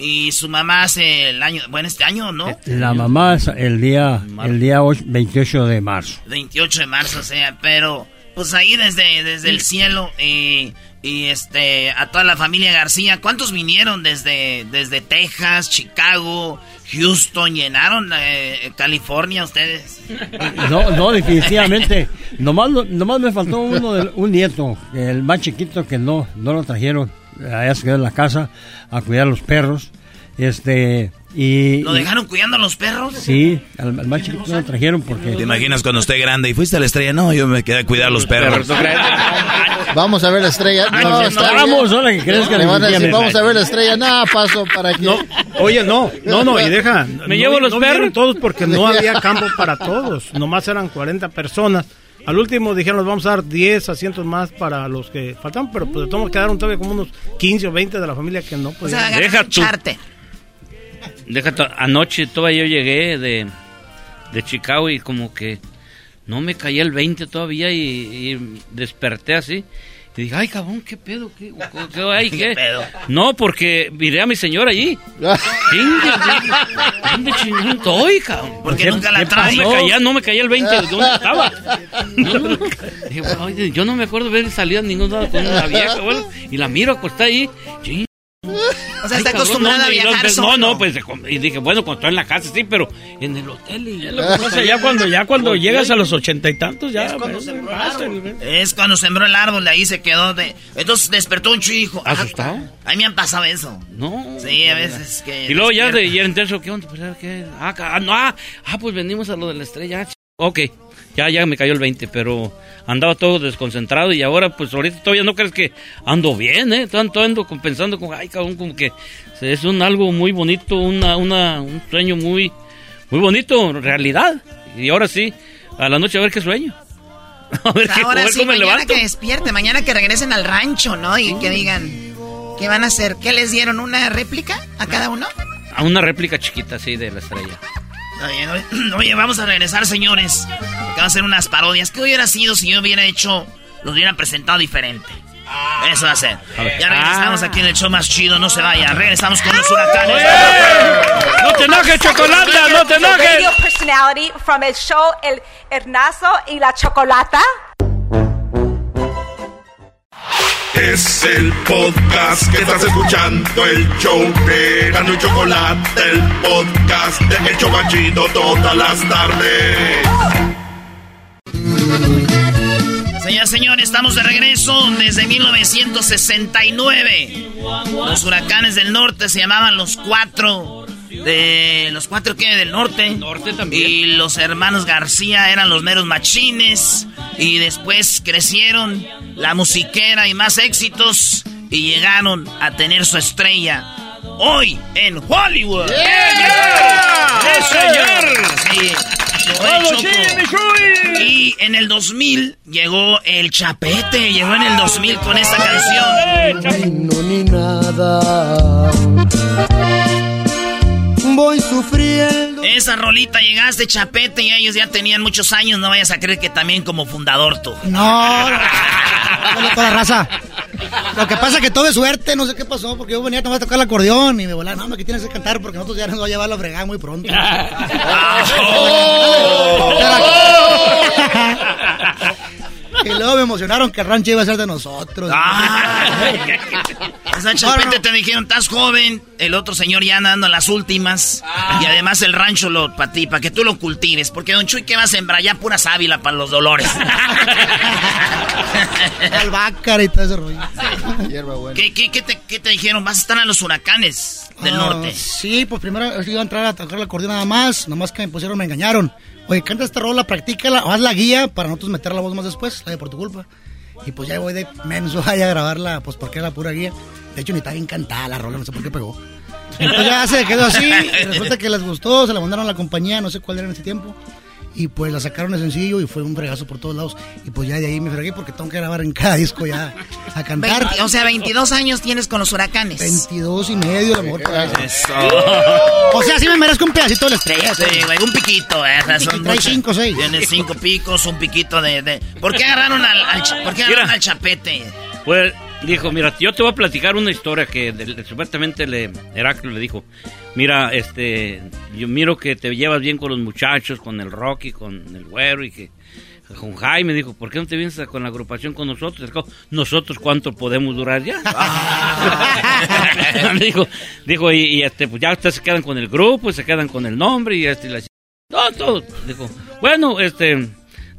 Y su mamá hace el año, bueno, este año, ¿no? La mamá es el día, el día ocho- 28 de marzo. 28 de marzo, o sea, pero pues ahí desde, desde el cielo y, y este a toda la familia García, ¿cuántos vinieron desde, desde Texas, Chicago, Houston, llenaron eh, California ustedes? No, no, definitivamente. Nomás, nomás me faltó uno del- un nieto, el más chiquito que no, no lo trajeron. Allá se quedó en la casa a cuidar a los perros. Este, y. ¿Lo y- dejaron cuidando a los perros? Sí, al, al más chiquito no lo trajeron porque. ¿Te imaginas cuando esté grande y fuiste a la estrella? No, yo me quedé a cuidar a los perros. Vamos a ver la estrella. No, está vamos, ahora que crezca Le van a decir, vamos a ver la estrella. No, paso para que. No, oye, no, no, no, y deja. Me no- llevo los no perros. todos porque no había campo para todos. Nomás eran 40 personas. Al último dijeron, nos vamos a dar 10 asientos más para los que faltan, pero pues de todos quedaron todavía como unos 15 o 20 de la familia que no podían. Deja tú. Deja tú, anoche todavía yo llegué de, de Chicago y como que no me caía el 20 todavía y, y desperté así. Y dije, ay, cabrón, ¿qué pedo? ¿Qué, qué, qué hay? ¿Qué? pedo? No, porque miré a mi señora allí. ¿Dónde chingón estoy, cabrón? Porque ¿Qué- nunca la pasó? No me caía, no me caía el 20 de dónde estaba. No, no. Dije, "Oye, yo no me acuerdo haber salido a ningún lado con una vieja, bueno, y la miro acostada ahí. Ching, O sea, Ay, está cabrón, acostumbrada a y viajar no, solo. No, no, pues y dije, bueno, cuando estoy en la casa sí, pero en el hotel y O sea, ya cuando, ya cuando llegas a los ochenta y tantos, ya. Es cuando sembró el árbol, de ahí se quedó. De... Entonces despertó un chico. ¿Asustado? A mí me han pasado eso. No. Sí, a veces que. Y luego ya de era intenso, ¿qué onda? Pues, ¿qué? Ah, ah, no, ah, ah, pues venimos a lo de la estrella. ah, Ok. Ya, ya me cayó el 20, pero andaba todo desconcentrado y ahora, pues ahorita todavía no crees que ando bien, ¿eh? Tanto ando pensando como, ay, cabrón, como que es un algo muy bonito, una, una, un sueño muy, muy bonito, realidad. Y ahora sí, a la noche a ver qué sueño. A ver, qué, ahora a ver sí, cómo me mañana levanto. que despierte, mañana que regresen al rancho, ¿no? Y que digan, ¿qué van a hacer? ¿Qué les dieron? ¿Una réplica a cada uno? A una réplica chiquita, así, de la estrella. Está bien, oye, oye, vamos a regresar, señores. Que van a hacer unas parodias. ¿Qué hubiera sido si yo hubiera hecho, los hubiera presentado diferente? Eso va a ser. Ya regresamos aquí en el show más chido, no se vaya. Regresamos con los huracanes. ¡No te enojes, Chocolata! ¡No te enojes! Personality from el show El Hernazo y la Chocolata. Es el podcast que estás escuchando, el show de Gano y Chocolate, el podcast de El Chobachito todas las tardes. Señoras y señores, estamos de regreso desde 1969. Los huracanes del norte se llamaban los cuatro. De los cuatro que del norte. Norte también. Y los hermanos García eran los meros machines. Y después crecieron la musiquera y más éxitos. Y llegaron a tener su estrella. Hoy en Hollywood. ¡Sí, señor! Y en el 2000 llegó el Chapete, llegó en el 2000 con esta canción. No ni nada. Voy sufriendo. Esa rolita llegaste, Chapete, y ellos ya tenían muchos años, no vayas a creer que también como fundador tú. No, no, toda la raza. Lo que pasa es que todo es suerte, no sé qué pasó, porque yo venía a tocar el acordeón y me volaron, no, que tienes que cantar porque nosotros ya nos va a llevar la fregada muy pronto. y luego me emocionaron que el rancho iba a ser de nosotros. Esa Chapete te dijeron, estás joven, el otro señor ya anda dando las últimas, y además el rancho lo para ti, para que tú lo cultives, porque Don Chuy, ¿qué va a sembrar? Ya pura sábila para los dolores. Albahaca y todo ese rollo. ¿Qué, qué, qué te, qué te dijeron? ¿Vas a estar en los huracanes del Ah, norte? Sí, pues primero iba a entrar a tocar el acordeón nada más, nomás que me pusieron, me engañaron. Oye, canta esta rola, practícala, o haz la guía para nosotros meter la voz más después, la por tu culpa. Y pues ya voy de vaya a grabarla, pues porque era la pura guía. De hecho, ni está bien cantada la rola, no sé por qué pegó. Entonces ya se quedó así, resulta que les gustó, se la mandaron a la compañía, no sé cuál era en ese tiempo. Y pues la sacaron de sencillo y fue un fregazo por todos lados. Y pues ya de ahí me fregué porque tengo que grabar en cada disco ya a cantar. 20 o sea, 22 años tienes con los huracanes. 22 y medio, a lo mejor. Eso. O sea, sí me merezco un pedacito de la estrella. Sí, güey, un piquito, eh. son Trae muchas- cinco, seis. Tiene cinco picos, un piquito de... de- ¿Por qué agarraron al, al ¿por qué agarraron al chapete? Pues dijo, mira, yo te voy a platicar una historia que de- de- supuestamente le, Heraclio le dijo, mira, este, yo miro que te llevas bien con los muchachos, con el Rocky, con el Güero y que con Jaime dijo, ¿por qué no te vienes a- con la agrupación con nosotros? Nosotros cuánto podemos durar ya. dijo, dijo y, y, este, pues ya ustedes se quedan con el grupo, y se quedan con el nombre y este, y la no, todo. Dijo, bueno, este,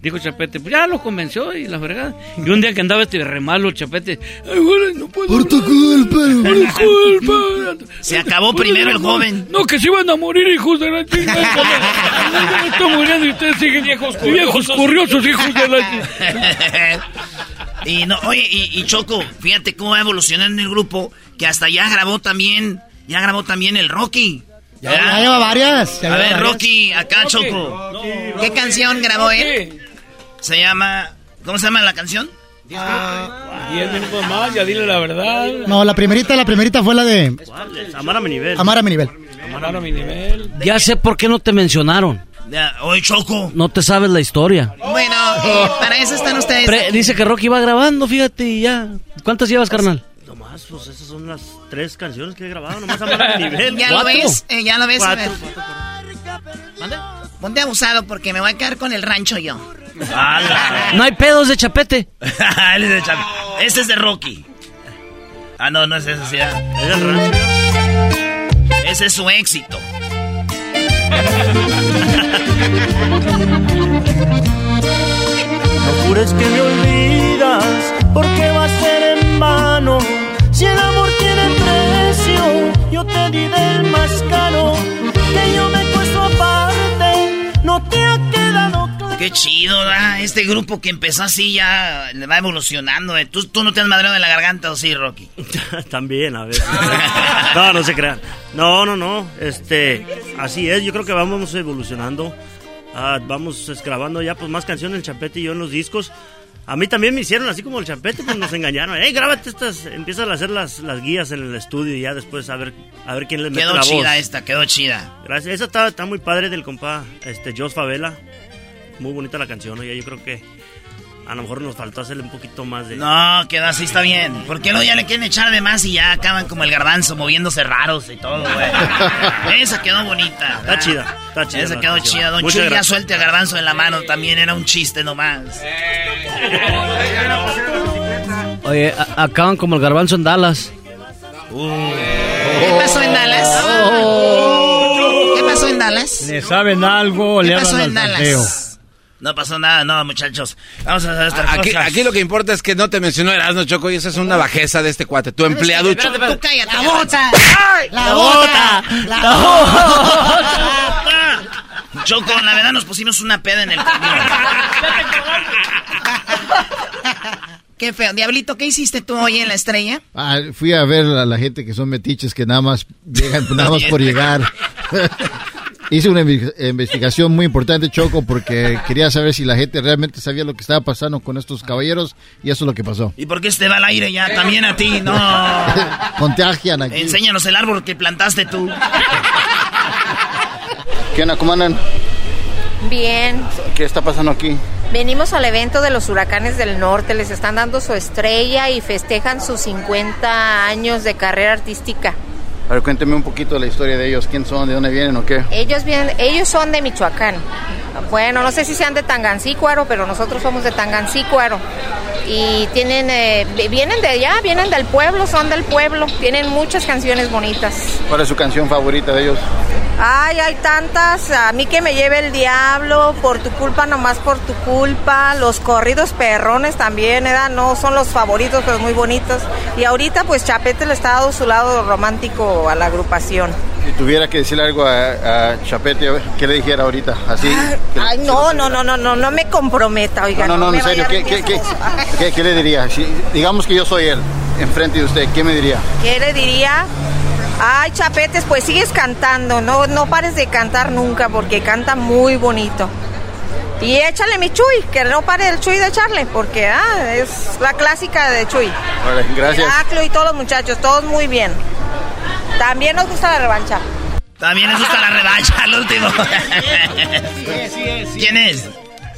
dijo Chapete, pues ya lo convenció y la verdad. Y un día que andaba este re malo Chapete, ay, güey, no puedo. Por tu culpa, Por tu culpa. Se acabó primero el joven. No, que se iban a morir, hijos de la chingada. Estoy muriendo y ustedes siguen viejos, viejos curiosos, hijos de la y no, oye, y, y Choco, fíjate cómo va evolucionando el grupo, que hasta ya grabó también, ya grabó también el Rocky. Ya, ya lleva varias. ya A ver, varias. Rocky, acá Choco. ¿Qué canción grabó él? Se llama, ¿cómo se llama la canción? Diez minutos más, ya dile la verdad. No, la primerita, la primerita fue la de Amar a mi nivel. Amar a mi nivel. Amar a mi nivel. Ya sé por qué no te mencionaron. Oye, Choco. No te sabes la historia. Bueno, eh, para eso están ustedes. Pre- dice que Rocky va grabando, fíjate, y ya. ¿Cuántas llevas, carnal? Nomás, pues esas son las tres canciones que he grabado, nomás Amar a mi nivel. ¿Ya lo ves? Eh, ¿Ya lo ves? A ver. Cuatro. Ponte abusado porque me voy a quedar con el rancho yo. No hay pedos de chapete. Él es de Chapi. Este es de Rocky. Ah, no, no es ese, sí. ah. Es el rancho. Ese es su éxito. No jures que me olvidas, porque va a ser en vano. Si el amor tiene precio, yo te di del más caro. Que yo me Qué chido, ¿verdad? Este grupo que empezó así ya le va evolucionando. ¿eh? ¿Tú, tú no te has madreado en la garganta o sí, Rocky? También, a ver. no, no se crean. No, no, no. Este, así es. Yo creo que vamos evolucionando. Ah, vamos grabando ya pues más canciones el Chapete y yo en los discos. A mí también me hicieron así como el Chapete, pues nos engañaron. Ey, grábate estas, empiezan a hacer las, las guías en el estudio y ya después a ver, a ver quién le mete Quedó la voz. chida esta, quedó chida. Gracias. Esa está, está muy padre del compa, este, Jos Favela. Muy bonita la canción, oye, yo creo que a lo mejor nos faltó hacerle un poquito más de... No, quedó así, está bien. Porque luego ya le quieren echar de más y ya acaban como el garbanzo moviéndose raros y todo, güey. Esa quedó bonita. Está chida, está chida Esa quedó chida. Don Chuy ya suelte a garbanzo en la mano también, era un chiste nomás. Oye, acaban como el garbanzo en Dallas. ¿Qué pasó en Dallas? ¿Qué pasó en Dallas? Le saben algo, ¿Qué le pasó hablan en al Dallas? No pasó nada, no, muchachos. Vamos a hacer estas Aquí, cosas. aquí lo que importa es que no te mencionó Erasmo Choco y esa es una bajeza de este cuate. Tu empleado. Tú cállate. La bota. La bota. La bota. Choco, la verdad nos pusimos una peda en el camión. Qué feo. Diablito, ¿qué hiciste tú hoy en la estrella? Ah, fui a ver a la gente que son metiches que nada más llegan nada más por llegar. Hice una inve- investigación muy importante, Choco, porque quería saber si la gente realmente sabía lo que estaba pasando con estos caballeros y eso es lo que pasó. ¿Y por qué este va al aire ya? También a ti, no. Contagian aquí. Enséñanos el árbol que plantaste tú. ¿Qué onda? ¿Cómo andan? Bien, ¿Qué está pasando aquí? venimos al evento de los huracanes del norte, les están dando su estrella y festejan sus 50 años de carrera artística. A ver, cuénteme un poquito de la historia de ellos. ¿Quién son? ¿De dónde vienen o qué? Ellos vienen, ellos son de Michoacán. Bueno, no sé si sean de Tangancícuaro, pero nosotros somos de Tangancícuaro. Y tienen, eh, vi- vienen de allá, vienen del pueblo, son del pueblo. Tienen muchas canciones bonitas. ¿Cuál es su canción favorita de ellos? Ay, hay tantas. A mí que me lleve el diablo, por tu culpa, nomás por tu culpa. Los corridos perrones también, ¿verdad? No son los favoritos, pero muy bonitos. Y ahorita, pues Chapete le está dando su lado romántico a la agrupación. Si tuviera que decirle algo a, a Chapete, ¿qué le dijera ahorita? Así. Ay, no, no, no, no, no, no me comprometa, oiga. no, no, no, me en serio, ¿qué, qué, qué, qué- qué le diría? Si, digamos que yo soy él, enfrente de usted, ¿qué me diría? ¿Qué le diría? Ay, Chapetes, pues sigues cantando, no, no pares de cantar nunca porque canta muy bonito. Y échale mi Chuy, que no pare el Chuy de echarle, porque ah, es la clásica de Chuy. Vale, gracias. Y todos los muchachos, todos muy bien. También nos gusta la revancha. También les gusta la revancha al último. ¿Quién es?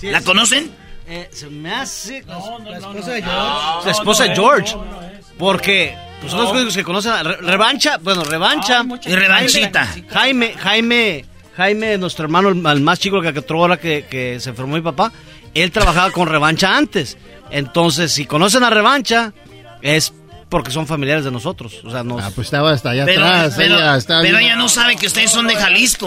¿La conocen? Eh, se me hace... La esposa de George. La esposa de George. Porque pues, son los únicos que conocen a Re- Revancha. Bueno, Revancha. Y Revanchita. Jaime, Jaime, Jaime, nuestro hermano, el, el más chico que que ahora que, que se enfermó mi papá, él trabajaba con Revancha antes. Entonces, si conocen a Revancha, es porque son familiares de nosotros. O sea, nos... Ah, pues estaba hasta allá Pero, atrás. pero- ella pero ella no sabe que ustedes son de Jalisco.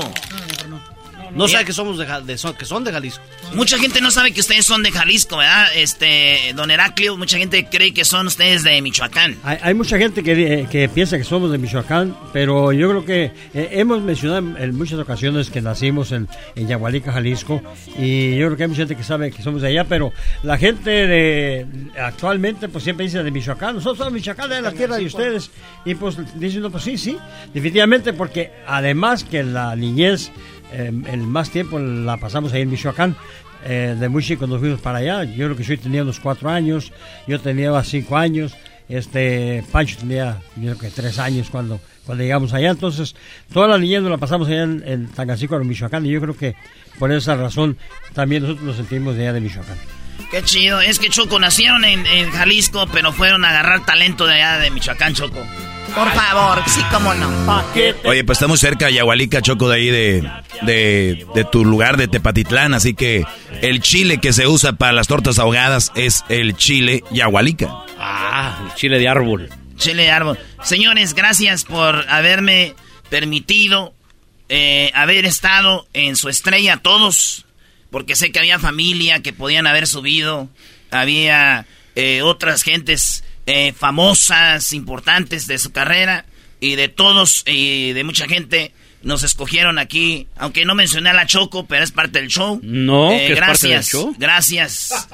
No sabe que somos de, de- son- que son de Jalisco. Mucha gente no sabe que ustedes son de Jalisco, ¿verdad? Este, don Heraclio, mucha gente cree que son ustedes de Michoacán. Hay, hay mucha gente que, eh, que piensa que somos de Michoacán, pero yo creo que eh, hemos mencionado en, muchas ocasiones que nacimos en, en Yagualica, Jalisco, y yo creo que hay mucha gente que sabe que somos de allá, pero la gente de actualmente pues siempre dice de Michoacán, nosotros somos Michoacán, es la tierra de ustedes, y pues dicen, no, pues sí, sí, definitivamente, porque además que la niñez, eh, el más tiempo la pasamos ahí en Michoacán, eh, de muy chico nos fuimos para allá. Yo creo que yo tenía unos cuatro años, yo tenía cinco años, este Pancho tenía yo creo que tres años cuando, cuando llegamos allá. Entonces, toda la niñez la pasamos allá en, en Tangancícuaro, Michoacán, y yo creo que por esa razón también nosotros nos sentimos de allá de Michoacán. Qué chido. Es que Choco nacieron en, en Jalisco, pero fueron a agarrar talento de allá de Michoacán, Choco. Por favor, sí, cómo no. Oye, pues estamos cerca de Yahualica, Choco, de ahí de, de, de tu lugar de Tepatitlán, así que el chile que se usa para las tortas ahogadas es el chile Yahualica. Ah, el chile de árbol. Chile de árbol. Señores, gracias por haberme permitido eh, haber estado en su estrella todos, porque sé que había familia que podían haber subido, había eh, otras gentes eh, famosas, importantes de su carrera y de todos y de mucha gente. nos escogieron aquí, aunque no mencioné a la Choco, pero es parte del show. No, Eh, que es parte del gracias, show. Gracias.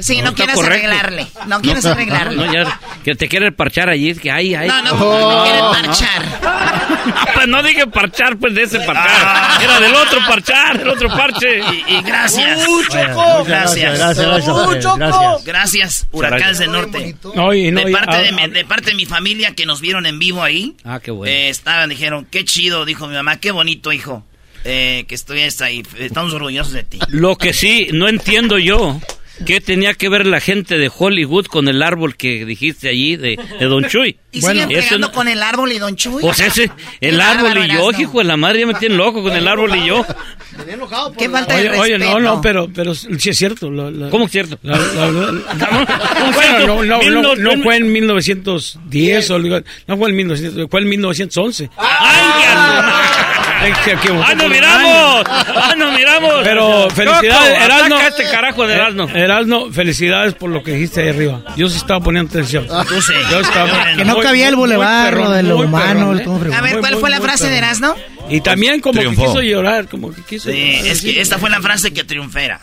Sí, no, está quieres correcto. arreglarle. No quieres arreglarle. No, ya, que te quiere parchar allí, es que ay, ay. No, no, no quiere parchar. Ah, pues no dije parchar, pues de ese parchar. Era del otro parchar, del otro parche. Y, y gracias. ¡Uh, Choco! Gracias. Gracias, gracias, ¡Uh, gracias, Choco! gracias. Gracias, Huracanes del Norte. No, y no, de, parte ah, de, mi, ah, de parte de mi familia que nos vieron en vivo ahí. Ah, qué bueno. Eh, estaban, dijeron, qué chido, dijo mi mamá, qué bonito, hijo. Eh, que estuvieras ahí. Estamos orgullosos de ti. Lo que sí, no entiendo yo. ¿Qué tenía que ver la gente de Hollywood con el árbol que dijiste allí de, de Don Chuy? Y siguen eso pegando no- con el árbol y Don Chuy. Pues ese, el árbol y yo, hijo de la madre, ya me tienen loco con el árbol y yo. Qué falta Oye, de oye, respeto. no, no, pero, pero sí es cierto. la- la- ¿Cómo es cierto? la- la- la- ¿Cómo es bueno, cierto? no, no, no, no- fue en 1910, o, no fue en 1900, fue en 1911. ¡Ay, Ay, que- que- ¡Ah, nos miramos! ¡Ah, nos miramos! Pero felicidades, Choco, a este carajo de Erasmo. Eh, Erasmo, felicidades por lo que dijiste ahí arriba. Yo sí estaba poniendo atención. Tú sí. Yo estaba- Que no cabía el bulevar, de lo humano, ¿eh? A ver, ¿cuál muy, fue la frase de. Erasmo? Y también como Triunfó. que quiso llorar, como que quiso Sí, llorar. es que esta fue la frase que triunfera.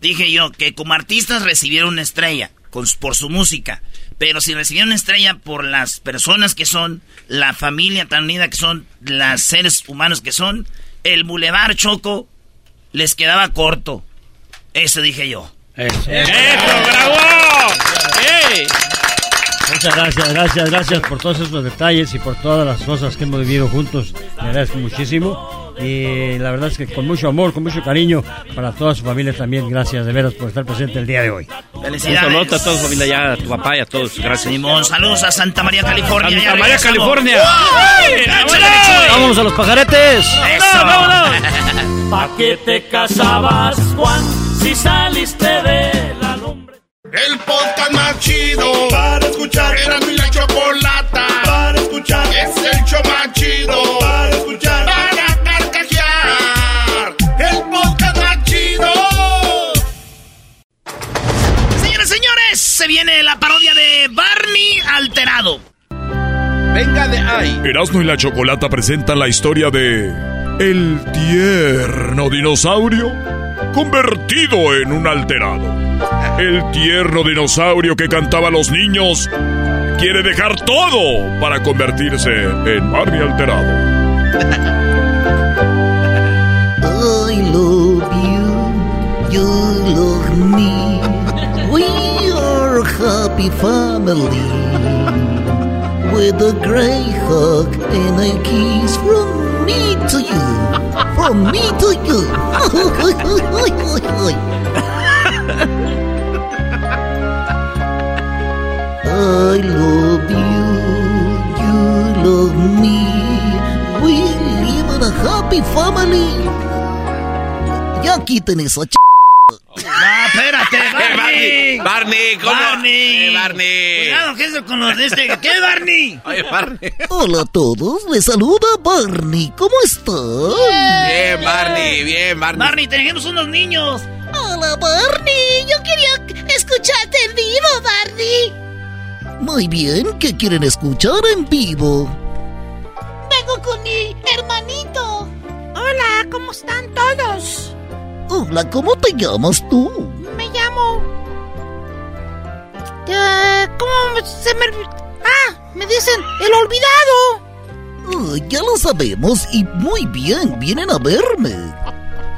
Dije yo que como artistas recibieron una estrella con, por su música, pero si recibieron una estrella por las personas que son, la familia tan unida que son, los seres humanos que son, el Boulevard Choco les quedaba corto. Eso dije yo. ¡Eso, bravo! ¡Ey! Muchas gracias, gracias, gracias por todos esos detalles y por todas las cosas que hemos vivido juntos. Le agradezco muchísimo. Y la verdad es que con mucho amor, con mucho cariño para toda su familia también. Gracias de veras por estar presente el día de hoy. Un Felicidades. saludo a toda su familia, ya, a tu papá y a todos. Gracias. Simón, saludos a Santa María, California. Santa María. California. Vámonos a los pajaretes. ¡Eso! ¿Pa' qué te casabas, Juan, si saliste de la lumbre? El podcast más chido para escuchar. Era mi la chocolata para escuchar. Es el show más chido para escuchar. Se viene la parodia de Barney Alterado. Venga de ahí. Erasmo y la Chocolata presentan la historia de El tierno dinosaurio convertido en un alterado. El tierno dinosaurio que cantaba a los niños quiere dejar todo para convertirse en Barney alterado. happy family. With a great hug and a kiss from me to you. From me to you. I love you, you love me. We live in a happy family. Ya quiten esa ch... ¡Ah, espérate, Barney! Barney, ¿cómo? Barney. Eh, Barney. Cuidado, ¿qué es con los de este? ¿Qué, Barney? Oye, Barney. Hola a todos, les saluda Barney. ¿Cómo están? Bien, Barney, bien, Barney. Barney, tenemos unos niños. Hola Barney, yo quería escucharte en vivo, Barney. Muy bien, ¿qué quieren escuchar en vivo? Vengo con mi hermanito. Hola, ¿cómo están todos? Hola, ¿cómo te llamas tú? Me llamo. Eh, ¿Cómo se me.? Ah, me dicen el olvidado. Ah, ya lo sabemos y muy bien, vienen a verme.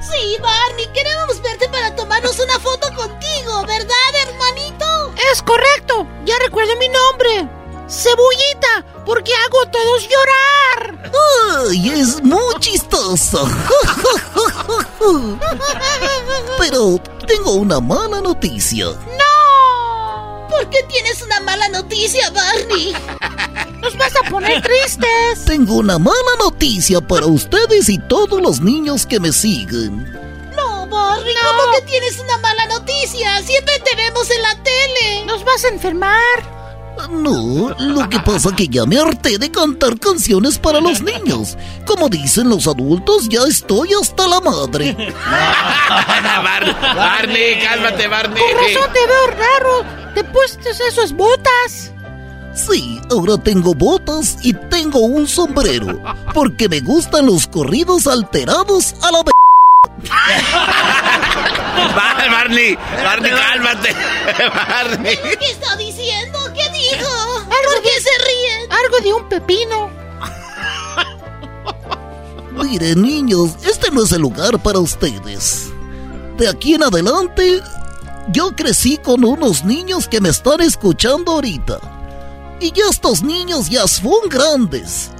Sí, Barney, queremos verte para tomarnos una foto contigo, ¿verdad, hermanito? Es correcto, ya recuerdo mi nombre. Cebullita, porque hago a todos llorar. ¡Ay, es muy chistoso! Pero tengo una mala noticia. ¡No! ¿Por qué tienes una mala noticia, Barney? Nos vas a poner tristes. Tengo una mala noticia para ustedes y todos los niños que me siguen. No, Barney, ¿cómo que tienes una mala noticia? Siempre te vemos en la tele. Nos vas a enfermar. No, lo que pasa que ya me harté de cantar canciones para los niños. Como dicen los adultos, ya estoy hasta la madre. Bar- Barney, cálmate, Barney. Con razón te veo raro. Te pusiste esas botas. Sí, ahora tengo botas y tengo un sombrero, porque me gustan los corridos alterados a la vez. Barney, Barney, cálmate. Barney. ¿Qué está diciendo? ¿Por qué se ríen? Algo de un pepino. Miren, niños, este no es el lugar para ustedes. De aquí en adelante, yo crecí con unos niños que me están escuchando ahorita. Y ya estos niños ya son grandes.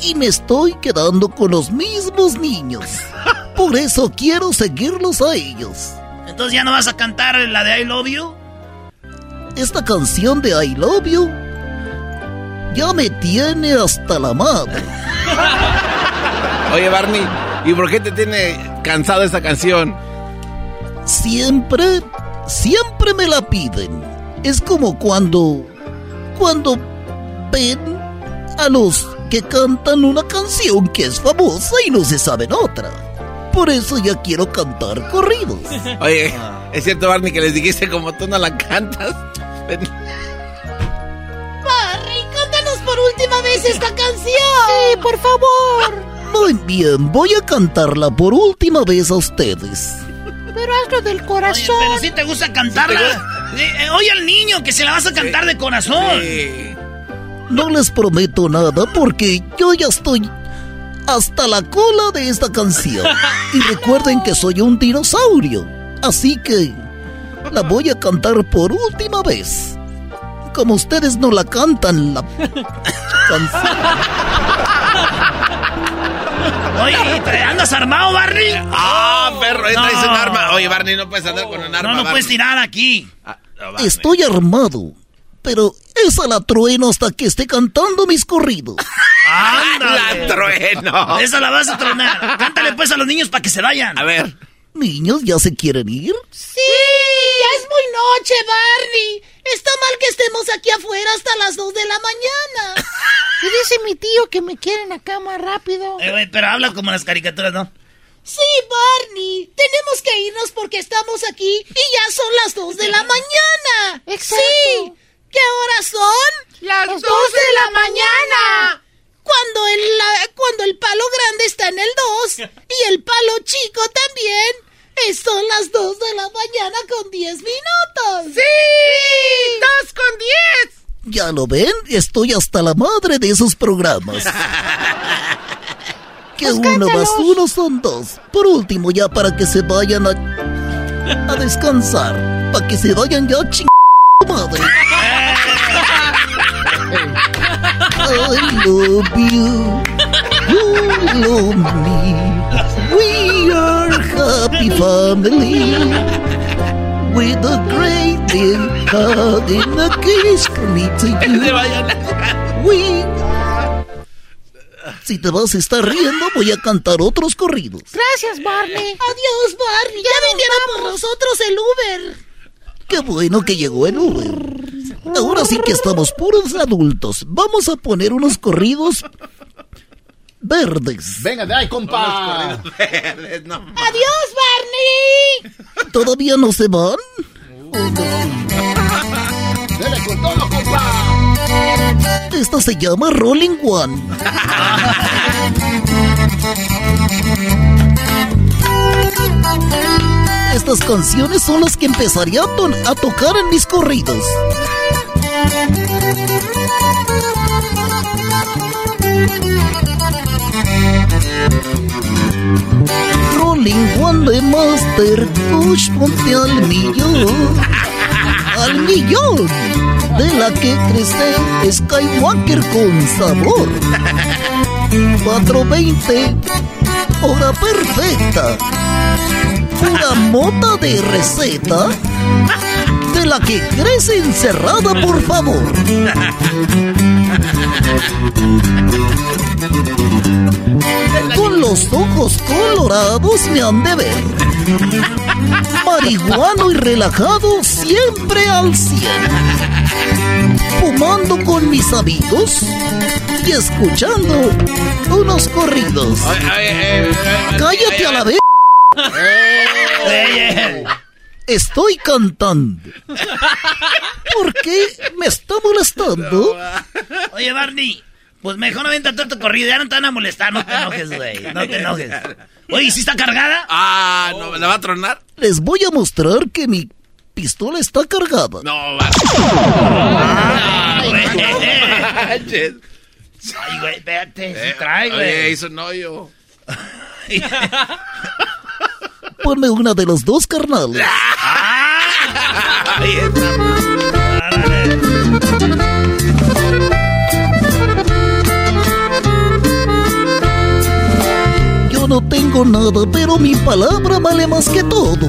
Y me estoy quedando con los mismos niños. Por eso quiero seguirlos a ellos. Entonces ya no vas a cantar la de I Love You. Esta canción de I Love You ya me tiene hasta la madre. Oye, Barney, ¿y por qué te tiene cansado esta canción? Siempre, siempre me la piden. Es como cuando, cuando ven a los que cantan una canción que es famosa y no se saben otra. Por eso ya quiero cantar corridos. Oye, ¿es cierto, Barney, que les dijiste como tú no la cantas? Ven. Barney, cántanos por última vez esta canción. Sí, por favor. Muy bien, voy a cantarla por última vez a ustedes. Pero hazlo del corazón. Pero si te gusta cantarla. Eh, eh, oye al niño que se la vas a cantar de corazón. No les prometo nada porque yo ya estoy hasta la cola de esta canción. Y recuerden que soy un dinosaurio. Así que la voy a cantar por última vez. Como ustedes no la cantan, la Oye, ¿te andas armado, Barney? Ah, perro, ahí traes No. un arma. Oye, Barney, no puedes andar con un arma. No, no Barney. puedes tirar aquí. Estoy armado. Pero esa la trueno hasta que esté cantando mis corridos. ¡Ándale! La trueno. Esa la vas a tronar. Cántale pues a los niños para que se vayan. A ver. Niños, ¿ya se quieren ir? Sí, ya es muy noche, Barney. Está mal que estemos aquí afuera hasta las 2 de la mañana. Y dice mi tío que me quieren acá más rápido. Eh, güey, pero habla como las caricaturas, ¿no? Sí, Barney, tenemos que irnos porque estamos aquí y ya son las 2 de la mañana. Sí. ¿Qué horas son? Las 2 de la mañana. Cuando el, la- cuando el palo grande está en el 2 y el palo chico también. Son las 2 de la mañana con 10 minutos. ¡Sí! ¡2 con 10! Ya lo ven, estoy hasta la madre de esos programas. Que uno más uno son dos. Por último, ya para que se vayan a, a descansar. Para que se vayan ya ching madre. I love you. You love me. We are happy family. With a great big hug and a kiss from me to you. We... Si te vas a estar riendo, voy a cantar otros corridos. Gracias, Barney. Adiós, Barney. Ya viniera por nosotros el Uber. Qué bueno que llegó el Uber. Ahora sí que estamos puros adultos. Vamos a poner unos corridos verdes. Venga de ahí, compa. Adiós, Barney. ¿Todavía no se van? Dele con todo, compa. Esta se llama Rolling One. Estas canciones son las que empezaría a, tocar en mis corridos. Rolling One Master Push, ponte al millón. Al millón. De la que crece Skywalker con sabor. 420, hora perfecta. Una mota de receta. De la que crece encerrada, por favor. Con los ojos colorados me han de ver. Marihuano y relajado siempre al cien. Fumando con mis amigos y escuchando unos corridos. Cállate a la vez. Estoy cantando. ¿Por qué me está molestando? Oye, Barney, pues mejor no venta todo tu corrido. Ya no te van a molestar, no te enojes, güey. No te enojes. Oye, ¿sí está cargada? Ah, no, ¿la va a tronar? Les voy a mostrar que mi pistola está cargada. No, va. Ah, güey. Ay, güey, espérate, sí trae, güey. Oye, hizo un hoyo. Ponme una de los dos está. Yo no tengo nada, pero mi palabra vale más que todo.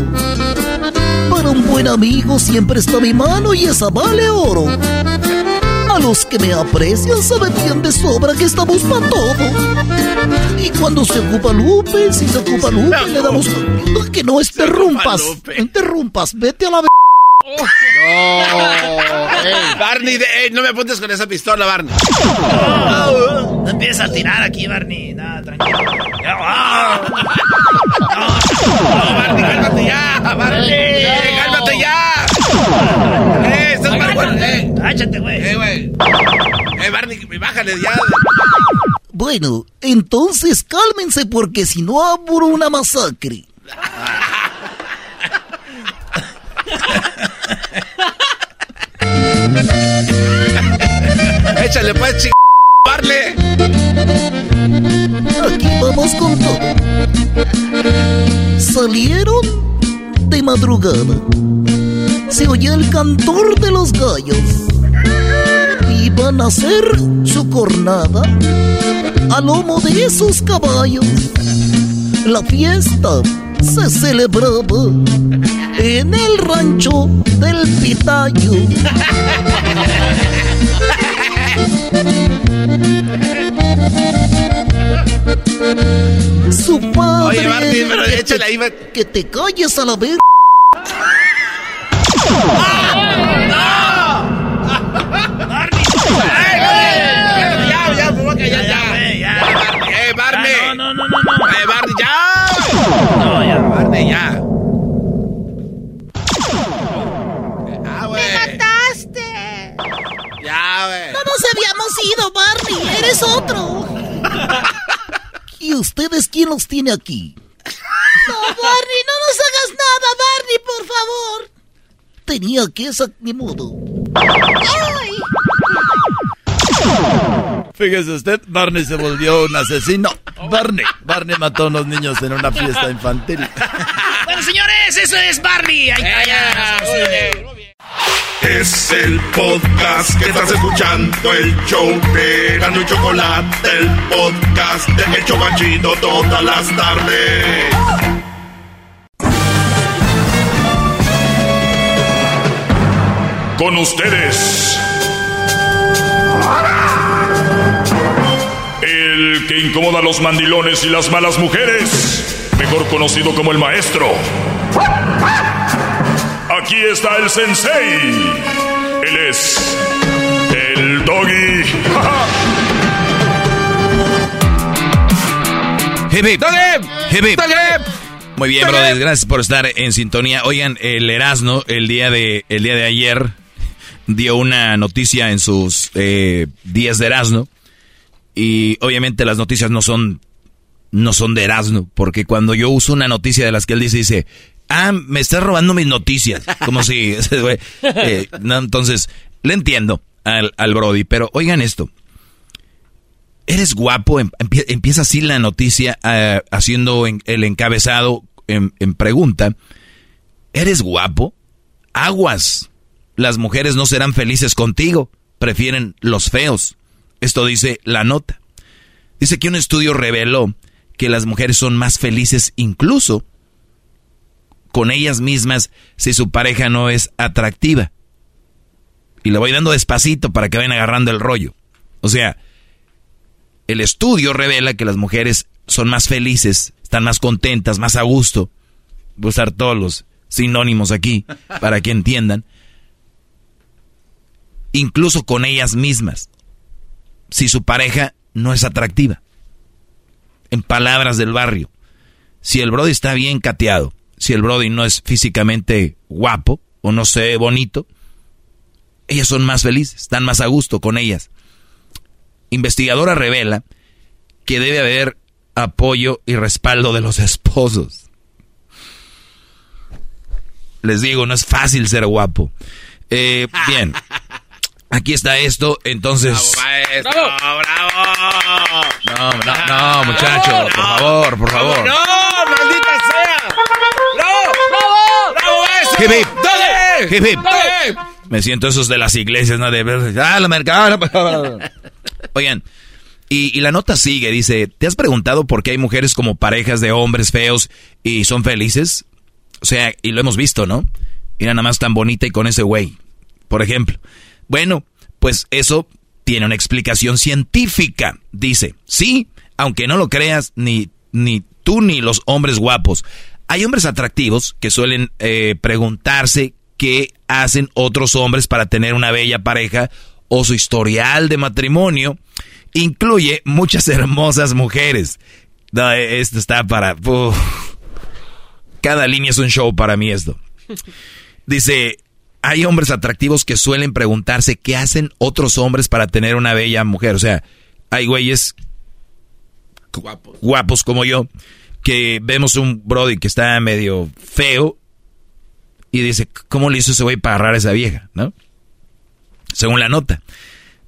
Para un buen amigo siempre está mi mano y esa vale oro. A los que me aprecian saben bien de sobra que estamos para todo. Y cuando se ocupa Lupe, si se ocupa Lupe, le damos... Que no interrumpas, interrumpas, vete a la... No, Barney, de- no me apuntes con esa pistola, Barney. No empieces a tirar aquí, Barney. Nada, tranquilo. Ah. No, Barney, cálmate ya, Barney. Cálmate ya. Eh, estás mal, güey. Eh, Cállate, güey. eh, güey. Eh, Barney, bájale ya. Bueno, entonces cálmense porque si no abro una masacre. Échale, pues, ching... Barney. Aquí vamos con todo. Salieron de madrugada. Se oye el cantor de los gallos. Iban a hacer su cornada a lomo de esos caballos. La fiesta se celebraba en el rancho del Pitayo. Su padre. Oye, pero que échale te- ahí, va- Que te calles a la vez. No, no, no, no, no. Eh, Barney, ya. No, ya. Barney, ya. Güey. ¡Mataste! Ya, güey. No nos habíamos ido, Barney. Eres otro. ¿Y ustedes quién los tiene aquí? No, Barney, no nos hagas nada, Barney, por favor. Tenía que esa ni modo. Fíjese usted, Barney se volvió un asesino. Barney, Barney mató a unos niños en una fiesta infantil. Bueno, señores, eso es Barney. Ya. Es el podcast que estás escuchando, el show de Gano y Chocolate, el podcast de El Chobachito todas las tardes. Con ustedes. El que incomoda a los mandilones y las malas mujeres. Mejor conocido como el maestro. Aquí está el sensei. Él es el doggy. Hip, hip. Hip, hip. Muy bien, brothers, gracias por estar en sintonía. Oigan, el Erasmo el día de el día de ayer dio una noticia en sus eh, días de Erasmo y obviamente las noticias no son no son de Erasmo, porque cuando yo uso una noticia de las que él dice dice, "Ah, me estás robando mis noticias", como si eh, no, entonces le entiendo al al Brody, pero oigan esto. Eres guapo, em- empie- empieza así la noticia eh, haciendo en- el encabezado en, en pregunta. ¿Eres guapo? Aguas. Las mujeres no serán felices contigo, prefieren los feos. Esto dice la nota. Dice que un estudio reveló que las mujeres son más felices incluso con ellas mismas si su pareja no es atractiva. Y le voy dando despacito para que vayan agarrando el rollo. O sea, el estudio revela que las mujeres son más felices, están más contentas, más a gusto. Voy a usar todos los sinónimos aquí para que entiendan. Incluso con ellas mismas. Si su pareja no es atractiva. En palabras del barrio. Si el Brody está bien cateado, si el Brody no es físicamente guapo o no se ve bonito, ellas son más felices, están más a gusto con ellas. Investigadora revela que debe haber apoyo y respaldo de los esposos. Les digo, no es fácil ser guapo. Eh, bien, aquí está esto, entonces... ¡Bravo, bravo! No, no, no, muchacho, por favor, por favor. ¡No, maldita sea! ¡Bravo! ¡Bravo! ¡Bravo eso! Hip, hip. Hip, hip. Me siento esos de las iglesias, ¿no? De, ah, la mercado. Oigan, y, y la nota sigue, dice, ¿te has preguntado por qué hay mujeres como parejas de hombres feos y son felices? O sea, y lo hemos visto, ¿no? Mira nada más tan bonita y con ese güey, por ejemplo. Bueno, pues eso tiene una explicación científica. Dice, sí, aunque no lo creas, ni, ni tú ni los hombres guapos. Hay hombres atractivos que suelen eh, preguntarse qué hacen otros hombres para tener una bella pareja o su historial de matrimonio incluye muchas hermosas mujeres. No, esto está para... Cada línea es un show para mí esto. Dice, hay hombres atractivos que suelen preguntarse qué hacen otros hombres para tener una bella mujer. O sea, hay güeyes Guapos. guapos como yo que vemos un brody que está medio feo y dice, ¿cómo le hizo ese güey para agarrar a esa vieja? ¿No? Según la nota.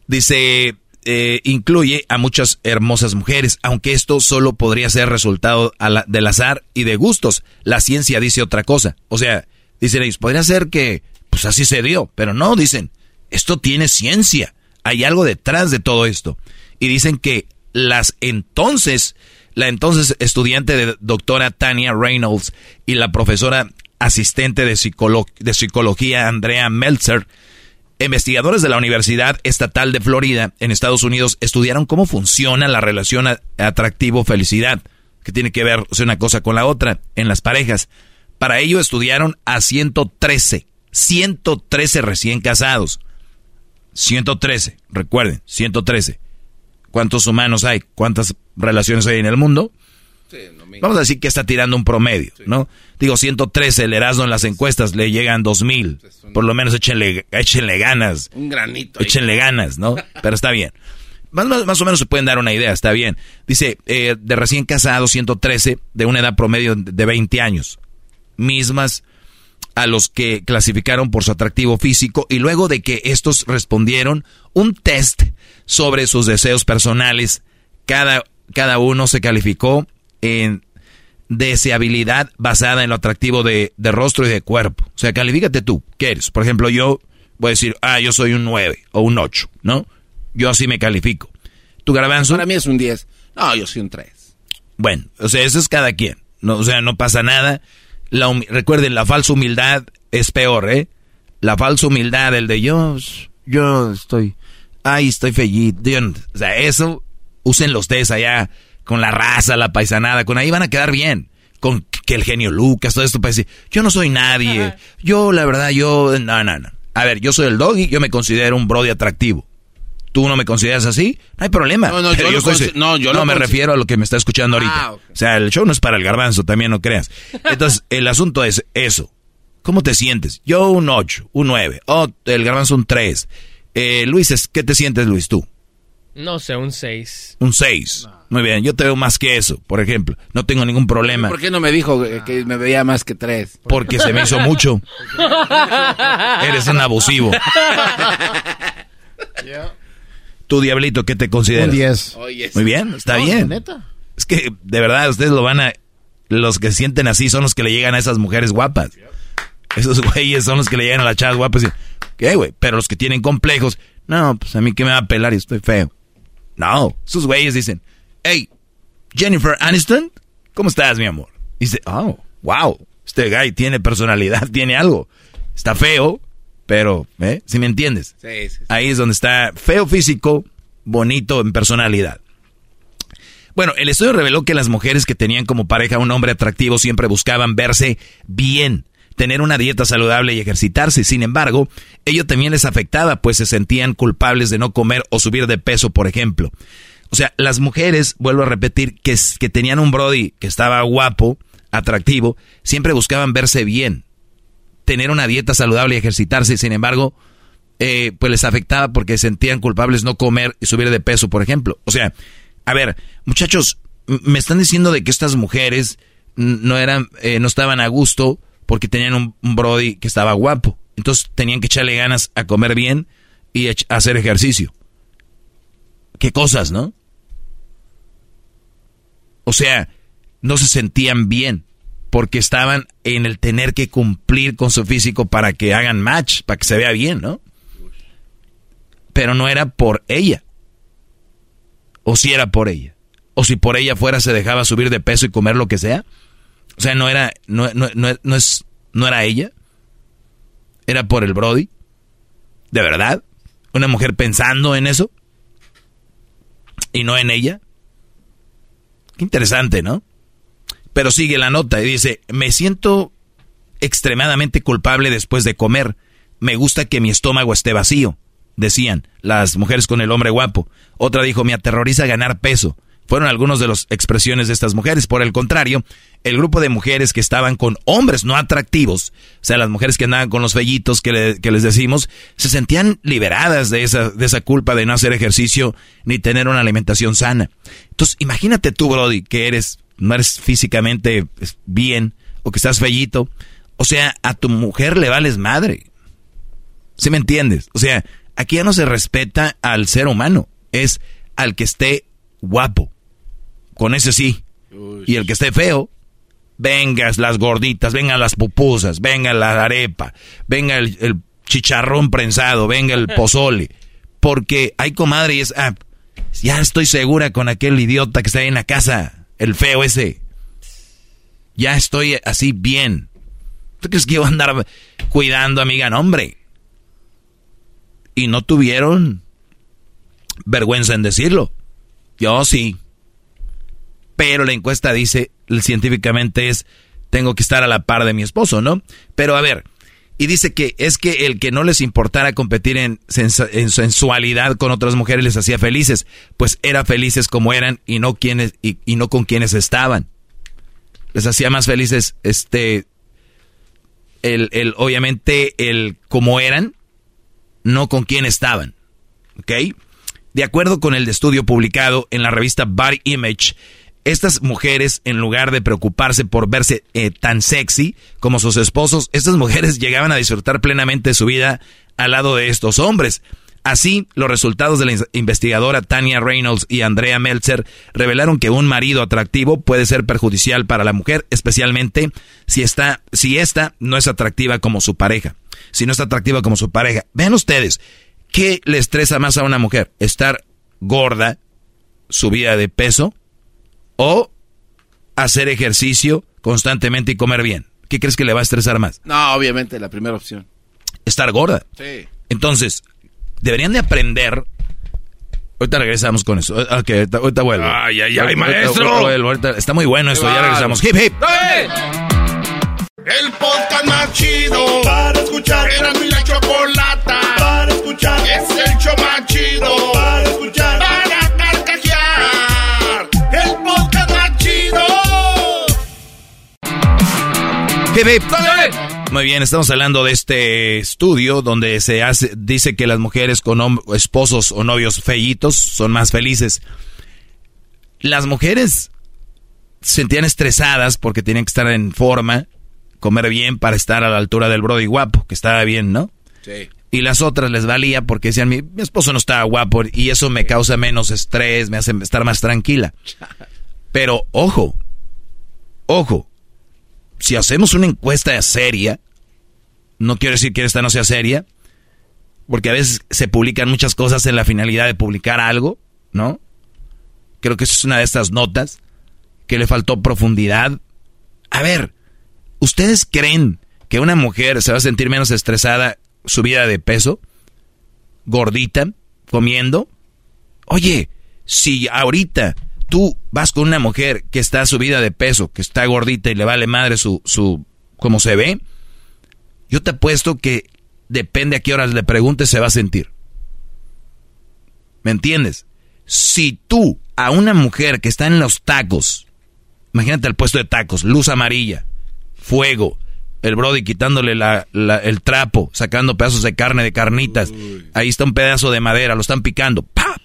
Dice, eh, incluye a muchas hermosas mujeres, aunque esto solo podría ser resultado la- del azar y de gustos. La ciencia dice otra cosa. O sea, dicen ellos, podría ser que, pues así se dio, pero no, dicen, esto tiene ciencia. Hay algo detrás de todo esto. Y dicen que las entonces, la entonces estudiante de doctora Tania Reynolds y la profesora asistente de, psicolo- de psicología Andrea Meltzer, investigadores de la Universidad Estatal de Florida en Estados Unidos estudiaron cómo funciona la relación atractivo-felicidad, que tiene que ver una cosa con la otra en las parejas. Para ello estudiaron a 113, 113 recién casados. 113, recuerden, 113. ¿Cuántos humanos hay? ¿Cuántas relaciones hay en el mundo? Vamos a decir que está tirando un promedio, ¿no? Digo, 113, el Erasmo en las encuestas le llegan 2000. Por lo menos échenle, échenle ganas. Un granito. ahí. Échenle ganas, ¿no? Pero está bien. Más, más, más o menos se pueden dar una idea, está bien. Dice, eh, de recién casados, 113, de una edad promedio de 20 años. Mismas a los que clasificaron por su atractivo físico y luego de que estos respondieron un test sobre sus deseos personales, cada, cada uno se calificó en deseabilidad basada en lo atractivo de, de rostro y de cuerpo. O sea, califícate tú, ¿qué eres? Por ejemplo, yo voy a decir, ah, yo soy un 9 o un 8, ¿no? Yo así me califico. ¿Tu garbanzo? Para mí es un 10. No, yo soy un 3. Bueno, o sea, eso es cada quien. No, o sea, no pasa nada. La recuerden, la falsa humildad es peor, ¿eh? La falsa humildad, el de yo, yo estoy, ay, estoy fellito. O sea, eso, usen los test allá con la raza, la paisanada, con ahí van a quedar bien. Con que el genio Lucas, todo esto para decir, yo no soy nadie. Yo, la verdad, yo, no, no, no. A ver, yo soy el doggy, yo me considero un brody atractivo. ¿Tú no me consideras así? No hay problema. No, no, yo lo estoy- no, yo lo me refiero a lo que me está escuchando ahorita. Ah, ok. O sea, el show no es para el garbanzo, también no creas. Entonces, el asunto es eso. ¿Cómo te sientes? Yo un 8, un 9. Oh, el garbanzo un 3. Eh, Luis, ¿qué te sientes, Luis, tú? No sé, un 6. Un 6. Muy bien, yo te veo más que eso, por ejemplo. No tengo ningún problema. ¿Por qué no me dijo que me veía más que 3? Porque se me hizo mucho. Eres un abusivo. Tú, Diablito, ¿qué te consideras? Un 10. Oye, Muy bien, está No, bien. neta. Es que, de verdad, ustedes lo van a... Los que sienten así son los que le llegan a esas mujeres guapas. Esos güeyes son los que le llegan a las chavas guapas y... ¿Qué, güey? Pero los que tienen complejos... No, pues a mí que me va a pelar y estoy feo. No, esos güeyes dicen... Hey, Jennifer Aniston, ¿cómo estás, mi amor? Dice, oh, wow, este guy tiene personalidad, tiene algo. Está feo, pero, ¿eh? Si me entiendes. Sí, sí. Ahí es donde está feo físico, bonito en personalidad. Bueno, el estudio reveló que las mujeres que tenían como pareja a un hombre atractivo siempre buscaban verse bien, tener una dieta saludable y ejercitarse. Sin embargo, ello también les afectaba, pues se sentían culpables de no comer o subir de peso, por ejemplo. O sea, las mujeres, vuelvo a repetir, que, que tenían un Brody que estaba guapo, atractivo, siempre buscaban verse bien. Tener una dieta saludable y ejercitarse. Sin embargo, eh, pues les afectaba porque sentían culpables no comer y subir de peso, por ejemplo. O sea, a ver, muchachos, me están diciendo de que estas mujeres no eran, eh, no estaban a gusto porque tenían un, Brody que estaba guapo. Entonces tenían que echarle ganas a comer bien y hacer ejercicio. Qué cosas, ¿no? O sea, no se sentían bien porque estaban en el tener que cumplir con su físico para que hagan match, para que se vea bien, ¿no? Pero no era por ella. O si era por ella. O si por ella fuera se dejaba subir de peso y comer lo que sea. O sea, no era, no, no, no, es, no era ella. Era por el Brody. ¿De verdad? ¿Una mujer pensando en eso? ¿Y no en ella? Qué interesante, ¿no? Pero sigue la nota y dice, me siento extremadamente culpable después de comer. Me gusta que mi estómago esté vacío, decían las mujeres con el hombre guapo. Otra dijo, me aterroriza ganar peso fueron algunas de las expresiones de estas mujeres. Por el contrario, el grupo de mujeres que estaban con hombres no atractivos, o sea, las mujeres que andaban con los fellitos que, les decimos, se sentían liberadas de esa, de esa culpa de no hacer ejercicio ni tener una alimentación sana. Entonces, imagínate tú, Brody, que eres, no eres físicamente pues, bien o que estás fellito. O sea, a tu mujer le vales madre. ¿Sí me entiendes? O sea, aquí ya no se respeta al ser humano, es al que esté guapo con ese sí. Y el que esté feo, vengas las gorditas, vengan las pupusas, venga la arepa, venga el, chicharrón prensado, venga el pozole. Porque hay comadre y es, ah, ya estoy segura con aquel idiota que está ahí en la casa, el feo ese. Ya estoy así bien. ¿Tú crees que iba a andar cuidando, amiga? No, hombre. Y no tuvieron vergüenza en decirlo. Yo sí pero la encuesta dice, científicamente es, tengo que estar a la par de mi esposo, ¿no? Pero a ver, y dice que es que el que no les importara competir en, sensualidad con otras mujeres les hacía felices, pues era felices como eran y no quienes y, no con quienes estaban. Les hacía más felices este el, el obviamente el como eran, no con quién estaban. ¿Ok? De acuerdo con el estudio publicado en la revista Body Image, estas mujeres, en lugar de preocuparse por verse eh, tan sexy como sus esposos, estas mujeres llegaban a disfrutar plenamente su vida al lado de estos hombres. Así, los resultados de la investigadora Tania Reynolds y Andrea Meltzer revelaron que un marido atractivo puede ser perjudicial para la mujer, especialmente si está, si esta no es atractiva como su pareja. Si no es atractiva como su pareja. Vean ustedes, ¿qué le estresa más a una mujer? Estar gorda, subida de peso, o hacer ejercicio constantemente y comer bien? ¿Qué crees que le va a estresar más? No, obviamente la primera opción. Estar gorda. Sí. Entonces, deberían de aprender. Ahorita regresamos con eso. Ok, ahorita, vuelvo. Ay, ay, ay, maestro. está muy bueno esto, ya regresamos. Hip, hip. El podcast más chido para escuchar. Era mi la chocolata para escuchar. Es el show más chido para escuchar. Muy bien, estamos hablando de este estudio donde se hace, dice que las mujeres con esposos o novios fellitos son más felices. Las mujeres se sentían estresadas porque tenían que estar en forma, comer bien para estar a la altura del brody guapo, que estaba bien, ¿no? Sí. Y las otras les valía porque decían, mi, mi esposo no estaba guapo y eso me causa menos estrés, me hace estar más tranquila. Pero ojo, ojo, si hacemos una encuesta seria, no quiero decir que esta no sea seria, porque a veces se publican muchas cosas en la finalidad de publicar algo, ¿no? Creo que esa es una de estas notas que le faltó profundidad. A ver, ¿ustedes creen que una mujer se va a sentir menos estresada subida de peso? ¿Gordita? ¿Comiendo? Oye, si ahorita tú vas con una mujer que está subida de peso, que está gordita y le vale madre su, su, cómo se ve, yo te apuesto que depende a qué horas le preguntes se va a sentir. ¿Me entiendes? Si tú a una mujer que está en los tacos, imagínate el puesto de tacos, luz amarilla, fuego, el Brody quitándole la, la- el trapo, sacando pedazos de carne, de carnitas. Ahí está un pedazo de madera, lo están picando. Pa, pa, pa, pa.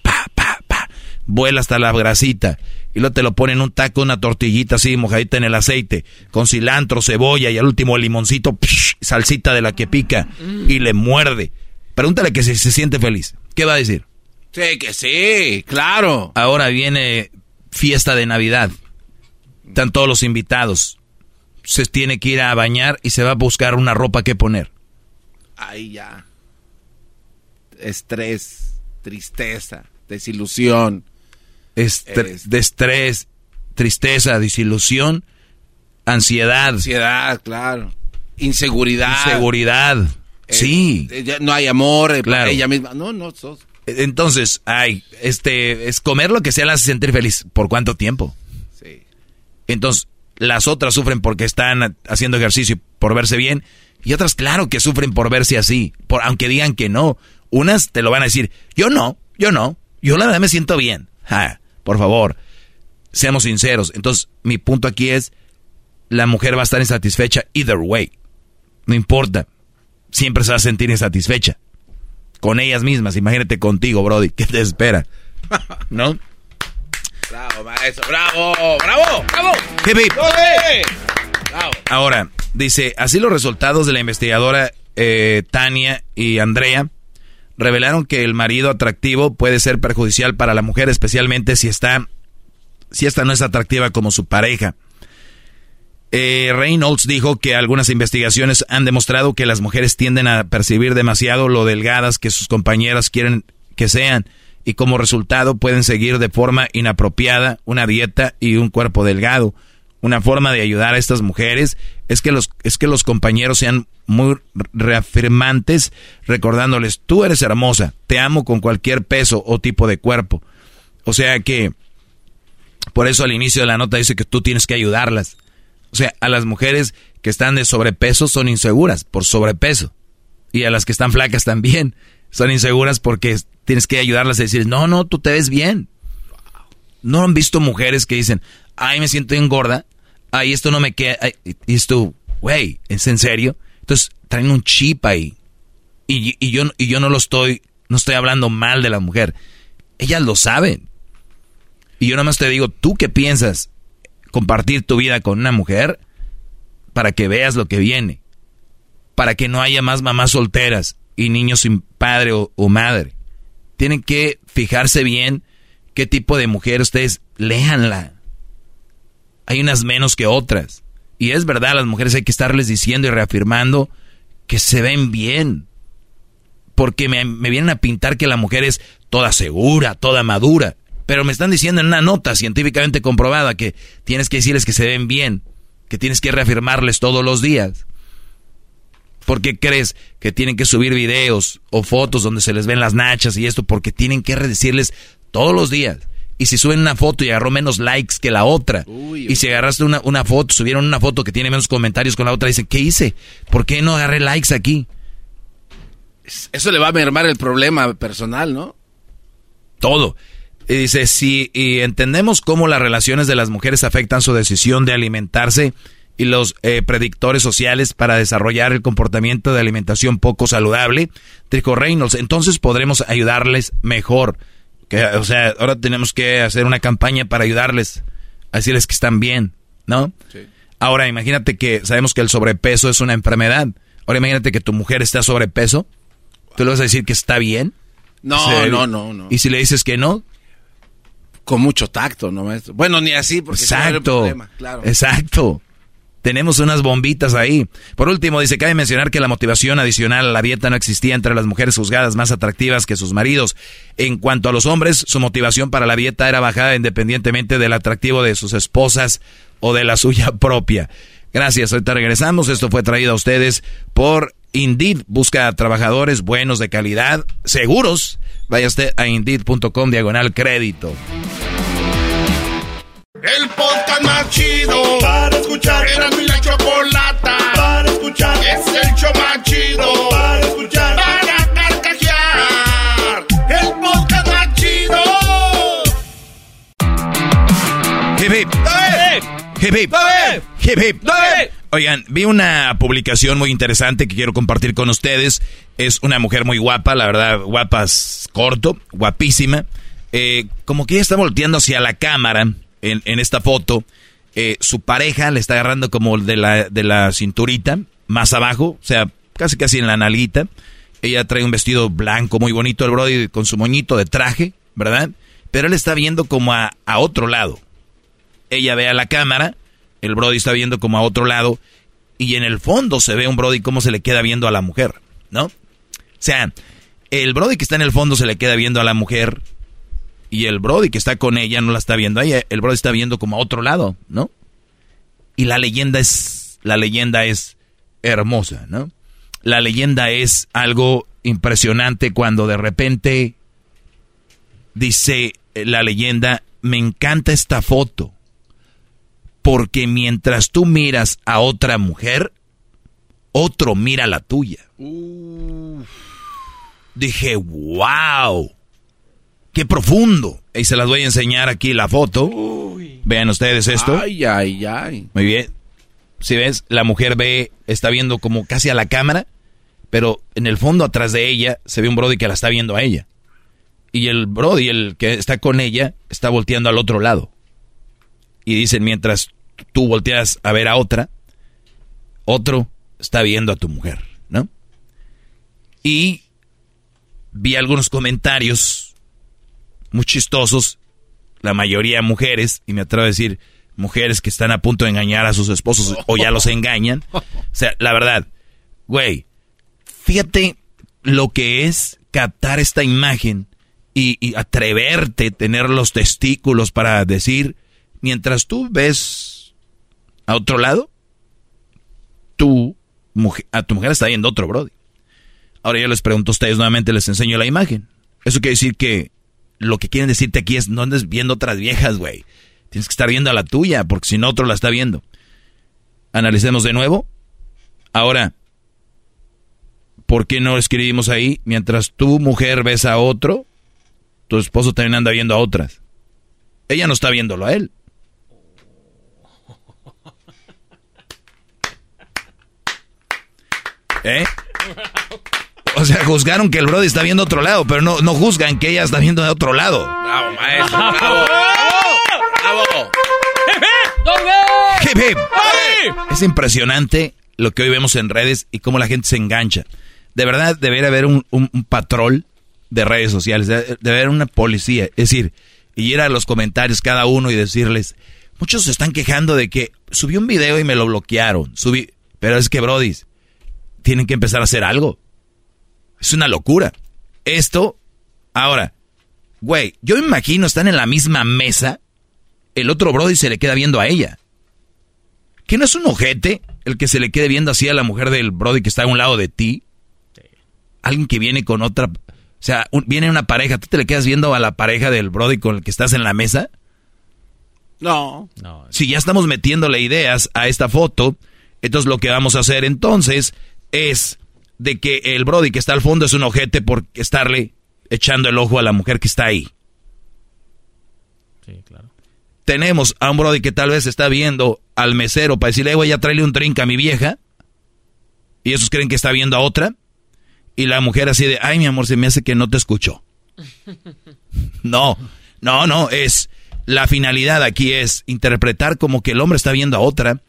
Vuela hasta la grasita. Y luego te lo ponen en un taco, una tortillita así, mojadita en el aceite, con cilantro, cebolla y al último limoncito, psh, salsita de la que pica. Y le muerde. Pregúntale que si se siente feliz. ¿Qué va a decir? Sí, que sí, claro. Ahora viene fiesta de Navidad. Están todos los invitados. Se tiene que ir a bañar y se va a buscar una ropa que poner. Ahí ya. Estrés, tristeza, desilusión. Estre- de estrés, tristeza, desilusión, ansiedad. Ansiedad, claro. Inseguridad. Inseguridad. Eh, sí. eh, no hay amor eh, Claro. ella misma. No, no, sos. Entonces, ay, este, es comer lo que sea la hace sentir feliz. ¿Por cuánto tiempo? Sí. Entonces, las otras sufren porque están haciendo ejercicio y por verse bien. Y otras, claro que sufren por verse así. Por, aunque digan que no. Unas te lo van a decir. Yo no, yo no. Yo la verdad me siento bien. Ja, por favor, seamos sinceros. Entonces, mi punto aquí es, la mujer va a estar insatisfecha either way. No importa. Siempre se va a sentir insatisfecha. Con ellas mismas. Imagínate contigo, Brody. ¿Qué te espera? ¿No? Bravo, maestro. Bravo, bravo, bravo. Hip. Bravo. Ahora, dice, así los resultados de la investigadora eh, Tania y Andrea revelaron que el marido atractivo puede ser perjudicial para la mujer, especialmente si está, si esta no es atractiva como su pareja. Eh, Reynolds dijo que algunas investigaciones han demostrado que las mujeres tienden a percibir demasiado lo delgadas que sus compañeras quieren que sean y como resultado pueden seguir de forma inapropiada una dieta y un cuerpo delgado. Una forma de ayudar a estas mujeres es que los, es que los compañeros sean muy reafirmantes recordándoles, tú eres hermosa, te amo con cualquier peso o tipo de cuerpo. O sea que, por eso al inicio de la nota dice que tú tienes que ayudarlas. O sea, a las mujeres que están de sobrepeso son inseguras por sobrepeso. Y a las que están flacas también son inseguras porque tienes que ayudarlas a decir, no, no, tú te ves bien. ¿No han visto mujeres que dicen, ay, me siento bien Ay, esto no me queda. ay", y esto, güey, ¿es en serio? Entonces traen un chip ahí. Y, y yo, y yo no lo estoy, no estoy hablando mal de la mujer. Ellas lo saben. Y yo nada más te digo, ¿tú qué piensas? Compartir tu vida con una mujer para que veas lo que viene. Para que no haya más mamás solteras y niños sin padre o, o madre. Tienen que fijarse bien qué tipo de mujer ustedes léanla. Hay unas menos que otras. Y es verdad, las mujeres hay que estarles diciendo y reafirmando que se ven bien. Porque me, me vienen a pintar que la mujer es toda segura, toda madura. Pero me están diciendo en una nota científicamente comprobada que tienes que decirles que se ven bien, que tienes que reafirmarles todos los días. ¿Por qué crees que tienen que subir videos o fotos donde se les ven las nachas y esto? Porque tienen que decirles todos los días. Y si suben una foto y agarró menos likes que la otra, y si agarraste una, una foto, subieron una foto que tiene menos comentarios con la otra, dicen, ¿qué hice? ¿Por qué no agarré likes aquí? Eso le va a mermar el problema personal, ¿no? Todo. Y dice, si y entendemos cómo las relaciones de las mujeres afectan su decisión de alimentarse y los eh, predictores sociales para desarrollar el comportamiento de alimentación poco saludable, dijo Reynolds, entonces podremos ayudarles mejor. Que, o sea, ahora tenemos que hacer una campaña para ayudarles, a decirles que están bien, ¿no? Ahora imagínate que sabemos que el sobrepeso es una enfermedad. Ahora imagínate que tu mujer está sobrepeso, ¿tú le vas a decir que está bien? No, Sí. no, no, no. ¿Y si le dices que no? Con mucho tacto, ¿no, maestro? Bueno, ni así, porque no Exacto. problema, claro. Exacto. Tenemos unas bombitas ahí. Por último, dice, cabe mencionar que la motivación adicional a la dieta no existía entre las mujeres juzgadas más atractivas que sus maridos. En cuanto a los hombres, su motivación para la dieta era bajada independientemente del atractivo de sus esposas o de la suya propia. Gracias, ahorita regresamos. Esto fue traído a ustedes por Indeed. Busca trabajadores buenos de calidad, seguros. Vaya usted a indeed.com diagonal crédito. El podcast más chido para escuchar. Era mi la chocolata para escuchar. Es el show más chido para escuchar. Para carcajear. El podcast más chido. Hip, hip. Hip, hip. Hip, hip. Oigan, vi una publicación muy interesante que quiero compartir con ustedes. Es una mujer muy guapa, la verdad, guapas corto, guapísima. Eh, como que ella está volteando hacia la cámara en, esta foto. Eh, su pareja le está agarrando como de la, de la cinturita, más abajo, o sea, casi casi en la nalguita. Ella trae un vestido blanco muy bonito, el brody con su moñito de traje, ¿verdad? Pero él está viendo como a, a otro lado. Ella ve a la cámara, el brody está viendo como a otro lado, y en el fondo se ve un brody cómo se le queda viendo a la mujer, ¿no? O sea, el brody que está en el fondo se le queda viendo a la mujer, y el brody que está con ella no la está viendo a ella, el brody está viendo como a otro lado, ¿no? Y la leyenda es, la leyenda es hermosa, ¿no? La leyenda es algo impresionante cuando de repente dice la leyenda, me encanta esta foto, porque mientras tú miras a otra mujer, otro mira la tuya. Dije, wow, qué profundo. Y se las voy a enseñar aquí la foto. Vean ustedes esto. Ay, ay, ay. Muy bien. Si ves, la mujer ve, está viendo como casi a la cámara, pero en el fondo atrás de ella se ve un Brody que la está viendo a ella. Y el Brody, el que está con ella, está volteando al otro lado. Y dicen, mientras tú volteas a ver a otra, otro está viendo a tu mujer, ¿no? Y vi algunos comentarios muy chistosos, la mayoría mujeres, y me atrevo a decir, mujeres que están a punto de engañar a sus esposos o ya los engañan. O sea, la verdad, güey, fíjate lo que es captar esta imagen y, y atreverte, tener los testículos para decir, mientras tú ves a otro lado, tú, mujer, a tu mujer está viendo otro Brody. Ahora yo les pregunto a ustedes nuevamente, les enseño la imagen. Eso quiere decir que lo que quieren decirte aquí es no andes viendo otras viejas, güey. Tienes que estar viendo a la tuya, porque si no otro la está viendo. Analicemos de nuevo. Ahora, ¿por qué no escribimos ahí? Mientras tu mujer ves a otro, tu esposo también anda viendo a otras. Ella no está viéndolo a él. ¿Eh? O sea, juzgaron que el Brody está viendo a otro lado, pero no, no juzgan que ella está viendo de otro lado. Bravo, maestro. Bravo. Bravo. Hip, hip. Es impresionante lo que hoy vemos en redes y cómo la gente se engancha. De verdad, debería haber un, un, un patrol de redes sociales, debe de haber una policía. Es decir, y ir a los comentarios cada uno y decirles, muchos se están quejando de que subí un video y me lo bloquearon. Subí, pero es que, Brody, tienen que empezar a hacer algo. Es una locura. Esto, ahora, güey, yo me imagino están en la misma mesa, el otro Brody se le queda viendo a ella. ¿Que no es un ojete el que se le quede viendo así a la mujer del Brody que está a un lado de ti? Alguien que viene con otra... O sea, un- viene una pareja, ¿tú te le quedas viendo a la pareja del Brody con el que estás en la mesa? No. Si ya estamos metiéndole ideas a esta foto, entonces lo que vamos a hacer entonces es de que el Brody que está al fondo es un ojete por estarle echando el ojo a la mujer que está ahí. Sí, claro. Tenemos a un Brody que tal vez está viendo al mesero para decirle, "Eh, güey, ya tráele un drink a mi vieja. Y esos creen que está viendo a otra. Y la mujer así de, ay, mi amor, se me hace que no te escuchó. No, no, no, es la finalidad aquí es interpretar como que el hombre está viendo a otra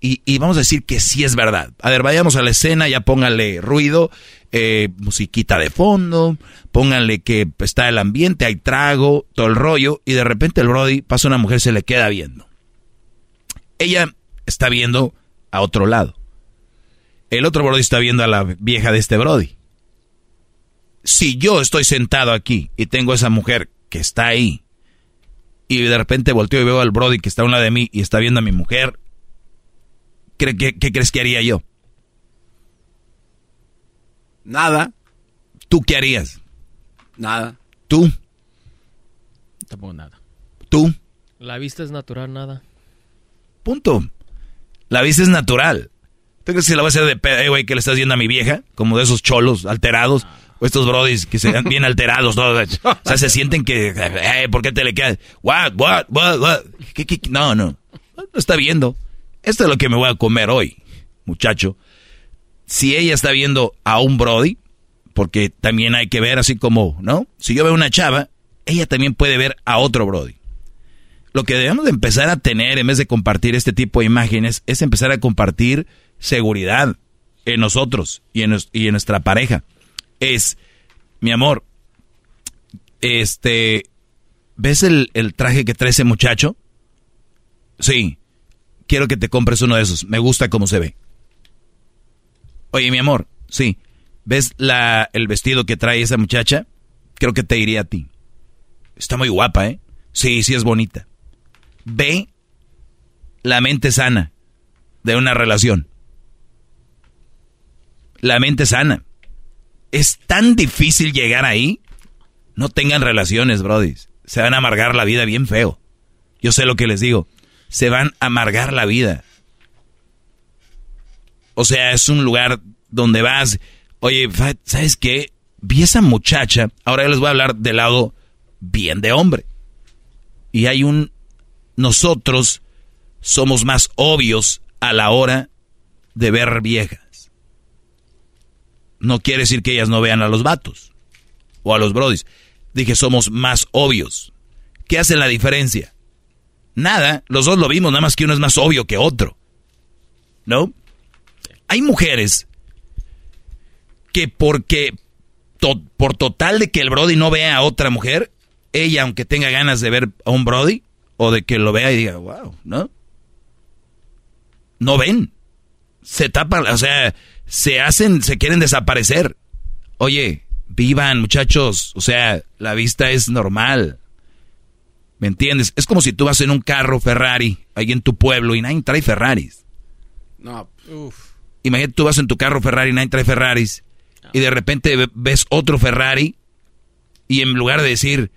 y, vamos a decir que sí es verdad. A ver, vayamos a la escena, ya pónganle ruido, eh, musiquita de fondo, pónganle que está el ambiente, hay trago, todo el rollo y de repente el Brody pasa una mujer, se le queda viendo. Ella está viendo a otro lado. El otro Brody está viendo a la vieja de este Brody si yo estoy sentado aquí y tengo a esa mujer que está ahí y de repente volteo y veo al Brody que está a un lado de mí y está viendo a mi mujer, ¿qué, qué- qué crees que haría yo? Nada. ¿Tú qué harías? Nada. ¿Tú? Tampoco nada. ¿Tú? La vista es natural, nada. Punto. La vista es natural. ¿Tú crees que la voy a hacer de pedo, eh, güey, que le estás viendo a mi vieja? Como de esos cholos alterados. O estos brodis que se ven bien alterados. todos. O sea, se sienten que... eh, ¿Por qué te le quedas? What, what, what, what? ¿Qué, qué, qué? No, no. está viendo. Esto es lo que me voy a comer hoy, muchacho. Si ella está viendo a un Brody, porque también hay que ver así como, ¿no? Si yo veo una chava, ella también puede ver a otro Brody. Lo que debemos de empezar a tener en vez de compartir este tipo de imágenes es empezar a compartir seguridad en nosotros y en, nuestra pareja. Es, mi amor, este, ¿ves el traje que trae ese muchacho? Sí, quiero que te compres uno de esos. Me gusta cómo se ve. Oye, mi amor, sí. ¿Ves la, el vestido que trae esa muchacha? Creo que te iría a ti. Está muy guapa, ¿eh? Sí, sí es bonita. Ve la mente sana de una relación. La mente sana. Es tan difícil llegar ahí. No tengan relaciones, Brody. Se van a amargar la vida bien feo. Yo sé lo que les digo. Se van a amargar la vida. O sea, es un lugar donde vas. Oye, ¿sabes qué? Vi esa muchacha. Ahora yo les voy a hablar del lado bien de hombre. Y hay un nosotros somos más obvios a la hora de ver viejas. No quiere decir que ellas no vean a los vatos o a los brodis. Dije, somos más obvios. ¿Qué hace la diferencia? Nada, los dos lo vimos, nada más que uno es más obvio que otro. ¿No? Hay mujeres que porque por total de que el Brody no vea a otra mujer, ella, aunque tenga ganas de ver a un Brody, o de que lo vea y diga, wow, ¿no? No ven. Se tapan, o sea, se hacen, se quieren desaparecer. Oye, vivan muchachos, o sea, la vista es normal. ¿Me entiendes? Es como si tú vas en un carro Ferrari, ahí en tu pueblo, y nadie trae Ferraris. No, uff. Imagínate, tú vas en tu carro Ferrari y nadie trae Ferraris, y de repente ves otro Ferrari, y en lugar de decir,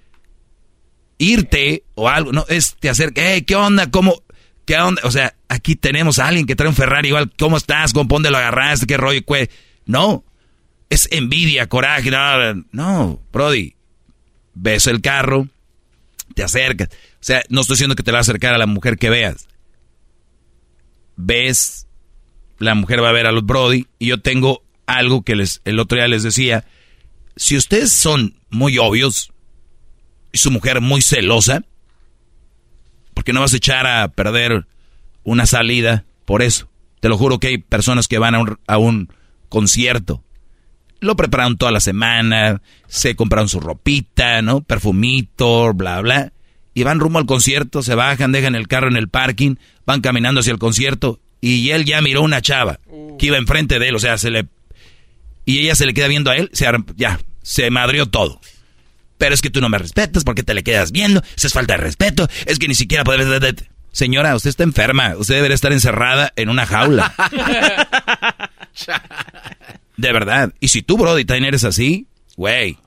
irte o algo, no, es te acerca, hey, ¿qué onda? ¿Cómo? ¿Qué onda? O sea, aquí tenemos a alguien que trae un Ferrari igual, ¿cómo estás? ¿Cómo dónde lo agarraste? ¿Qué rollo? Qué? No, es envidia, coraje, no, no, Brody, ves el carro, te acercas. O sea, no estoy diciendo que te va a acercar a la mujer que veas. Ves, la mujer va a ver a los Brody y yo tengo algo que les, el otro día les decía, si ustedes son muy obvios, y su mujer muy celosa, porque no vas a echar a perder una salida por eso. Te lo juro que hay personas que van a un, a un concierto. Lo prepararon toda la semana, se compraron su ropita, ¿no? Perfumito, bla, bla. Y van rumbo al concierto, se bajan, dejan el carro en el parking, van caminando hacia el concierto y él ya miró una chava que iba enfrente de él, o sea, se le... Y ella se le queda viendo a él, se, ya, se madrió todo pero es que tú no me respetas porque te le quedas viendo, eso es falta de respeto, es que ni siquiera puedes... Señora, usted está enferma, usted debería estar encerrada en una jaula. de verdad. Y si tú, Brody, también eres así, güey,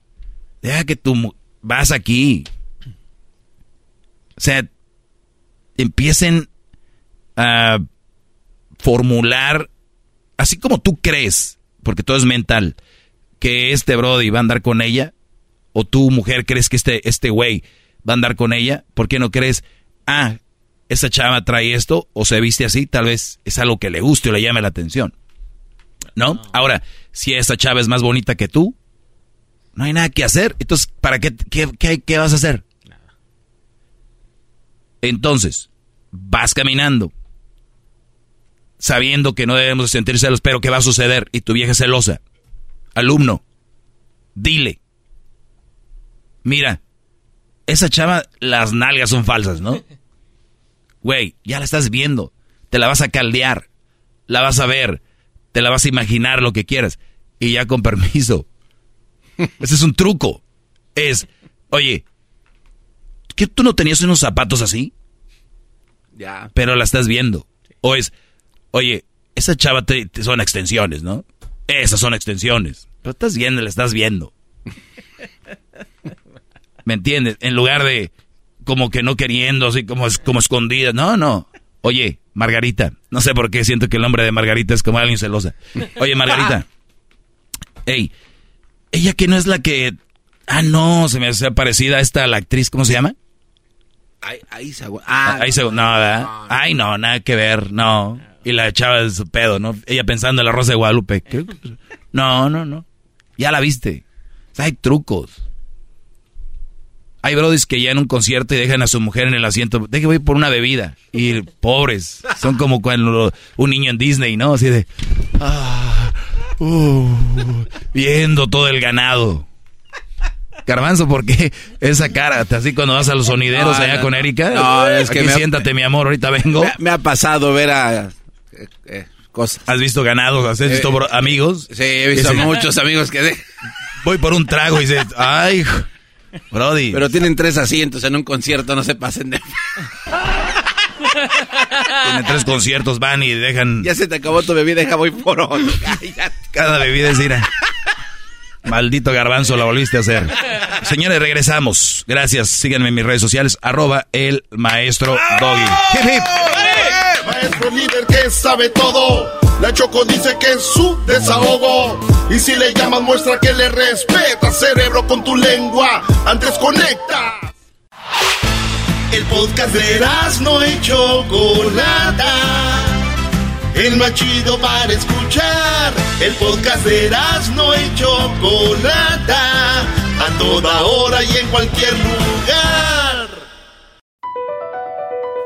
deja que tú vas aquí. O sea, empiecen a formular, así como tú crees, porque todo es mental, que este Brody va a andar con ella, o tú, mujer, crees que este, este güey va a andar con ella, ¿por qué no crees, ah, esa chava trae esto o se viste así? Tal vez es algo que le guste o le llame la atención. ¿No? Ahora, si esa chava es más bonita que tú, no hay nada que hacer. Entonces, ¿para qué, qué, qué vas a hacer? Entonces, vas caminando, sabiendo que no debemos sentir celos, pero ¿qué va a suceder? Y tu vieja celosa. Alumno, dile, mira, esa chava, las nalgas son falsas, ¿no? Güey, ya la estás viendo, te la vas a caldear, la vas a ver, te la vas a imaginar lo que quieras, y ya con permiso. Ese es un truco. Es, oye, ¿qué tú no tenías unos zapatos así? Ya. Pero la estás viendo. O es, oye, esa chava te, son extensiones, ¿no? Esas son extensiones. Pero estás viendo, la estás viendo. ¿Me entiendes? En lugar de como que no queriendo, así como, como escondida. No, no. Oye, Margarita. No sé por qué siento que el nombre de Margarita es como alguien celosa. Oye, Margarita. Ey, ella que no es la que... Ah, no, se me hace parecida a esta, la actriz, ¿cómo se llama? Ahí, ahí se Ah, ahí no, ¿verdad? Ay, no, nada que ver, no. Y la chava de su pedo, ¿no? Ella pensando en la Rosa de Guadalupe. ¿Qué? No, no, no. Ya la viste. O sea, hay trucos. Hay brodis que ya en un concierto y dejan a su mujer en el asiento. Deje voy por una bebida. Y pobres. Son como cuando un niño en Disney, ¿no? Así de. Ah, uh, viendo todo el ganado. Garbanzo, ¿por qué esa cara? Así cuando vas a los sonideros allá con Erika. No, es que Aquí me ha- siéntate, mi amor, ahorita vengo. Me, me ha pasado ver a... eh, eh, cosas. ¿Has visto ganados? ¿Has visto Eh, amigos? Sí, he visto muchos amigos que... de- Voy por un trago y dices, ay, Brody. Pero tienen tres asientos en un concierto, no se pasen de... Tienen tres conciertos, van y dejan Ya se te acabó tu bebida, deja voy por otro. Cada bebida es ira. Maldito garbanzo, la volviste a hacer. Señores, regresamos. Gracias. Síganme en mis redes sociales, arroba el maestro Doggy. Hip, hip. Maestro líder que sabe todo. La Choco dice que es su desahogo. Y si le llamas, muestra que le respeta, cerebro, con tu lengua. Antes conecta. El podcast de no y Chocolata. El más chido para escuchar. El podcast de no y Chocolata. A toda hora y en cualquier lugar.